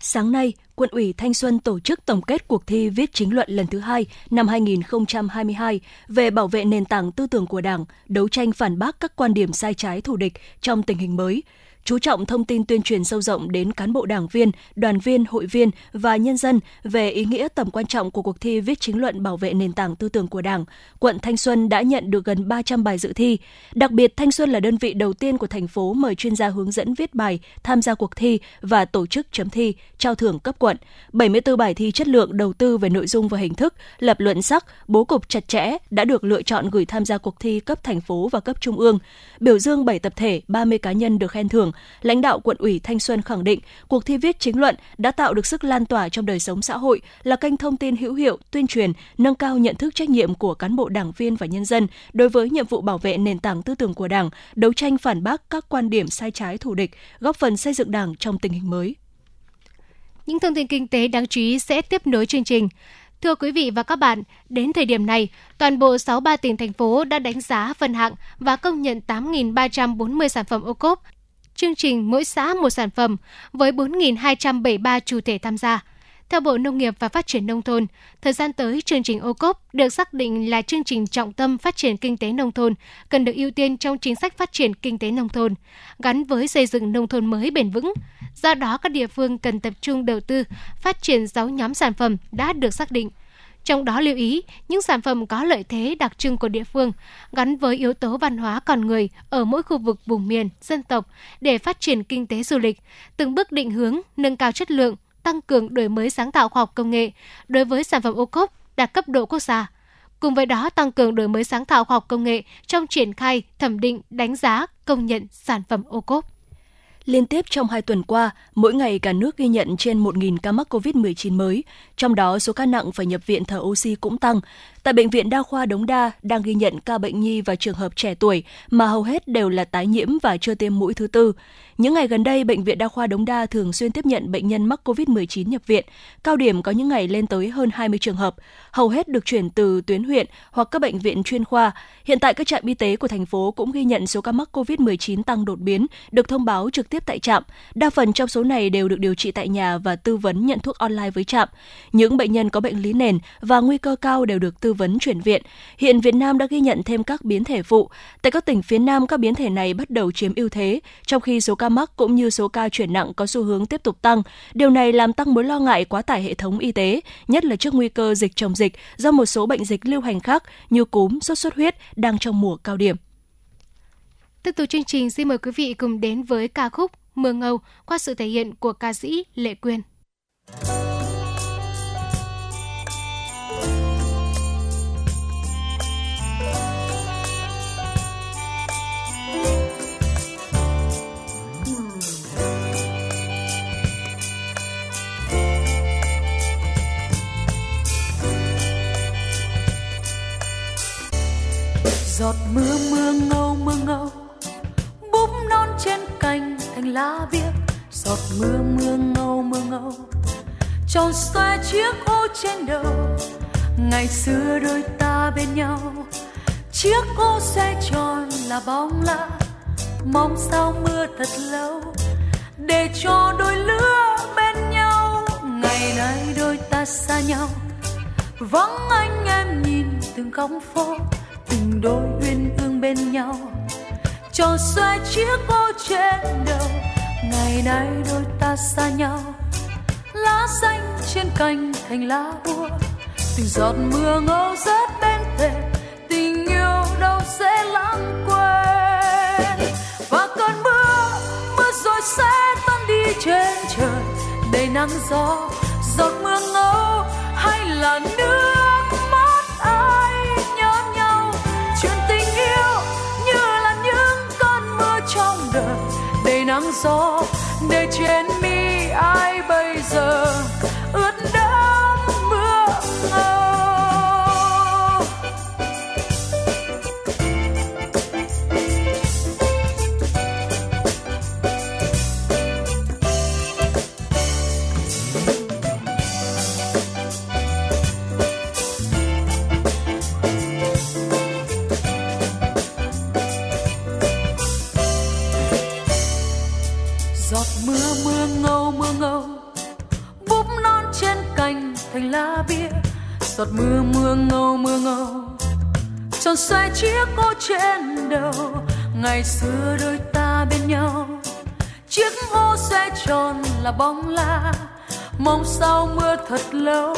Sáng nay, Quận ủy Thanh Xuân tổ chức tổng kết cuộc thi viết chính luận lần thứ hai năm 2022 về bảo vệ nền tảng tư tưởng của Đảng, đấu tranh phản bác các quan điểm sai trái thù địch trong tình hình mới, chú trọng thông tin tuyên truyền sâu rộng đến cán bộ đảng viên, đoàn viên, hội viên và nhân dân về ý nghĩa tầm quan trọng của cuộc thi viết chính luận bảo vệ nền tảng tư tưởng của Đảng. Quận Thanh Xuân đã nhận được gần 300 bài dự thi. Đặc biệt, Thanh Xuân là đơn vị đầu tiên của thành phố mời chuyên gia hướng dẫn viết bài, tham gia cuộc thi và tổ chức chấm thi, trao thưởng cấp quận. 74 bài thi chất lượng đầu tư về nội dung và hình thức, lập luận sắc, bố cục chặt chẽ đã được lựa chọn gửi tham gia cuộc thi cấp thành phố và cấp trung ương. Biểu dương 7 tập thể, 30 cá nhân được khen thưởng lãnh đạo quận ủy Thanh Xuân khẳng định cuộc thi viết chính luận đã tạo được sức lan tỏa trong đời sống xã hội, là kênh thông tin hữu hiệu, tuyên truyền, nâng cao nhận thức trách nhiệm của cán bộ đảng viên và nhân dân đối với nhiệm vụ bảo vệ nền tảng tư tưởng của Đảng, đấu tranh phản bác các quan điểm sai trái thù địch, góp phần xây dựng Đảng trong tình hình mới. Những thông tin kinh tế đáng chú ý sẽ tiếp nối chương trình. Thưa quý vị và các bạn, đến thời điểm này, toàn bộ 63 tỉnh thành phố đã đánh giá phân hạng và công nhận 8.340 sản phẩm ô cốp. Chương trình mỗi xã một sản phẩm với 4.273 chủ thể tham gia. Theo Bộ Nông nghiệp và Phát triển Nông thôn, thời gian tới chương trình ô cốp được xác định là chương trình trọng tâm phát triển kinh tế nông thôn, cần được ưu tiên trong chính sách phát triển kinh tế nông thôn, gắn với xây dựng nông thôn mới bền vững. Do đó, các địa phương cần tập trung đầu tư, phát triển 6 nhóm sản phẩm đã được xác định. Trong đó lưu ý những sản phẩm có lợi thế đặc trưng của địa phương, gắn với yếu tố văn hóa con người ở mỗi khu vực vùng miền, dân tộc để phát triển kinh tế du lịch, từng bước định hướng, nâng cao chất lượng, tăng cường đổi mới sáng tạo khoa học công nghệ đối với sản phẩm ô cốp đạt cấp độ quốc gia. Cùng với đó tăng cường đổi mới sáng tạo khoa học công nghệ trong triển khai, thẩm định, đánh giá, công nhận sản phẩm ô cốp. Liên tiếp trong hai tuần qua, mỗi ngày cả nước ghi nhận trên 1.000 ca mắc COVID-19 mới, trong đó số ca nặng phải nhập viện thở oxy cũng tăng. Tại Bệnh viện Đa khoa Đống Đa đang ghi nhận ca bệnh nhi và trường hợp trẻ tuổi mà hầu hết đều là tái nhiễm và chưa tiêm mũi thứ tư. Những ngày gần đây, Bệnh viện Đa khoa Đống Đa thường xuyên tiếp nhận bệnh nhân mắc COVID-19 nhập viện. Cao điểm có những ngày lên tới hơn 20 trường hợp. Hầu hết được chuyển từ tuyến huyện hoặc các bệnh viện chuyên khoa. Hiện tại các trạm y tế của thành phố cũng ghi nhận số ca mắc COVID-19 tăng đột biến, được thông báo trực tiếp tại trạm. Đa phần trong số này đều được điều trị tại nhà và tư vấn nhận thuốc online với trạm. Những bệnh nhân có bệnh lý nền và nguy cơ cao đều được tư vấn chuyển viện. Hiện Việt Nam đã ghi nhận thêm các biến thể phụ. Tại các tỉnh phía Nam, các biến thể này bắt đầu chiếm ưu thế, trong khi số ca mắc cũng như số ca chuyển nặng có xu hướng tiếp tục tăng. Điều này làm tăng mối lo ngại quá tải hệ thống y tế, nhất là trước nguy cơ dịch chồng dịch do một số bệnh dịch lưu hành khác như cúm, sốt xuất huyết đang trong mùa cao điểm. Tiếp tục chương trình, xin mời quý vị cùng đến với ca khúc Mưa Ngâu qua sự thể hiện của ca sĩ Lệ Quyên. Giọt mưa mưa ngâu mưa ngâu. Búp non trên cành thành lá biếc giọt mưa mưa ngâu mưa ngâu. Tròn xoe chiếc ô trên đầu. Ngày xưa đôi ta bên nhau. Chiếc ô xe tròn là bóng lạ mong sao mưa thật lâu. Để cho đôi lứa bên nhau. Ngày nay đôi ta xa nhau. Vắng anh em nhìn từng góc phố từng đôi uyên ương bên nhau. Trò xoay chiếc ô trên đầu, ngày nay đôi ta xa nhau. Lá xanh trên cành thành lá úa từng giọt mưa ngâu rớt bên thềm. Tình yêu đâu sẽ lãng quên. Và cơn mưa mưa rồi sẽ tan đi trên trời. Đầy nắng gió đầy gió để trên mi ai bây giờ? Xưa đôi ta bên nhau. Chiếc ô xe tròn là bóng la, mong sao mưa thật lâu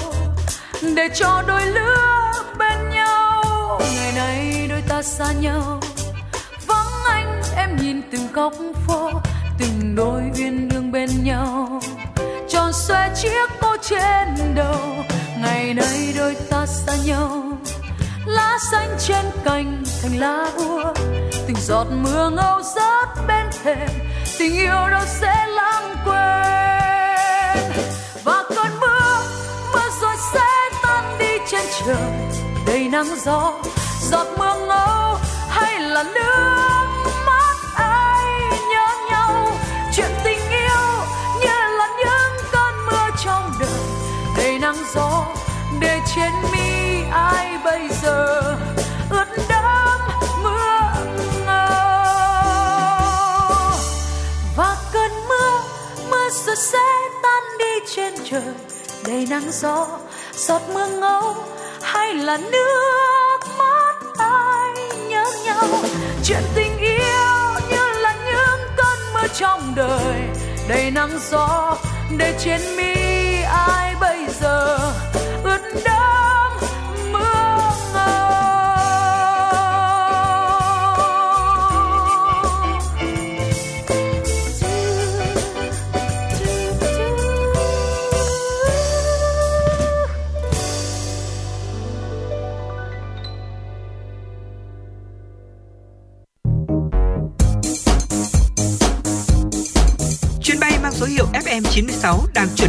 để cho đôi lứa bên nhau. Ngày nay đôi ta xa nhau, vắng anh em nhìn từng góc phố, từng đôi uyên ương bên nhau. Tròn xoe chiếc ô trên đầu, ngày nay đôi ta xa nhau. Lá xanh trên cành thành lá úa giọt mưa ngâu rớt bên thềm, tình yêu đâu sẽ lãng quên. Và cơn mưa mưa rồi sẽ tan đi trên trời. Đầy nắng gió, giọt mưa ngâu, hay là nước mắt ai nhớ nhau? Chuyện tình yêu như là những cơn mưa trong đời. Đầy nắng gió, để trên trời, đầy nắng gió, giọt mưa ngâu hay là nước mắt ai nhớ nhau. Chuyện tình yêu như là những cơn mưa trong đời, đầy nắng gió, để trên mi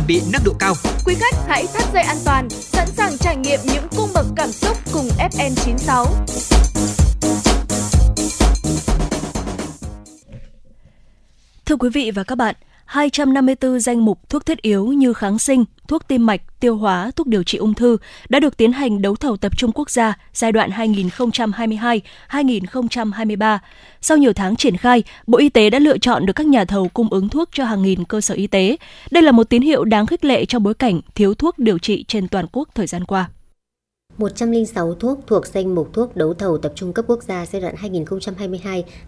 bị nâng độ cao. Quý khách hãy thắt dây an toàn, sẵn sàng trải nghiệm những cung bậc cảm xúc cùng FN96. Thưa quý vị và các bạn, 254 danh mục thuốc thiết yếu như kháng sinh, thuốc tim mạch, tiêu hóa, thuốc điều trị ung thư đã được tiến hành đấu thầu tập trung quốc gia giai đoạn 2022-2023. Sau nhiều tháng triển khai, Bộ Y tế đã lựa chọn được các nhà thầu cung ứng thuốc cho hàng nghìn cơ sở y tế. Đây là một tín hiệu đáng khích lệ trong bối cảnh thiếu thuốc điều trị trên toàn quốc thời gian qua. 106 thuốc thuộc danh mục thuốc đấu thầu tập trung cấp quốc gia giai đoạn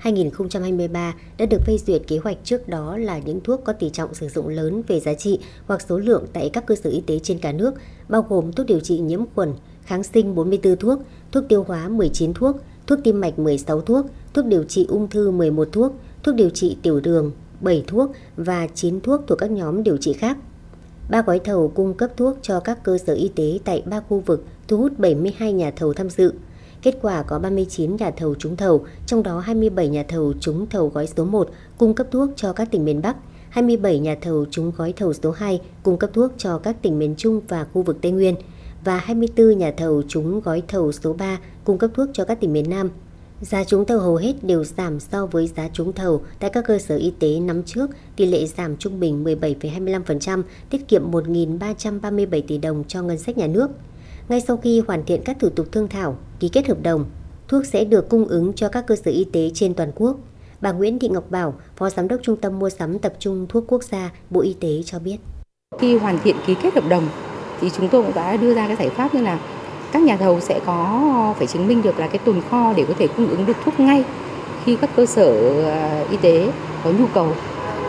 2022-2023 đã được phê duyệt kế hoạch trước đó là những thuốc có tỷ trọng sử dụng lớn về giá trị hoặc số lượng tại các cơ sở y tế trên cả nước, bao gồm thuốc điều trị nhiễm khuẩn, kháng sinh 44 thuốc, thuốc tiêu hóa 19 thuốc, thuốc tim mạch 16 thuốc, thuốc điều trị ung thư 11 thuốc, thuốc điều trị tiểu đường 7 thuốc và 9 thuốc thuộc các nhóm điều trị khác. Ba gói thầu cung cấp thuốc cho các cơ sở y tế tại ba khu vực thu hút 72 nhà thầu tham dự. Kết quả có 39 nhà thầu trúng thầu, trong đó 27 nhà thầu trúng thầu gói số 1 cung cấp thuốc cho các tỉnh miền Bắc, 27 nhà thầu trúng gói thầu số 2 cung cấp thuốc cho các tỉnh miền Trung và khu vực Tây Nguyên và 24 nhà thầu trúng gói thầu số 3 cung cấp thuốc cho các tỉnh miền Nam. Giá trúng thầu hầu hết đều giảm so với giá trúng thầu tại các cơ sở y tế năm trước, tỷ lệ giảm trung bình 17,25%, tiết kiệm 1.337 tỷ đồng cho ngân sách nhà nước. Ngay sau khi hoàn thiện các thủ tục thương thảo, ký kết hợp đồng, thuốc sẽ được cung ứng cho các cơ sở y tế trên toàn quốc. Bà Nguyễn Thị Ngọc Bảo, Phó Giám đốc Trung tâm Mua sắm Tập trung Thuốc Quốc gia, Bộ Y tế cho biết. Khi hoàn thiện ký kết hợp đồng thì chúng tôi cũng đã đưa ra cái giải pháp như là các nhà thầu sẽ có ờ, phải chứng minh được là cái tồn kho để có thể cung ứng được thuốc ngay khi các cơ sở ờ, y tế có nhu cầu.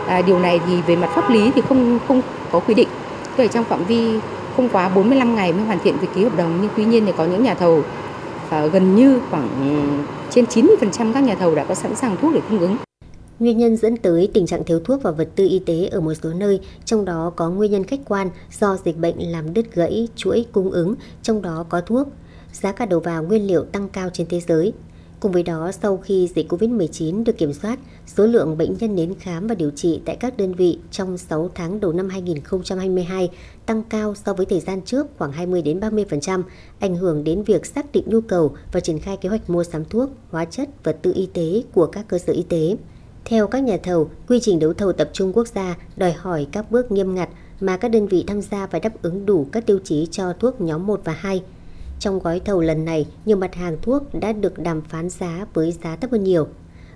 À, điều này thì về mặt pháp lý thì không không có quy định. Tức là trong phạm vi không quá 45 ngày mới hoàn thiện việc ký hợp đồng nhưng tuy nhiên thì có những nhà thầu à, gần như khoảng ừ, trên 90% các nhà thầu đã có sẵn sàng thuốc để cung ứng. Nguyên nhân dẫn tới tình trạng thiếu thuốc và vật tư y tế ở một số nơi, trong đó có nguyên nhân khách quan do dịch bệnh làm đứt gãy chuỗi cung ứng, trong đó có thuốc. Giá cả đầu vào nguyên liệu tăng cao trên thế giới. Cùng với đó, sau khi dịch COVID-19 được kiểm soát, số lượng bệnh nhân đến khám và điều trị tại các đơn vị trong 6 tháng đầu năm 2022 tăng cao so với thời gian trước khoảng 20 đến 30%, ảnh hưởng đến việc xác định nhu cầu và triển khai kế hoạch mua sắm thuốc, hóa chất, vật tư y tế của các cơ sở y tế. Theo các nhà thầu, quy trình đấu thầu tập trung quốc gia đòi hỏi các bước nghiêm ngặt mà các đơn vị tham gia phải đáp ứng đủ các tiêu chí cho thuốc nhóm 1 và 2. Trong gói thầu lần này, nhiều mặt hàng thuốc đã được đàm phán giá với giá thấp hơn nhiều.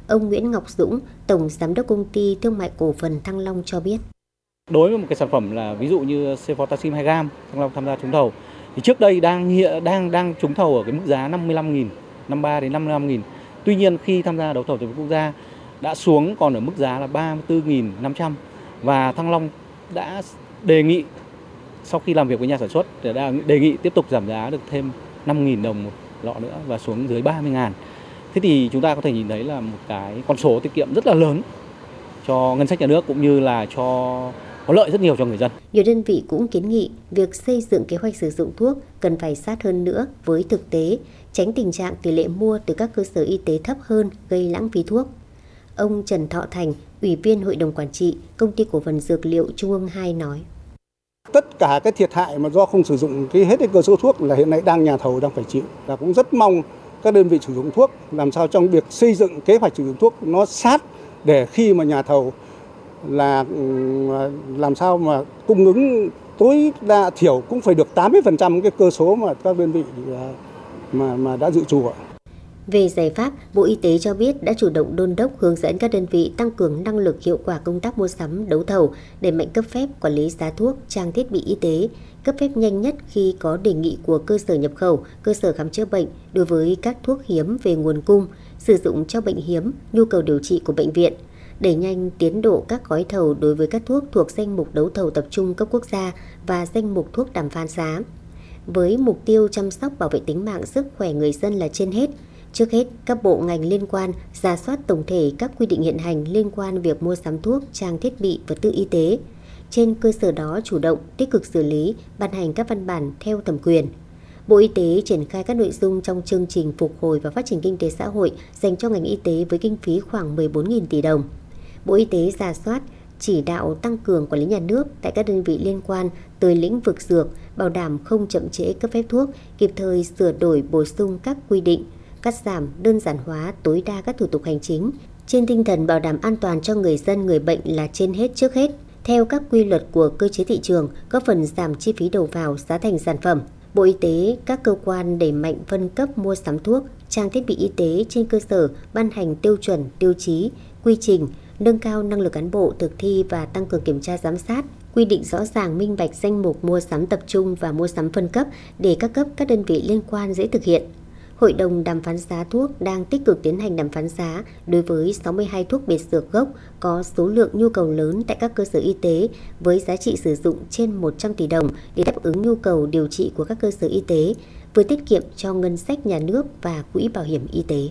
Ông Nguyễn Ngọc Dũng, Tổng Giám đốc Công ty Thương mại Cổ phần Thăng Long cho biết. Đối với một cái sản phẩm là ví dụ như Cefotaxim 2 gram, Thăng Long tham gia trúng thầu, thì trước đây đang hiện đang đang trúng thầu ở cái mức giá 55.000, 53 đến 55.000. Tuy nhiên khi tham gia đấu thầu tập quốc gia đã xuống còn ở mức giá là 34.500 và Thăng Long đã đề nghị sau khi làm việc với nhà sản xuất để đã đề nghị tiếp tục giảm giá được thêm 5.000 đồng một lọ nữa và xuống dưới 30.000. Thế thì chúng ta có thể nhìn thấy là một cái con số tiết kiệm rất là lớn cho ngân sách nhà nước cũng như là cho có lợi rất nhiều cho người dân. Nhiều đơn vị cũng kiến nghị việc xây dựng kế hoạch sử dụng thuốc cần phải sát hơn nữa với thực tế, tránh tình trạng tỷ lệ mua từ các cơ sở y tế thấp hơn gây lãng phí thuốc. Ông Trần Thọ Thành, Ủy viên Hội đồng Quản trị, Công ty Cổ phần Dược liệu Trung ương 2 nói. Tất cả cái thiệt hại mà do không sử dụng cái hết cái cơ số thuốc là hiện nay đang nhà thầu đang phải chịu. Và cũng rất mong các đơn vị sử dụng thuốc làm sao trong việc xây dựng kế hoạch sử dụng thuốc nó sát để khi mà nhà thầu là làm sao mà cung ứng tối đa thiểu cũng phải được 80% cái cơ số mà các đơn vị à, mà mà đã dự trù ạ. Về giải pháp, Bộ Y tế cho biết đã chủ động đôn đốc hướng dẫn các đơn vị tăng cường năng lực hiệu quả công tác mua sắm, đấu thầu, để mạnh cấp phép quản lý giá thuốc, trang thiết bị y tế, cấp phép nhanh nhất khi có đề nghị của cơ sở nhập khẩu, cơ sở khám chữa bệnh đối với các thuốc hiếm về nguồn cung, sử dụng cho bệnh hiếm, nhu cầu điều trị của bệnh viện, đẩy nhanh tiến độ các gói thầu đối với các thuốc thuộc danh mục đấu thầu tập trung cấp quốc gia và danh mục thuốc đàm phán giá. Với mục tiêu chăm sóc bảo vệ tính mạng sức khỏe người dân là trên hết, Trước hết, các bộ ngành liên quan ra soát tổng thể các quy định hiện hành liên quan việc mua sắm thuốc, trang thiết bị, vật tư y tế. Trên cơ sở đó chủ động, tích cực xử lý, ban hành các văn bản theo thẩm quyền. Bộ Y tế triển khai các nội dung trong chương trình phục hồi và phát triển kinh tế xã hội dành cho ngành y tế với kinh phí khoảng 14.000 tỷ đồng. Bộ Y tế ra soát, chỉ đạo tăng cường quản lý nhà nước tại các đơn vị liên quan tới lĩnh vực dược, bảo đảm không chậm trễ cấp phép thuốc, kịp thời sửa đổi bổ sung các quy định, cắt giảm, đơn giản hóa tối đa các thủ tục hành chính, trên tinh thần bảo đảm an toàn cho người dân người bệnh là trên hết trước hết, theo các quy luật của cơ chế thị trường, góp phần giảm chi phí đầu vào giá thành sản phẩm. Bộ Y tế, các cơ quan đẩy mạnh phân cấp mua sắm thuốc, trang thiết bị y tế trên cơ sở ban hành tiêu chuẩn, tiêu chí, quy trình, nâng cao năng lực cán bộ thực thi và tăng cường kiểm tra giám sát, quy định rõ ràng minh bạch danh mục mua sắm tập trung và mua sắm phân cấp để các cấp các đơn vị liên quan dễ thực hiện. Hội đồng đàm phán giá thuốc đang tích cực tiến hành đàm phán giá đối với 62 thuốc biệt dược gốc có số lượng nhu cầu lớn tại các cơ sở y tế với giá trị sử dụng trên 100 tỷ đồng để đáp ứng nhu cầu điều trị của các cơ sở y tế, vừa tiết kiệm cho ngân sách nhà nước và quỹ bảo hiểm y tế.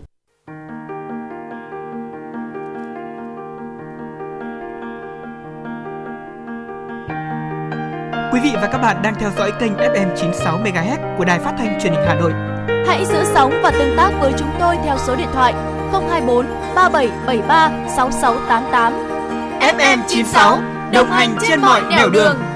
Quý vị và các bạn đang theo dõi kênh FM 96 MHz của Đài Phát thanh Truyền hình Hà Nội. Hãy giữ sóng và tương tác với chúng tôi theo số điện thoại 024 3773 6688. FM 96 đồng hành trên mọi nẻo đường. đường.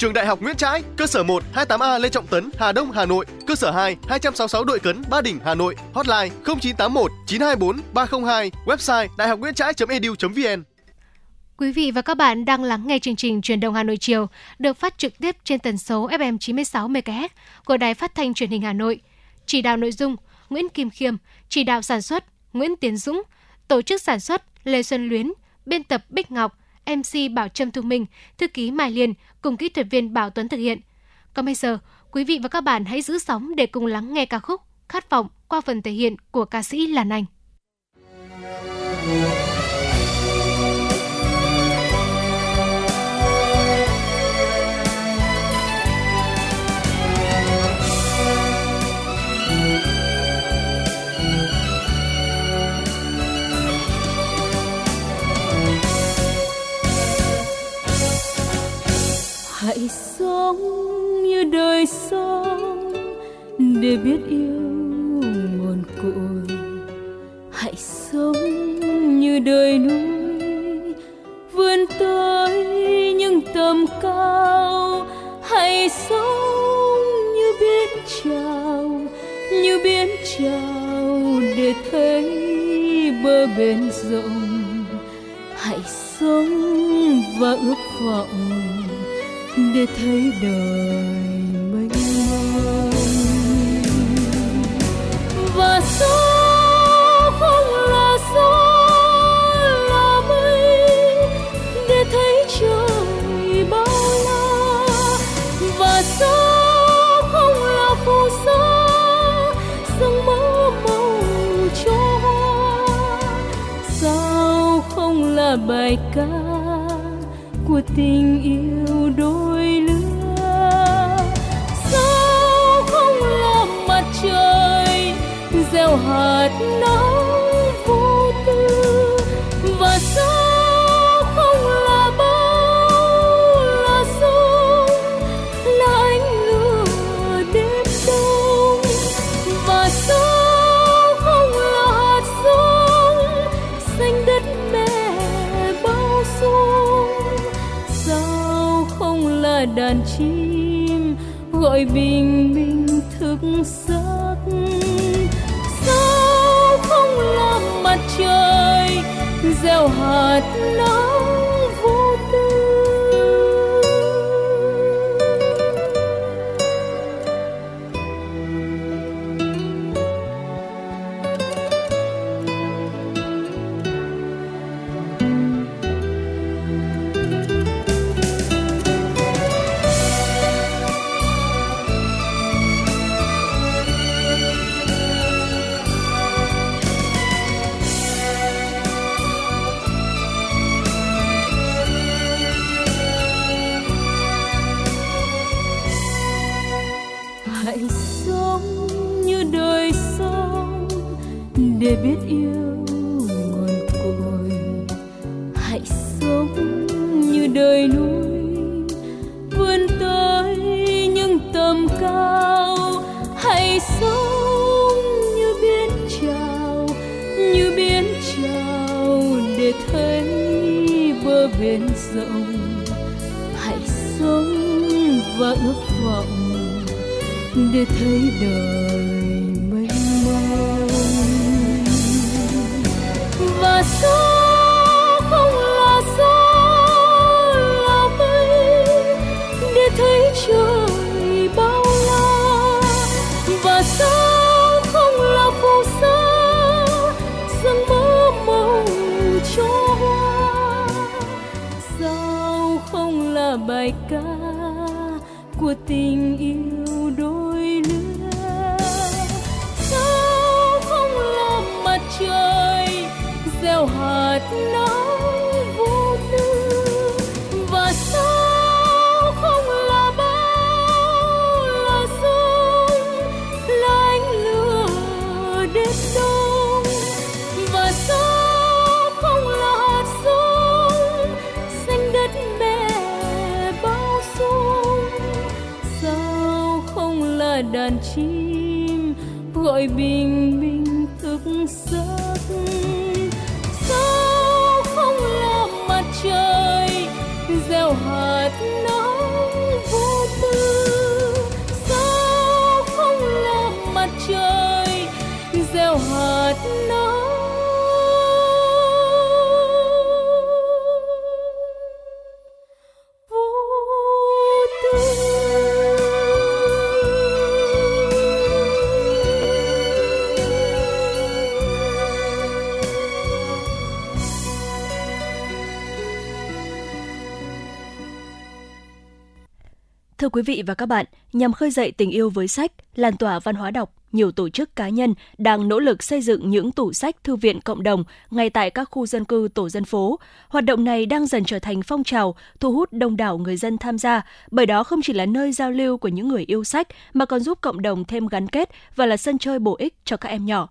Trường Đại học Nguyễn Trãi, cơ sở 1 28A Lê Trọng Tấn, Hà Đông, Hà Nội, cơ sở 2 266 Đội Cấn, Ba Đình, Hà Nội, hotline 0981 924 302, website đạihocnguyentrai.edu.vn. Quý vị và các bạn đang lắng nghe chương trình Truyền động Hà Nội chiều được phát trực tiếp trên tần số FM 96 MHz của Đài Phát thanh Truyền hình Hà Nội. Chỉ đạo nội dung Nguyễn Kim Khiêm, chỉ đạo sản xuất Nguyễn Tiến Dũng, tổ chức sản xuất Lê Xuân Luyến, biên tập Bích Ngọc, MC Bảo Trâm Thu Minh, thư ký Mai Liên cùng kỹ thuật viên Bảo Tuấn thực hiện. Còn bây giờ, quý vị và các bạn hãy giữ sóng để cùng lắng nghe ca khúc Khát vọng qua phần thể hiện của ca sĩ Lan Anh. Hãy sống như đời sống để biết yêu nguồn cội. Hãy sống như đời núi, vươn tới những tầm cao. Hãy sống như biển trào như biển trào để thấy bờ bên rộng. Hãy sống và ước vọng để thấy đời mênh mông và gió không là gió là mây để thấy trời bao la. Và gió không là phù sa sương mơ màu cho hoa. Sao không là bài ca của tình yêu đôi gieo hạt nắng vô tư. Và sao không là bao là sông, là ánh lửa đêm đông? Và sao không là hạt giống, xanh đất mẹ bao dung sao không là đàn chim gọi bình gieo hạt nắng để thấy đời. Gọi bình Thưa quý vị và các bạn, nhằm khơi dậy tình yêu với sách, lan tỏa văn hóa đọc, nhiều tổ chức cá nhân đang nỗ lực xây dựng những tủ sách thư viện cộng đồng ngay tại các khu dân cư tổ dân phố. Hoạt động này đang dần trở thành phong trào, thu hút đông đảo người dân tham gia, bởi đó không chỉ là nơi giao lưu của những người yêu sách mà còn giúp cộng đồng thêm gắn kết và là sân chơi bổ ích cho các em nhỏ.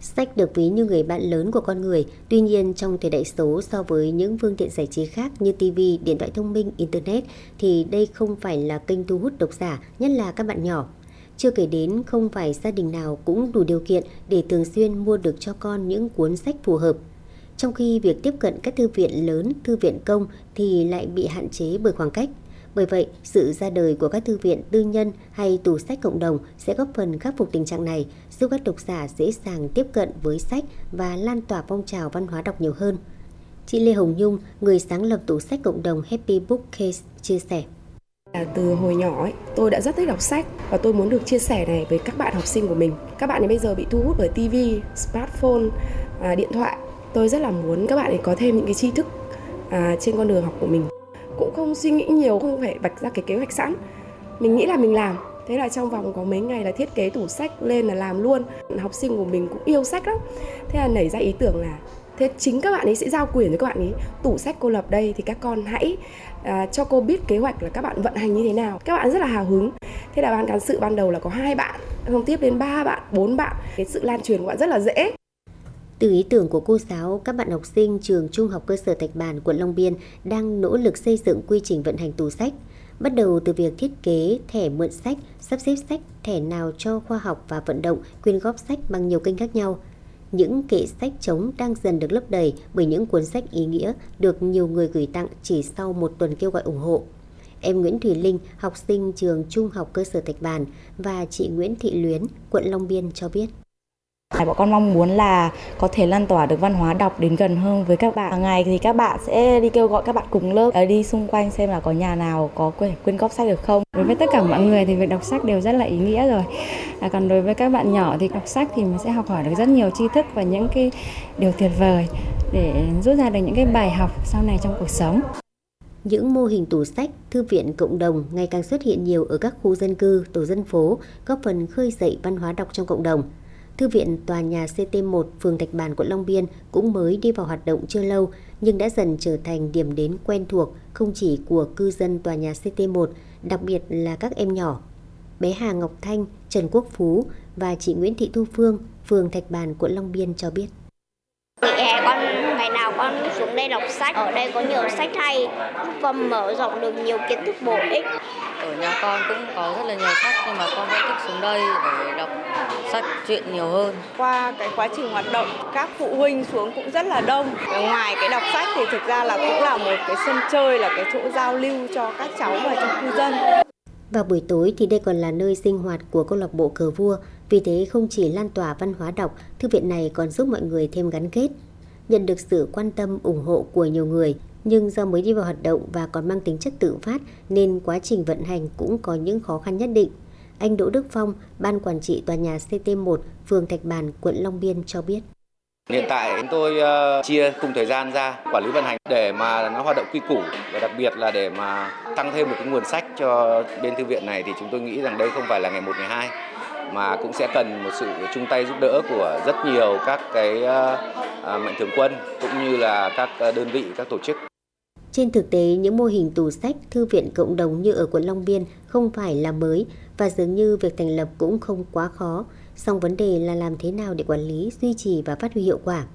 Sách được ví như người bạn lớn của con người, tuy nhiên trong thời đại số so với những phương tiện giải trí khác như TV, điện thoại thông minh, Internet thì đây không phải là kênh thu hút độc giả, nhất là các bạn nhỏ. Chưa kể đến không phải gia đình nào cũng đủ điều kiện để thường xuyên mua được cho con những cuốn sách phù hợp. Trong khi việc tiếp cận các thư viện lớn, thư viện công thì lại bị hạn chế bởi khoảng cách. Bởi vậy, sự ra đời của các thư viện tư nhân hay tủ sách cộng đồng sẽ góp phần khắc phục tình trạng này, giúp các độc giả dễ dàng tiếp cận với sách và lan tỏa phong trào văn hóa đọc nhiều hơn. Chị Lê Hồng Nhung, người sáng lập tủ sách cộng đồng Happy Bookcase, chia sẻ. À, từ hồi nhỏ ấy, tôi đã rất thích đọc sách và tôi muốn được chia sẻ này với các bạn học sinh của mình. Các bạn ấy bây giờ bị thu hút bởi TV, smartphone, à, điện thoại. Tôi rất là muốn các bạn ấy có thêm những cái tri thức à, trên con đường học của mình. Cũng không suy nghĩ nhiều, không phải vạch ra cái kế hoạch sẵn. Mình nghĩ là mình làm. Thế là trong vòng có mấy ngày là thiết kế tủ sách lên là làm luôn. Học sinh của mình cũng yêu sách lắm. Thế là nảy ra ý tưởng là thế chính các bạn ấy sẽ giao quyền cho các bạn ấy tủ sách cô lập đây thì các con hãy à, cho cô biết kế hoạch là các bạn vận hành như thế nào các bạn rất là hào hứng thế là ban cán sự ban đầu là có hai bạn không tiếp đến ba bạn bốn bạn cái sự lan truyền của bạn rất là dễ từ ý tưởng của cô giáo, các bạn học sinh trường Trung học cơ sở Thạch Bàn, quận Long Biên đang nỗ lực xây dựng quy trình vận hành tủ sách. Bắt đầu từ việc thiết kế thẻ mượn sách, sắp xếp sách, thẻ nào cho khoa học và vận động, quyên góp sách bằng nhiều kênh khác nhau. Những kệ sách trống đang dần được lấp đầy bởi những cuốn sách ý nghĩa được nhiều người gửi tặng chỉ sau một tuần kêu gọi ủng hộ. Em Nguyễn Thùy Linh, học sinh trường Trung học cơ sở Thạch Bàn và chị Nguyễn Thị Luyến, quận Long Biên cho biết. Bọn con mong muốn là có thể lan tỏa được văn hóa đọc đến gần hơn với các bạn. Hàng ngày thì các bạn sẽ đi kêu gọi các bạn cùng lớp ờ, đi xung quanh xem là có nhà nào có quyển quyên góp sách được không. Đối với tất cả mọi người thì việc đọc sách đều rất là ý nghĩa rồi. À, còn đối với các bạn nhỏ thì đọc sách thì mình sẽ học hỏi được rất nhiều tri thức và những cái điều tuyệt vời để rút ra được những cái bài học sau này trong cuộc sống. Những mô hình tủ sách, thư viện cộng đồng ngày càng xuất hiện nhiều ở các khu dân cư, tổ dân phố, góp phần khơi dậy văn hóa đọc trong cộng đồng. Thư viện tòa nhà CT1 phường Thạch Bàn quận Long Biên cũng mới đi vào hoạt động chưa lâu nhưng đã dần trở thành điểm đến quen thuộc không chỉ của cư dân tòa nhà CT1, đặc biệt là các em nhỏ. Bé Hà Ngọc Thanh, Trần Quốc Phú và chị Nguyễn Thị Thu Phương, phường Thạch Bàn quận Long Biên cho biết. Hè con ngày nào con xuống đây đọc sách, ở đây có nhiều sách hay, và mở rộng được nhiều kiến thức bổ ích. Ở nhà con cũng có rất là nhiều sách nhưng mà con vẫn thích xuống đây để đọc sách truyện nhiều hơn. Qua cái quá trình hoạt động, các phụ huynh xuống cũng rất là đông. Ngoài cái đọc sách thì thực ra là cũng là một cái sân chơi, là cái chỗ giao lưu cho các cháu và cho cư dân. Vào buổi tối thì đây còn là nơi sinh hoạt của câu lạc bộ cờ vua, vì thế không chỉ lan tỏa văn hóa đọc, thư viện này còn giúp mọi người thêm gắn kết. Nhận được sự quan tâm ủng hộ của nhiều người, nhưng do mới đi vào hoạt động và còn mang tính chất tự phát nên quá trình vận hành cũng có những khó khăn nhất định. Anh Đỗ Đức Phong, ban quản trị tòa nhà CT1, phường Thạch Bàn, quận Long Biên cho biết. Hiện tại chúng tôi ờ, chia cùng thời gian ra quản lý vận hành để mà nó hoạt động quy củ và đặc biệt là để mà tăng thêm một cái nguồn sách cho bên thư viện này thì chúng tôi nghĩ rằng đây không phải là ngày một ngày hai mà cũng sẽ cần một sự chung tay giúp đỡ của rất nhiều các cái ờ, ờ, mạnh thường quân cũng như là các ờ, đơn vị các tổ chức trên thực tế, những mô hình tủ sách, thư viện cộng đồng như ở quận Long Biên không phải là mới và dường như việc thành lập cũng không quá khó. Song vấn đề là làm thế nào để quản lý, duy trì và phát huy hiệu quả.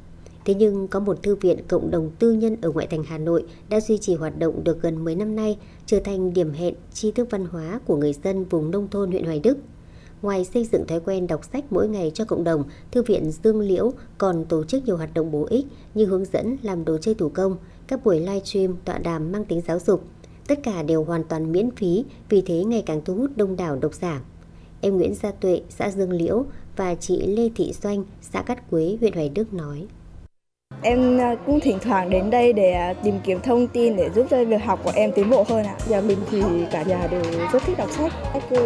Thế nhưng có một thư viện cộng đồng tư nhân ở ngoại thành Hà Nội đã duy trì hoạt động được gần 10 năm nay, trở thành điểm hẹn tri thức văn hóa của người dân vùng nông thôn huyện Hoài Đức. Ngoài xây dựng thói quen đọc sách mỗi ngày cho cộng đồng, Thư viện Dương Liễu còn tổ chức nhiều hoạt động bổ ích như hướng dẫn làm đồ chơi thủ công, các buổi live stream tọa đàm mang tính giáo dục. Tất cả đều hoàn toàn miễn phí, vì thế ngày càng thu hút đông đảo độc giả. Em Nguyễn Gia Tuệ, xã Dương Liễu và chị Lê Thị Doanh, xã Cát Quế, huyện Hoài Đức nói. Em à, cũng thỉnh thoảng đến đây để à, tìm kiếm thông tin để giúp cho việc học của em tiến bộ hơn ạ. Nhà mình thì cả nhà đều rất thích đọc sách.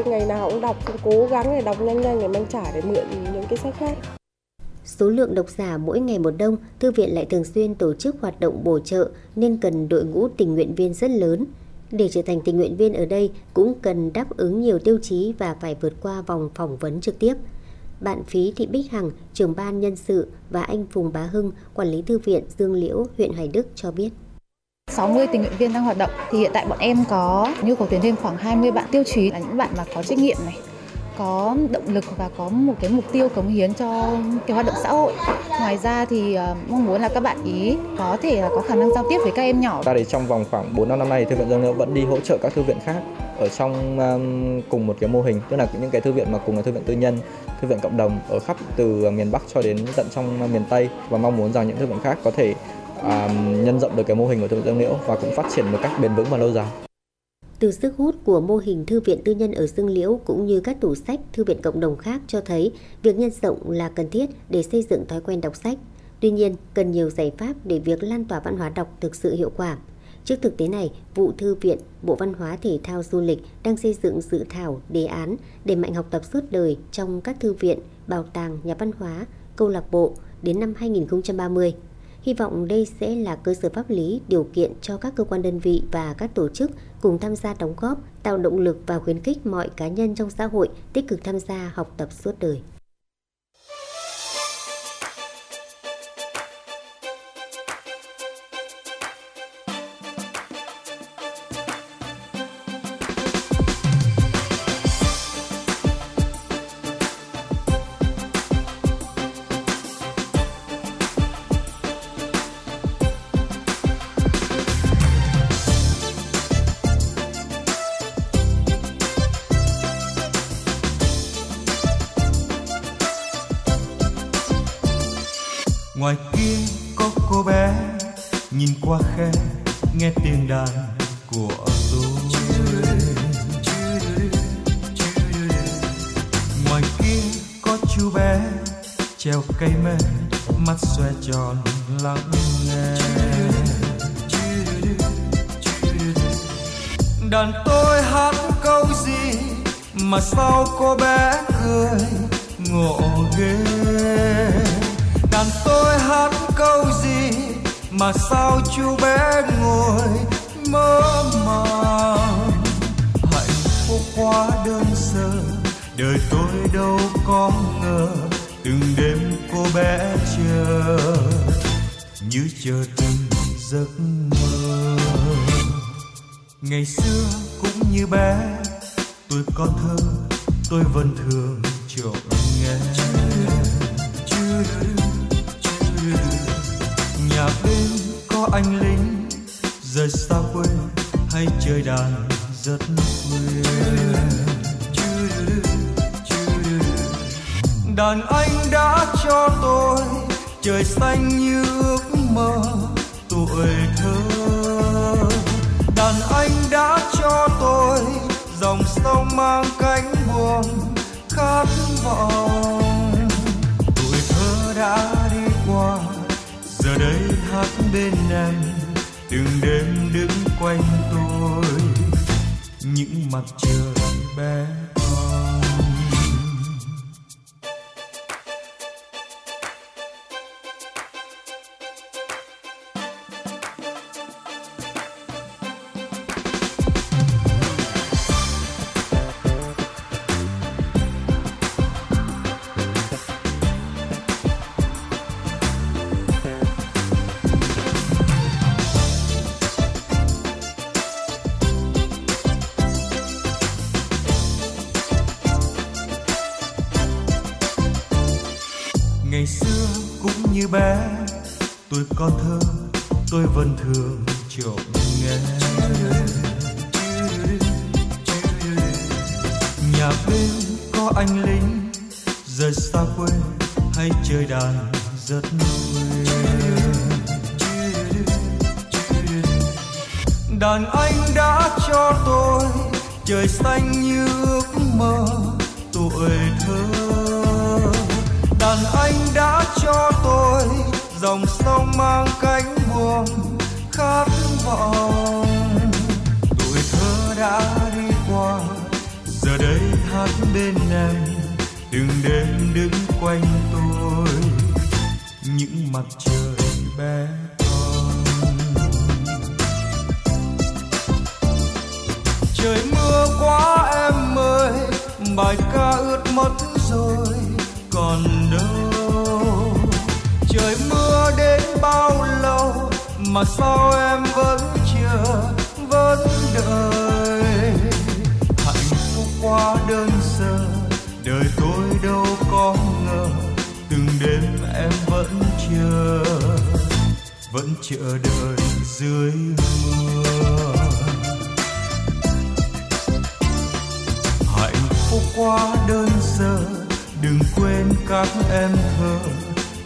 Ngày nào cũng đọc, cũng cố gắng để đọc nhanh nhanh để mang trả để mượn những cái sách khác. Số lượng độc giả mỗi ngày một đông, thư viện lại thường xuyên tổ chức hoạt động bổ trợ nên cần đội ngũ tình nguyện viên rất lớn. Để trở thành tình nguyện viên ở đây cũng cần đáp ứng nhiều tiêu chí và phải vượt qua vòng phỏng vấn trực tiếp. Bạn Phí Thị Bích Hằng, trưởng ban nhân sự và anh Phùng Bá Hưng, quản lý thư viện Dương Liễu, huyện Hoài Đức cho biết. 60 tình nguyện viên đang hoạt động thì hiện tại bọn em có nhu cầu tuyển thêm khoảng 20 bạn tiêu chí là những bạn mà có trách nhiệm này, có động lực và có một cái mục tiêu cống hiến cho cái hoạt động xã hội. Ngoài ra thì uh, mong muốn là các bạn ý có thể là có khả năng giao tiếp với các em nhỏ. Ta thì trong vòng khoảng 4 năm năm nay thư viện Dương Liễu vẫn đi hỗ trợ các thư viện khác ở trong um, cùng một cái mô hình, tức là những cái thư viện mà cùng là thư viện tư nhân, thư viện cộng đồng ở khắp từ à, miền Bắc cho đến tận trong à, miền Tây và mong muốn rằng những thư viện khác có thể um, nhân rộng được cái mô hình của thư viện Dương Liễu và cũng phát triển một cách bền vững và lâu dài. Từ sức hút của mô hình thư viện tư nhân ở Dương Liễu cũng như các tủ sách, thư viện cộng đồng khác cho thấy việc nhân rộng là cần thiết để xây dựng thói quen đọc sách. Tuy nhiên, cần nhiều giải pháp để việc lan tỏa văn hóa đọc thực sự hiệu quả. Trước thực tế này, vụ thư viện, Bộ Văn hóa Thể thao Du lịch đang xây dựng dự thảo đề án để mạnh học tập suốt đời trong các thư viện, bảo tàng, nhà văn hóa, câu lạc bộ đến năm 2030. Hy vọng đây sẽ là cơ sở pháp lý, điều kiện cho các cơ quan đơn vị và các tổ chức cùng tham gia đóng góp, tạo động lực và khuyến khích mọi cá nhân trong xã hội tích cực tham gia học tập suốt đời. Đơn sơ, đời tôi đâu có ngờ, từng đêm em vẫn chờ vẫn chờ đợi dưới mưa. Hạnh phúc quá đơn sơ, đừng quên các em thơ,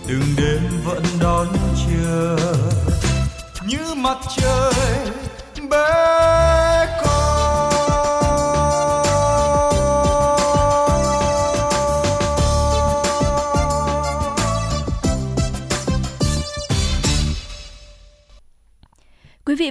từng đêm vẫn đón chờ. Như mặt trời bên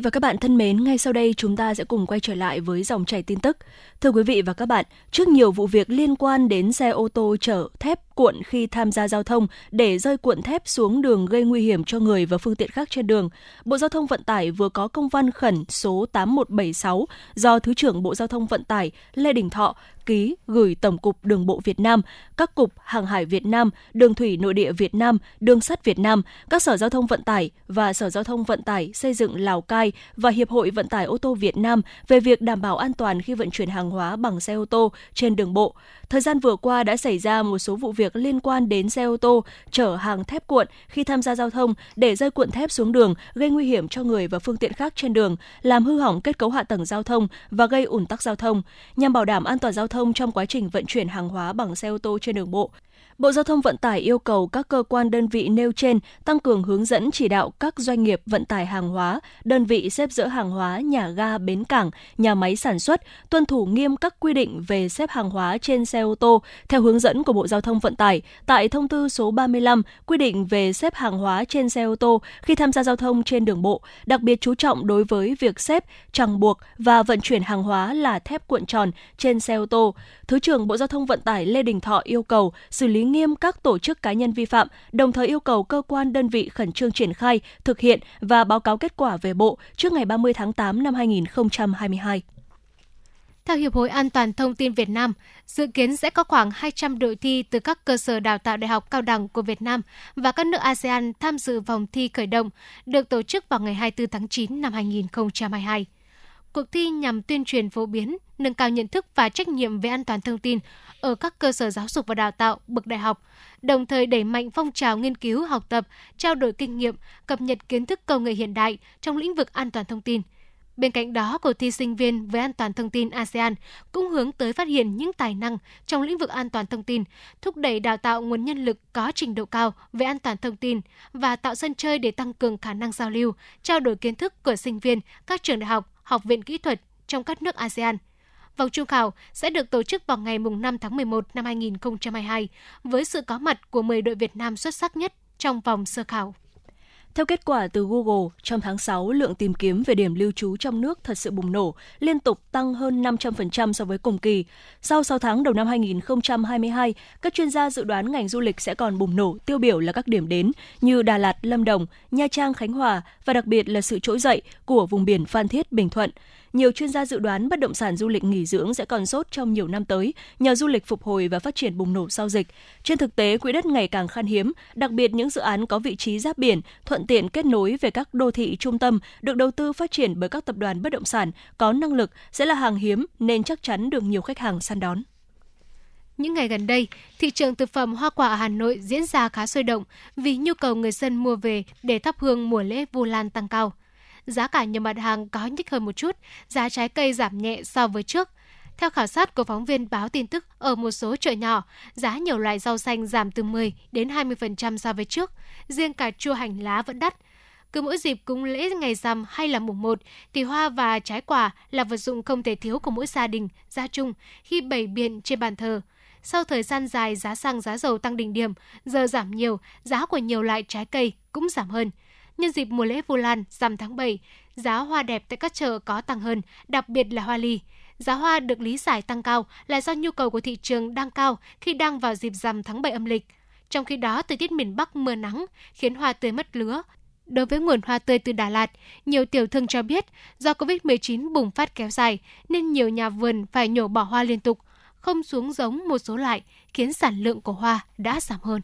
vị và các bạn thân mến, ngay sau đây chúng ta sẽ cùng quay trở lại với dòng chảy tin tức. Thưa quý vị và các bạn, trước nhiều vụ việc liên quan đến xe ô tô chở thép cuộn khi tham gia giao thông để rơi cuộn thép xuống đường gây nguy hiểm cho người và phương tiện khác trên đường, Bộ Giao thông Vận tải vừa có công văn khẩn số 8176 do Thứ trưởng Bộ Giao thông Vận tải Lê Đình Thọ ký gửi Tổng cục Đường bộ Việt Nam, các cục Hàng hải Việt Nam, Đường thủy nội địa Việt Nam, Đường sắt Việt Nam, các Sở Giao thông Vận tải và Sở Giao thông Vận tải xây dựng Lào Cai và Hiệp hội Vận tải ô tô Việt Nam về việc đảm bảo an toàn khi vận chuyển hàng hóa bằng xe ô tô trên đường bộ. Thời gian vừa qua đã xảy ra một số vụ việc liên quan đến xe ô tô chở hàng thép cuộn khi tham gia giao thông để rơi cuộn thép xuống đường gây nguy hiểm cho người và phương tiện khác trên đường, làm hư hỏng kết cấu hạ tầng giao thông và gây ủn tắc giao thông. Nhằm bảo đảm an toàn giao thông trong quá trình vận chuyển hàng hóa bằng xe ô tô trên đường bộ, Bộ Giao thông Vận tải yêu cầu các cơ quan đơn vị nêu trên tăng cường hướng dẫn chỉ đạo các doanh nghiệp vận tải hàng hóa, đơn vị xếp dỡ hàng hóa, nhà ga, bến cảng, nhà máy sản xuất tuân thủ nghiêm các quy định về xếp hàng hóa trên xe ô tô theo hướng dẫn của Bộ Giao thông Vận tải tại thông tư số 35 quy định về xếp hàng hóa trên xe ô tô khi tham gia giao thông trên đường bộ, đặc biệt chú trọng đối với việc xếp, chẳng buộc và vận chuyển hàng hóa là thép cuộn tròn trên xe ô tô. Thứ trưởng Bộ Giao thông Vận tải Lê Đình Thọ yêu cầu xử lý nghiêm các tổ chức cá nhân vi phạm, đồng thời yêu cầu cơ quan đơn vị khẩn trương triển khai, thực hiện và báo cáo kết quả về Bộ trước ngày 30 tháng 8 năm 2022. Theo Hiệp hội An toàn Thông tin Việt Nam, dự kiến sẽ có khoảng 200 đội thi từ các cơ sở đào tạo đại học cao đẳng của Việt Nam và các nước ASEAN tham dự vòng thi khởi động, được tổ chức vào ngày 24 tháng 9 năm 2022. Cuộc thi nhằm tuyên truyền phổ biến, nâng cao nhận thức và trách nhiệm về an toàn thông tin ở các cơ sở giáo dục và đào tạo bậc đại học, đồng thời đẩy mạnh phong trào nghiên cứu, học tập, trao đổi kinh nghiệm, cập nhật kiến thức công nghệ hiện đại trong lĩnh vực an toàn thông tin. Bên cạnh đó, cuộc thi sinh viên về an toàn thông tin ASEAN cũng hướng tới phát hiện những tài năng trong lĩnh vực an toàn thông tin, thúc đẩy đào tạo nguồn nhân lực có trình độ cao về an toàn thông tin và tạo sân chơi để tăng cường khả năng giao lưu, trao đổi kiến thức của sinh viên các trường đại học, học viện kỹ thuật trong các nước ASEAN – Vòng trung khảo sẽ được tổ chức vào ngày 5 tháng 11 năm 2022 với sự có mặt của 10 đội Việt Nam xuất sắc nhất trong vòng sơ khảo. Theo kết quả từ Google, trong tháng 6, lượng tìm kiếm về điểm lưu trú trong nước thật sự bùng nổ, liên tục tăng hơn 500% so với cùng kỳ. Sau 6 tháng đầu năm 2022, các chuyên gia dự đoán ngành du lịch sẽ còn bùng nổ tiêu biểu là các điểm đến như Đà Lạt, Lâm Đồng, Nha Trang, Khánh Hòa và đặc biệt là sự trỗi dậy của vùng biển Phan Thiết, Bình Thuận. Nhiều chuyên gia dự đoán bất động sản du lịch nghỉ dưỡng sẽ còn sốt trong nhiều năm tới nhờ du lịch phục hồi và phát triển bùng nổ sau dịch. Trên thực tế, quỹ đất ngày càng khan hiếm, đặc biệt những dự án có vị trí giáp biển, thuận tiện kết nối về các đô thị trung tâm được đầu tư phát triển bởi các tập đoàn bất động sản có năng lực sẽ là hàng hiếm nên chắc chắn được nhiều khách hàng săn đón. Những ngày gần đây, thị trường thực phẩm hoa quả ở Hà Nội diễn ra khá sôi động vì nhu cầu người dân mua về để thắp hương mùa lễ Vu Lan tăng cao giá cả nhiều mặt hàng có nhích hơn một chút, giá trái cây giảm nhẹ so với trước. Theo khảo sát của phóng viên báo tin tức ở một số chợ nhỏ, giá nhiều loại rau xanh giảm từ 10 đến 20% so với trước, riêng cà chua hành lá vẫn đắt. Cứ mỗi dịp cúng lễ ngày rằm hay là mùng 1 thì hoa và trái quả là vật dụng không thể thiếu của mỗi gia đình, gia chung khi bày biện trên bàn thờ. Sau thời gian dài giá xăng giá dầu tăng đỉnh điểm, giờ giảm nhiều, giá của nhiều loại trái cây cũng giảm hơn. Nhân dịp mùa lễ Vu Lan rằm tháng 7, giá hoa đẹp tại các chợ có tăng hơn, đặc biệt là hoa ly. Giá hoa được lý giải tăng cao là do nhu cầu của thị trường đang cao khi đang vào dịp rằm tháng 7 âm lịch. Trong khi đó, thời tiết miền Bắc mưa nắng khiến hoa tươi mất lứa. Đối với nguồn hoa tươi từ Đà Lạt, nhiều tiểu thương cho biết do Covid-19 bùng phát kéo dài nên nhiều nhà vườn phải nhổ bỏ hoa liên tục, không xuống giống một số loại, khiến sản lượng của hoa đã giảm hơn.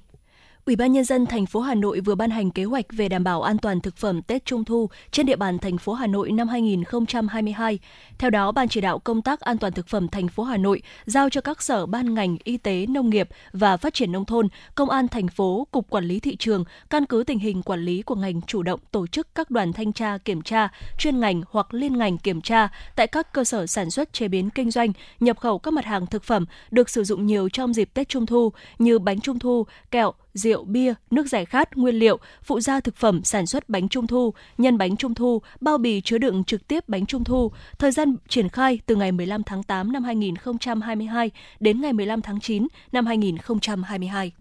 Ủy ban nhân dân thành phố Hà Nội vừa ban hành kế hoạch về đảm bảo an toàn thực phẩm Tết Trung thu trên địa bàn thành phố Hà Nội năm 2022. Theo đó, Ban chỉ đạo công tác an toàn thực phẩm thành phố Hà Nội giao cho các sở ban ngành y tế, nông nghiệp và phát triển nông thôn, công an thành phố, cục quản lý thị trường căn cứ tình hình quản lý của ngành chủ động tổ chức các đoàn thanh tra kiểm tra chuyên ngành hoặc liên ngành kiểm tra tại các cơ sở sản xuất chế biến kinh doanh, nhập khẩu các mặt hàng thực phẩm được sử dụng nhiều trong dịp Tết Trung thu như bánh trung thu, kẹo, rượu, bia, nước giải khát, nguyên liệu, phụ gia thực phẩm sản xuất bánh trung thu, nhân bánh trung thu, bao bì chứa đựng trực tiếp bánh trung thu. Thời gian triển khai từ ngày 15 tháng 8 năm 2022 đến ngày 15 tháng 9 năm 2022.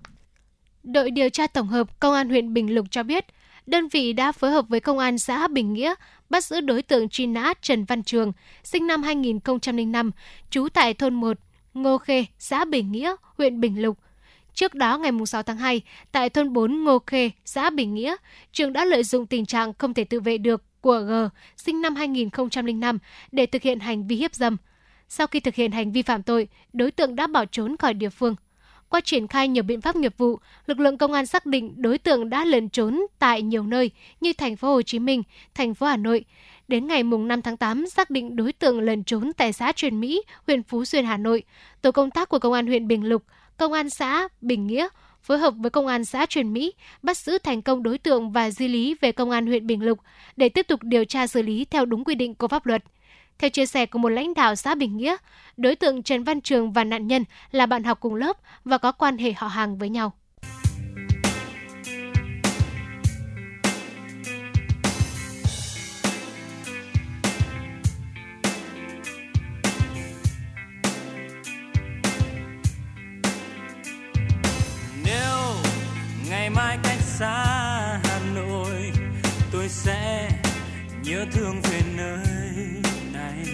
Đội điều tra tổng hợp Công an huyện Bình Lục cho biết, đơn vị đã phối hợp với Công an xã Bình Nghĩa bắt giữ đối tượng truy nã Trần Văn Trường, sinh năm 2005, trú tại thôn 1, Ngô Khê, xã Bình Nghĩa, huyện Bình Lục. Trước đó ngày 6 tháng 2, tại thôn 4 Ngô Khê, xã Bình Nghĩa, Trường đã lợi dụng tình trạng không thể tự vệ được của G, sinh năm 2005, để thực hiện hành vi hiếp dâm. Sau khi thực hiện hành vi phạm tội, đối tượng đã bỏ trốn khỏi địa phương. Qua triển khai nhiều biện pháp nghiệp vụ, lực lượng công an xác định đối tượng đã lẩn trốn tại nhiều nơi như thành phố Hồ Chí Minh, thành phố Hà Nội. Đến ngày mùng 5 tháng 8 xác định đối tượng lẩn trốn tại xã Truyền Mỹ, huyện Phú Xuyên, Hà Nội. Tổ công tác của công an huyện Bình Lục, công an xã Bình Nghĩa phối hợp với công an xã Truyền Mỹ bắt giữ thành công đối tượng và di lý về công an huyện Bình Lục để tiếp tục điều tra xử lý theo đúng quy định của pháp luật. Theo chia sẻ của một lãnh đạo xã Bình Nghĩa, đối tượng Trần Văn Trường và nạn nhân là bạn học cùng lớp và có quan hệ họ hàng với nhau. Xa Hà Nội, tôi sẽ nhớ thương về nơi này.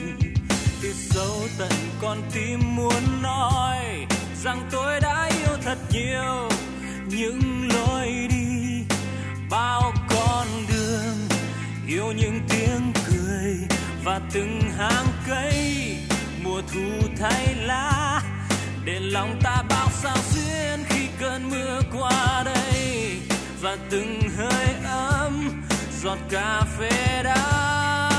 Từ sâu tận con tim muốn nói rằng tôi đã yêu thật nhiều. Những lối đi bao con đường yêu những tiếng cười và từng hàng cây. Mùa thu thay lá để lòng ta bao sao duyên khi cơn mưa qua đây và từng hơi ấm giọt cà phê đá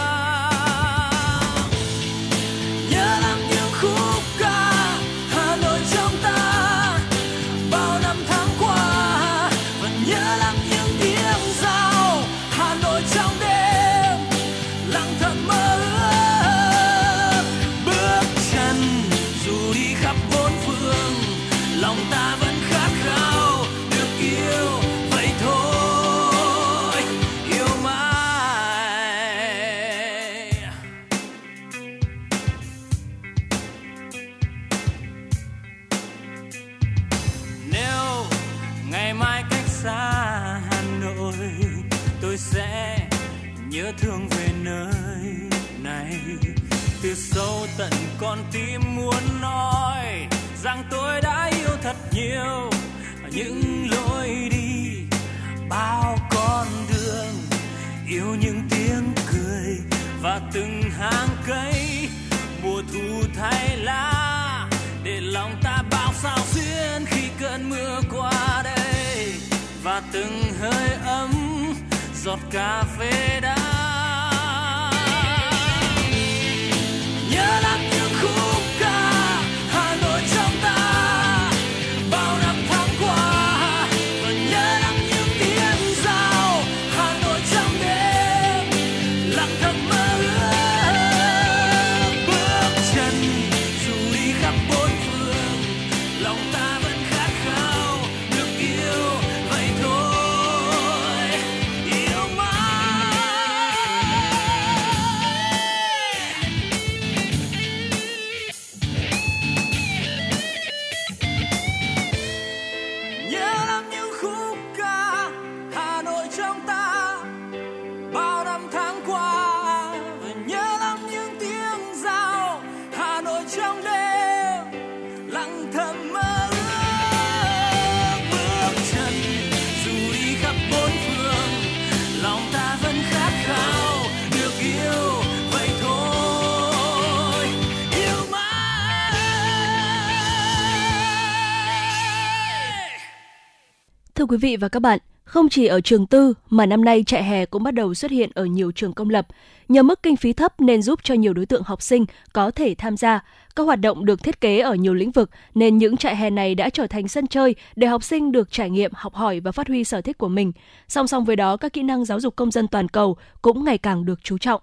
quý vị và các bạn, không chỉ ở trường tư mà năm nay trại hè cũng bắt đầu xuất hiện ở nhiều trường công lập. Nhờ mức kinh phí thấp nên giúp cho nhiều đối tượng học sinh có thể tham gia. Các hoạt động được thiết kế ở nhiều lĩnh vực nên những trại hè này đã trở thành sân chơi để học sinh được trải nghiệm, học hỏi và phát huy sở thích của mình. Song song với đó, các kỹ năng giáo dục công dân toàn cầu cũng ngày càng được chú trọng.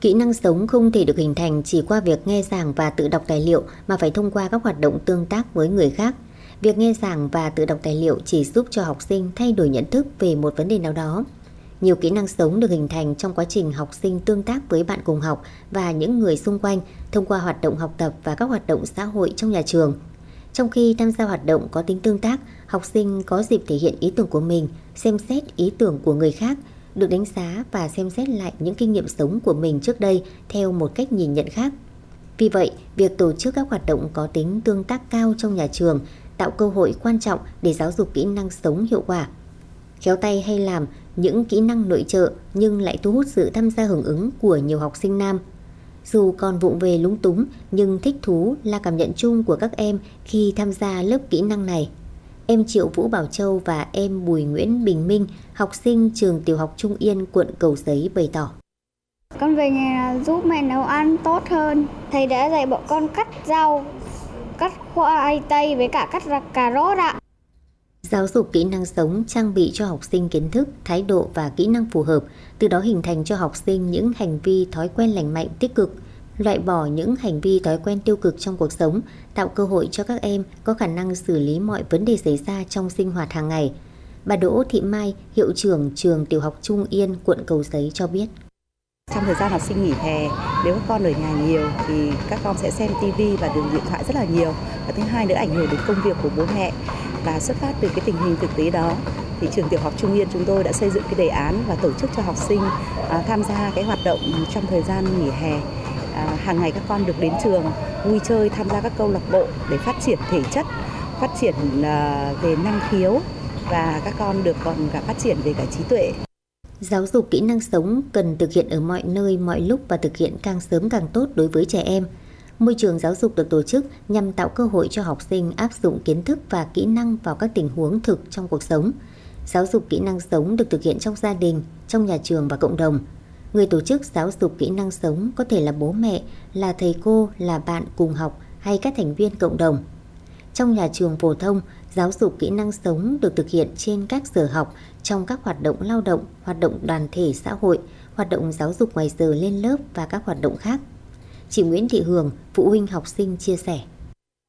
Kỹ năng sống không thể được hình thành chỉ qua việc nghe giảng và tự đọc tài liệu mà phải thông qua các hoạt động tương tác với người khác. Việc nghe giảng và tự đọc tài liệu chỉ giúp cho học sinh thay đổi nhận thức về một vấn đề nào đó. Nhiều kỹ năng sống được hình thành trong quá trình học sinh tương tác với bạn cùng học và những người xung quanh thông qua hoạt động học tập và các hoạt động xã hội trong nhà trường. Trong khi tham gia hoạt động có tính tương tác, học sinh có dịp thể hiện ý tưởng của mình, xem xét ý tưởng của người khác, được đánh giá và xem xét lại những kinh nghiệm sống của mình trước đây theo một cách nhìn nhận khác. Vì vậy, việc tổ chức các hoạt động có tính tương tác cao trong nhà trường tạo cơ hội quan trọng để giáo dục kỹ năng sống hiệu quả. Khéo tay hay làm những kỹ năng nội trợ nhưng lại thu hút sự tham gia hưởng ứng của nhiều học sinh nam. Dù còn vụng về lúng túng nhưng thích thú là cảm nhận chung của các em khi tham gia lớp kỹ năng này. Em Triệu Vũ Bảo Châu và em Bùi Nguyễn Bình Minh, học sinh trường tiểu học Trung Yên, quận Cầu Giấy bày tỏ. Con về nhà giúp mẹ nấu ăn tốt hơn. Thầy đã dạy bọn con cắt rau, khoai tây với cả cắt cà rốt ạ. Giáo dục kỹ năng sống trang bị cho học sinh kiến thức, thái độ và kỹ năng phù hợp, từ đó hình thành cho học sinh những hành vi thói quen lành mạnh tích cực, loại bỏ những hành vi thói quen tiêu cực trong cuộc sống, tạo cơ hội cho các em có khả năng xử lý mọi vấn đề xảy ra trong sinh hoạt hàng ngày. Bà Đỗ Thị Mai, hiệu trưởng trường tiểu học Trung Yên, quận Cầu Giấy cho biết. Trong thời gian học sinh nghỉ hè, nếu các con ở nhà nhiều thì các con sẽ xem TV và dùng điện thoại rất là nhiều. Và thứ hai nữa ảnh hưởng đến công việc của bố mẹ. Và xuất phát từ cái tình hình thực tế đó thì trường tiểu học Trung Yên chúng tôi đã xây dựng cái đề án và tổ chức cho học sinh à, tham gia cái hoạt động trong thời gian nghỉ hè. À, hàng ngày các con được đến trường vui chơi, tham gia các câu lạc bộ để phát triển thể chất, phát triển à, về năng khiếu và các con được còn cả phát triển về cả trí tuệ. Giáo dục kỹ năng sống cần thực hiện ở mọi nơi, mọi lúc và thực hiện càng sớm càng tốt đối với trẻ em. Môi trường giáo dục được tổ chức nhằm tạo cơ hội cho học sinh áp dụng kiến thức và kỹ năng vào các tình huống thực trong cuộc sống. Giáo dục kỹ năng sống được thực hiện trong gia đình, trong nhà trường và cộng đồng. Người tổ chức giáo dục kỹ năng sống có thể là bố mẹ, là thầy cô, là bạn cùng học hay các thành viên cộng đồng. Trong nhà trường phổ thông, giáo dục kỹ năng sống được thực hiện trên các giờ học trong các hoạt động lao động, hoạt động đoàn thể xã hội, hoạt động giáo dục ngoài giờ lên lớp và các hoạt động khác. Chị Nguyễn Thị Hường, phụ huynh học sinh chia sẻ.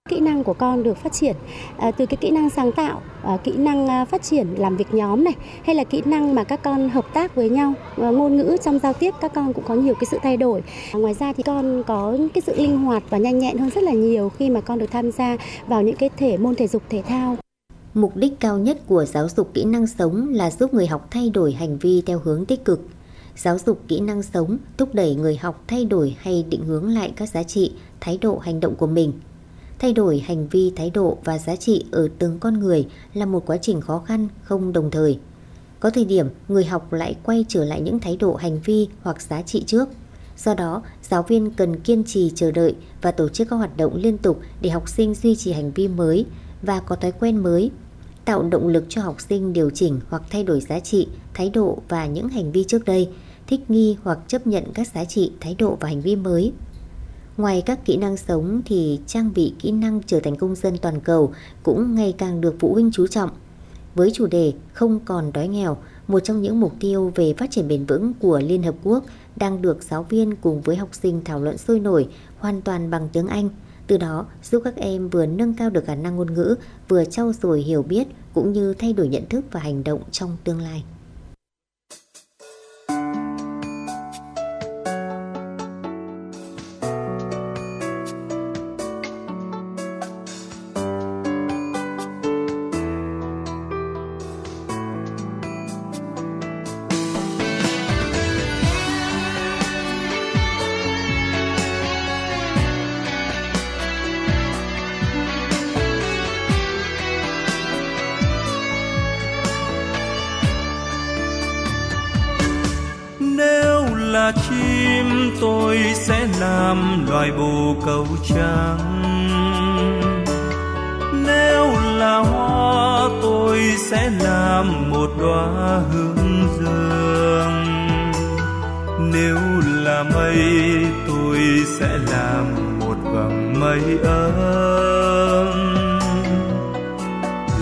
Kỹ năng của con được phát triển à, từ cái kỹ năng sáng tạo à, kỹ năng à, phát triển làm việc nhóm này hay là kỹ năng mà các con hợp tác với nhau à, ngôn ngữ trong giao tiếp các con cũng có nhiều cái sự thay đổi. À, ngoài ra thì con có cái sự linh hoạt và nhanh nhẹn hơn rất là nhiều khi mà con được tham gia vào những cái thể môn thể dục thể thao. Mục đích cao nhất của giáo dục kỹ năng sống là giúp người học thay đổi hành vi theo hướng tích cực. Giáo dục kỹ năng sống thúc đẩy người học thay đổi hay định hướng lại các giá trị, thái độ hành động của mình. Thay đổi hành vi, thái độ và giá trị ở từng con người là một quá trình khó khăn, không đồng thời. Có thời điểm người học lại quay trở lại những thái độ hành vi hoặc giá trị trước. Do đó, giáo viên cần kiên trì chờ đợi và tổ chức các hoạt động liên tục để học sinh duy trì hành vi mới và có thói quen mới, tạo động lực cho học sinh điều chỉnh hoặc thay đổi giá trị, thái độ và những hành vi trước đây, thích nghi hoặc chấp nhận các giá trị, thái độ và hành vi mới. Ngoài các kỹ năng sống thì trang bị kỹ năng trở thành công dân toàn cầu cũng ngày càng được phụ huynh chú trọng. Với chủ đề không còn đói nghèo, một trong những mục tiêu về phát triển bền vững của Liên Hợp Quốc đang được giáo viên cùng với học sinh thảo luận sôi nổi hoàn toàn bằng tiếng Anh – từ đó giúp các em vừa nâng cao được khả năng ngôn ngữ, vừa trau dồi hiểu biết cũng như thay đổi nhận thức và hành động trong tương lai. Hướng dương. Nếu là mây, tôi sẽ làm một vầng mây ấm.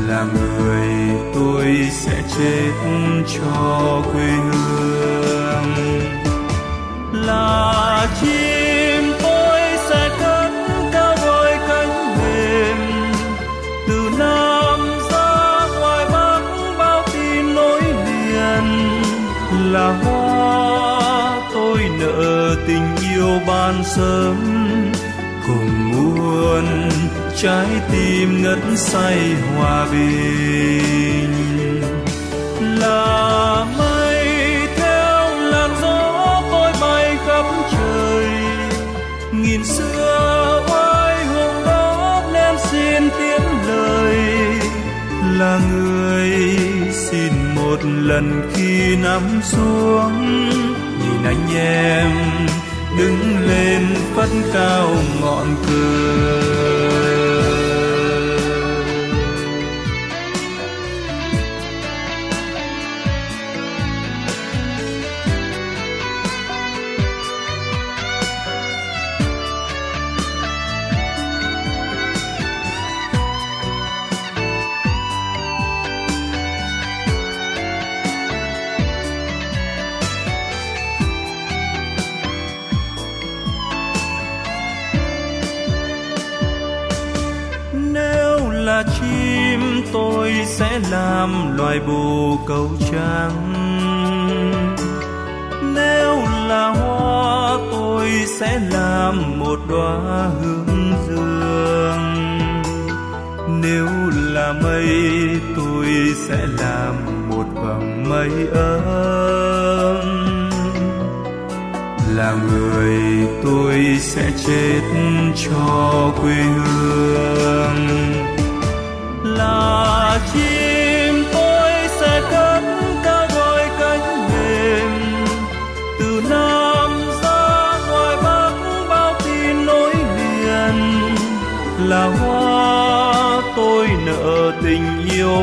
Là người, tôi sẽ chết cho quê hương. Là chim hoa ban sớm cùng muôn trái tim ngất say hòa bình. Là mây theo làn gió tôi bay khắp trời, nghìn xưa oai hùng đó nên xin tiếng lời. Là người xin một lần khi nắm xuống, nhìn anh em đứng lên phất cao ngọn cờ. Sẽ loài bồ câu trắng. Nếu là hoa, tôi sẽ làm một đóa hương dương. Nếu là mây, tôi sẽ làm một vòng mây ấm. Là người tôi sẽ chết cho quê hương.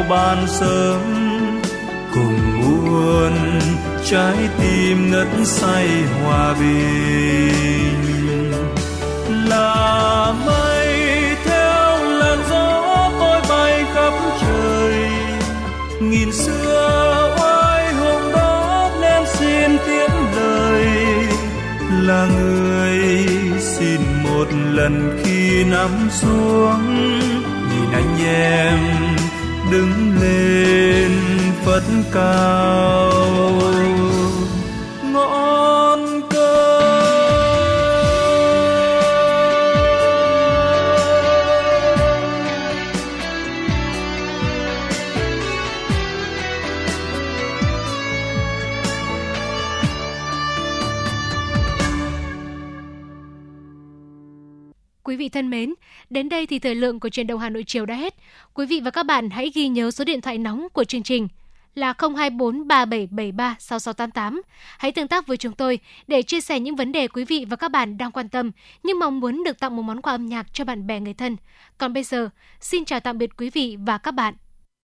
Ban sớm cùng muôn trái tim ngất say hòa bình. Là mây theo làn gió tôi bay khắp trời. Nghìn xưa oai hùng đó nên xin tiếng lời. Là người xin một lần khi nắm xuống, nhìn anh em cao ngọn cờ Quý vị thân mến, đến đây thì thời lượng của truyền động Hà Nội chiều đã hết. Quý vị và các bạn hãy ghi nhớ số điện thoại nóng của chương trình là 024 3773 6688. Hãy tương tác với chúng tôi để chia sẻ những vấn đề quý vị và các bạn đang quan tâm, nhưng mong muốn được tặng một món quà âm nhạc cho bạn bè người thân. Còn bây giờ, xin chào tạm biệt quý vị và các bạn.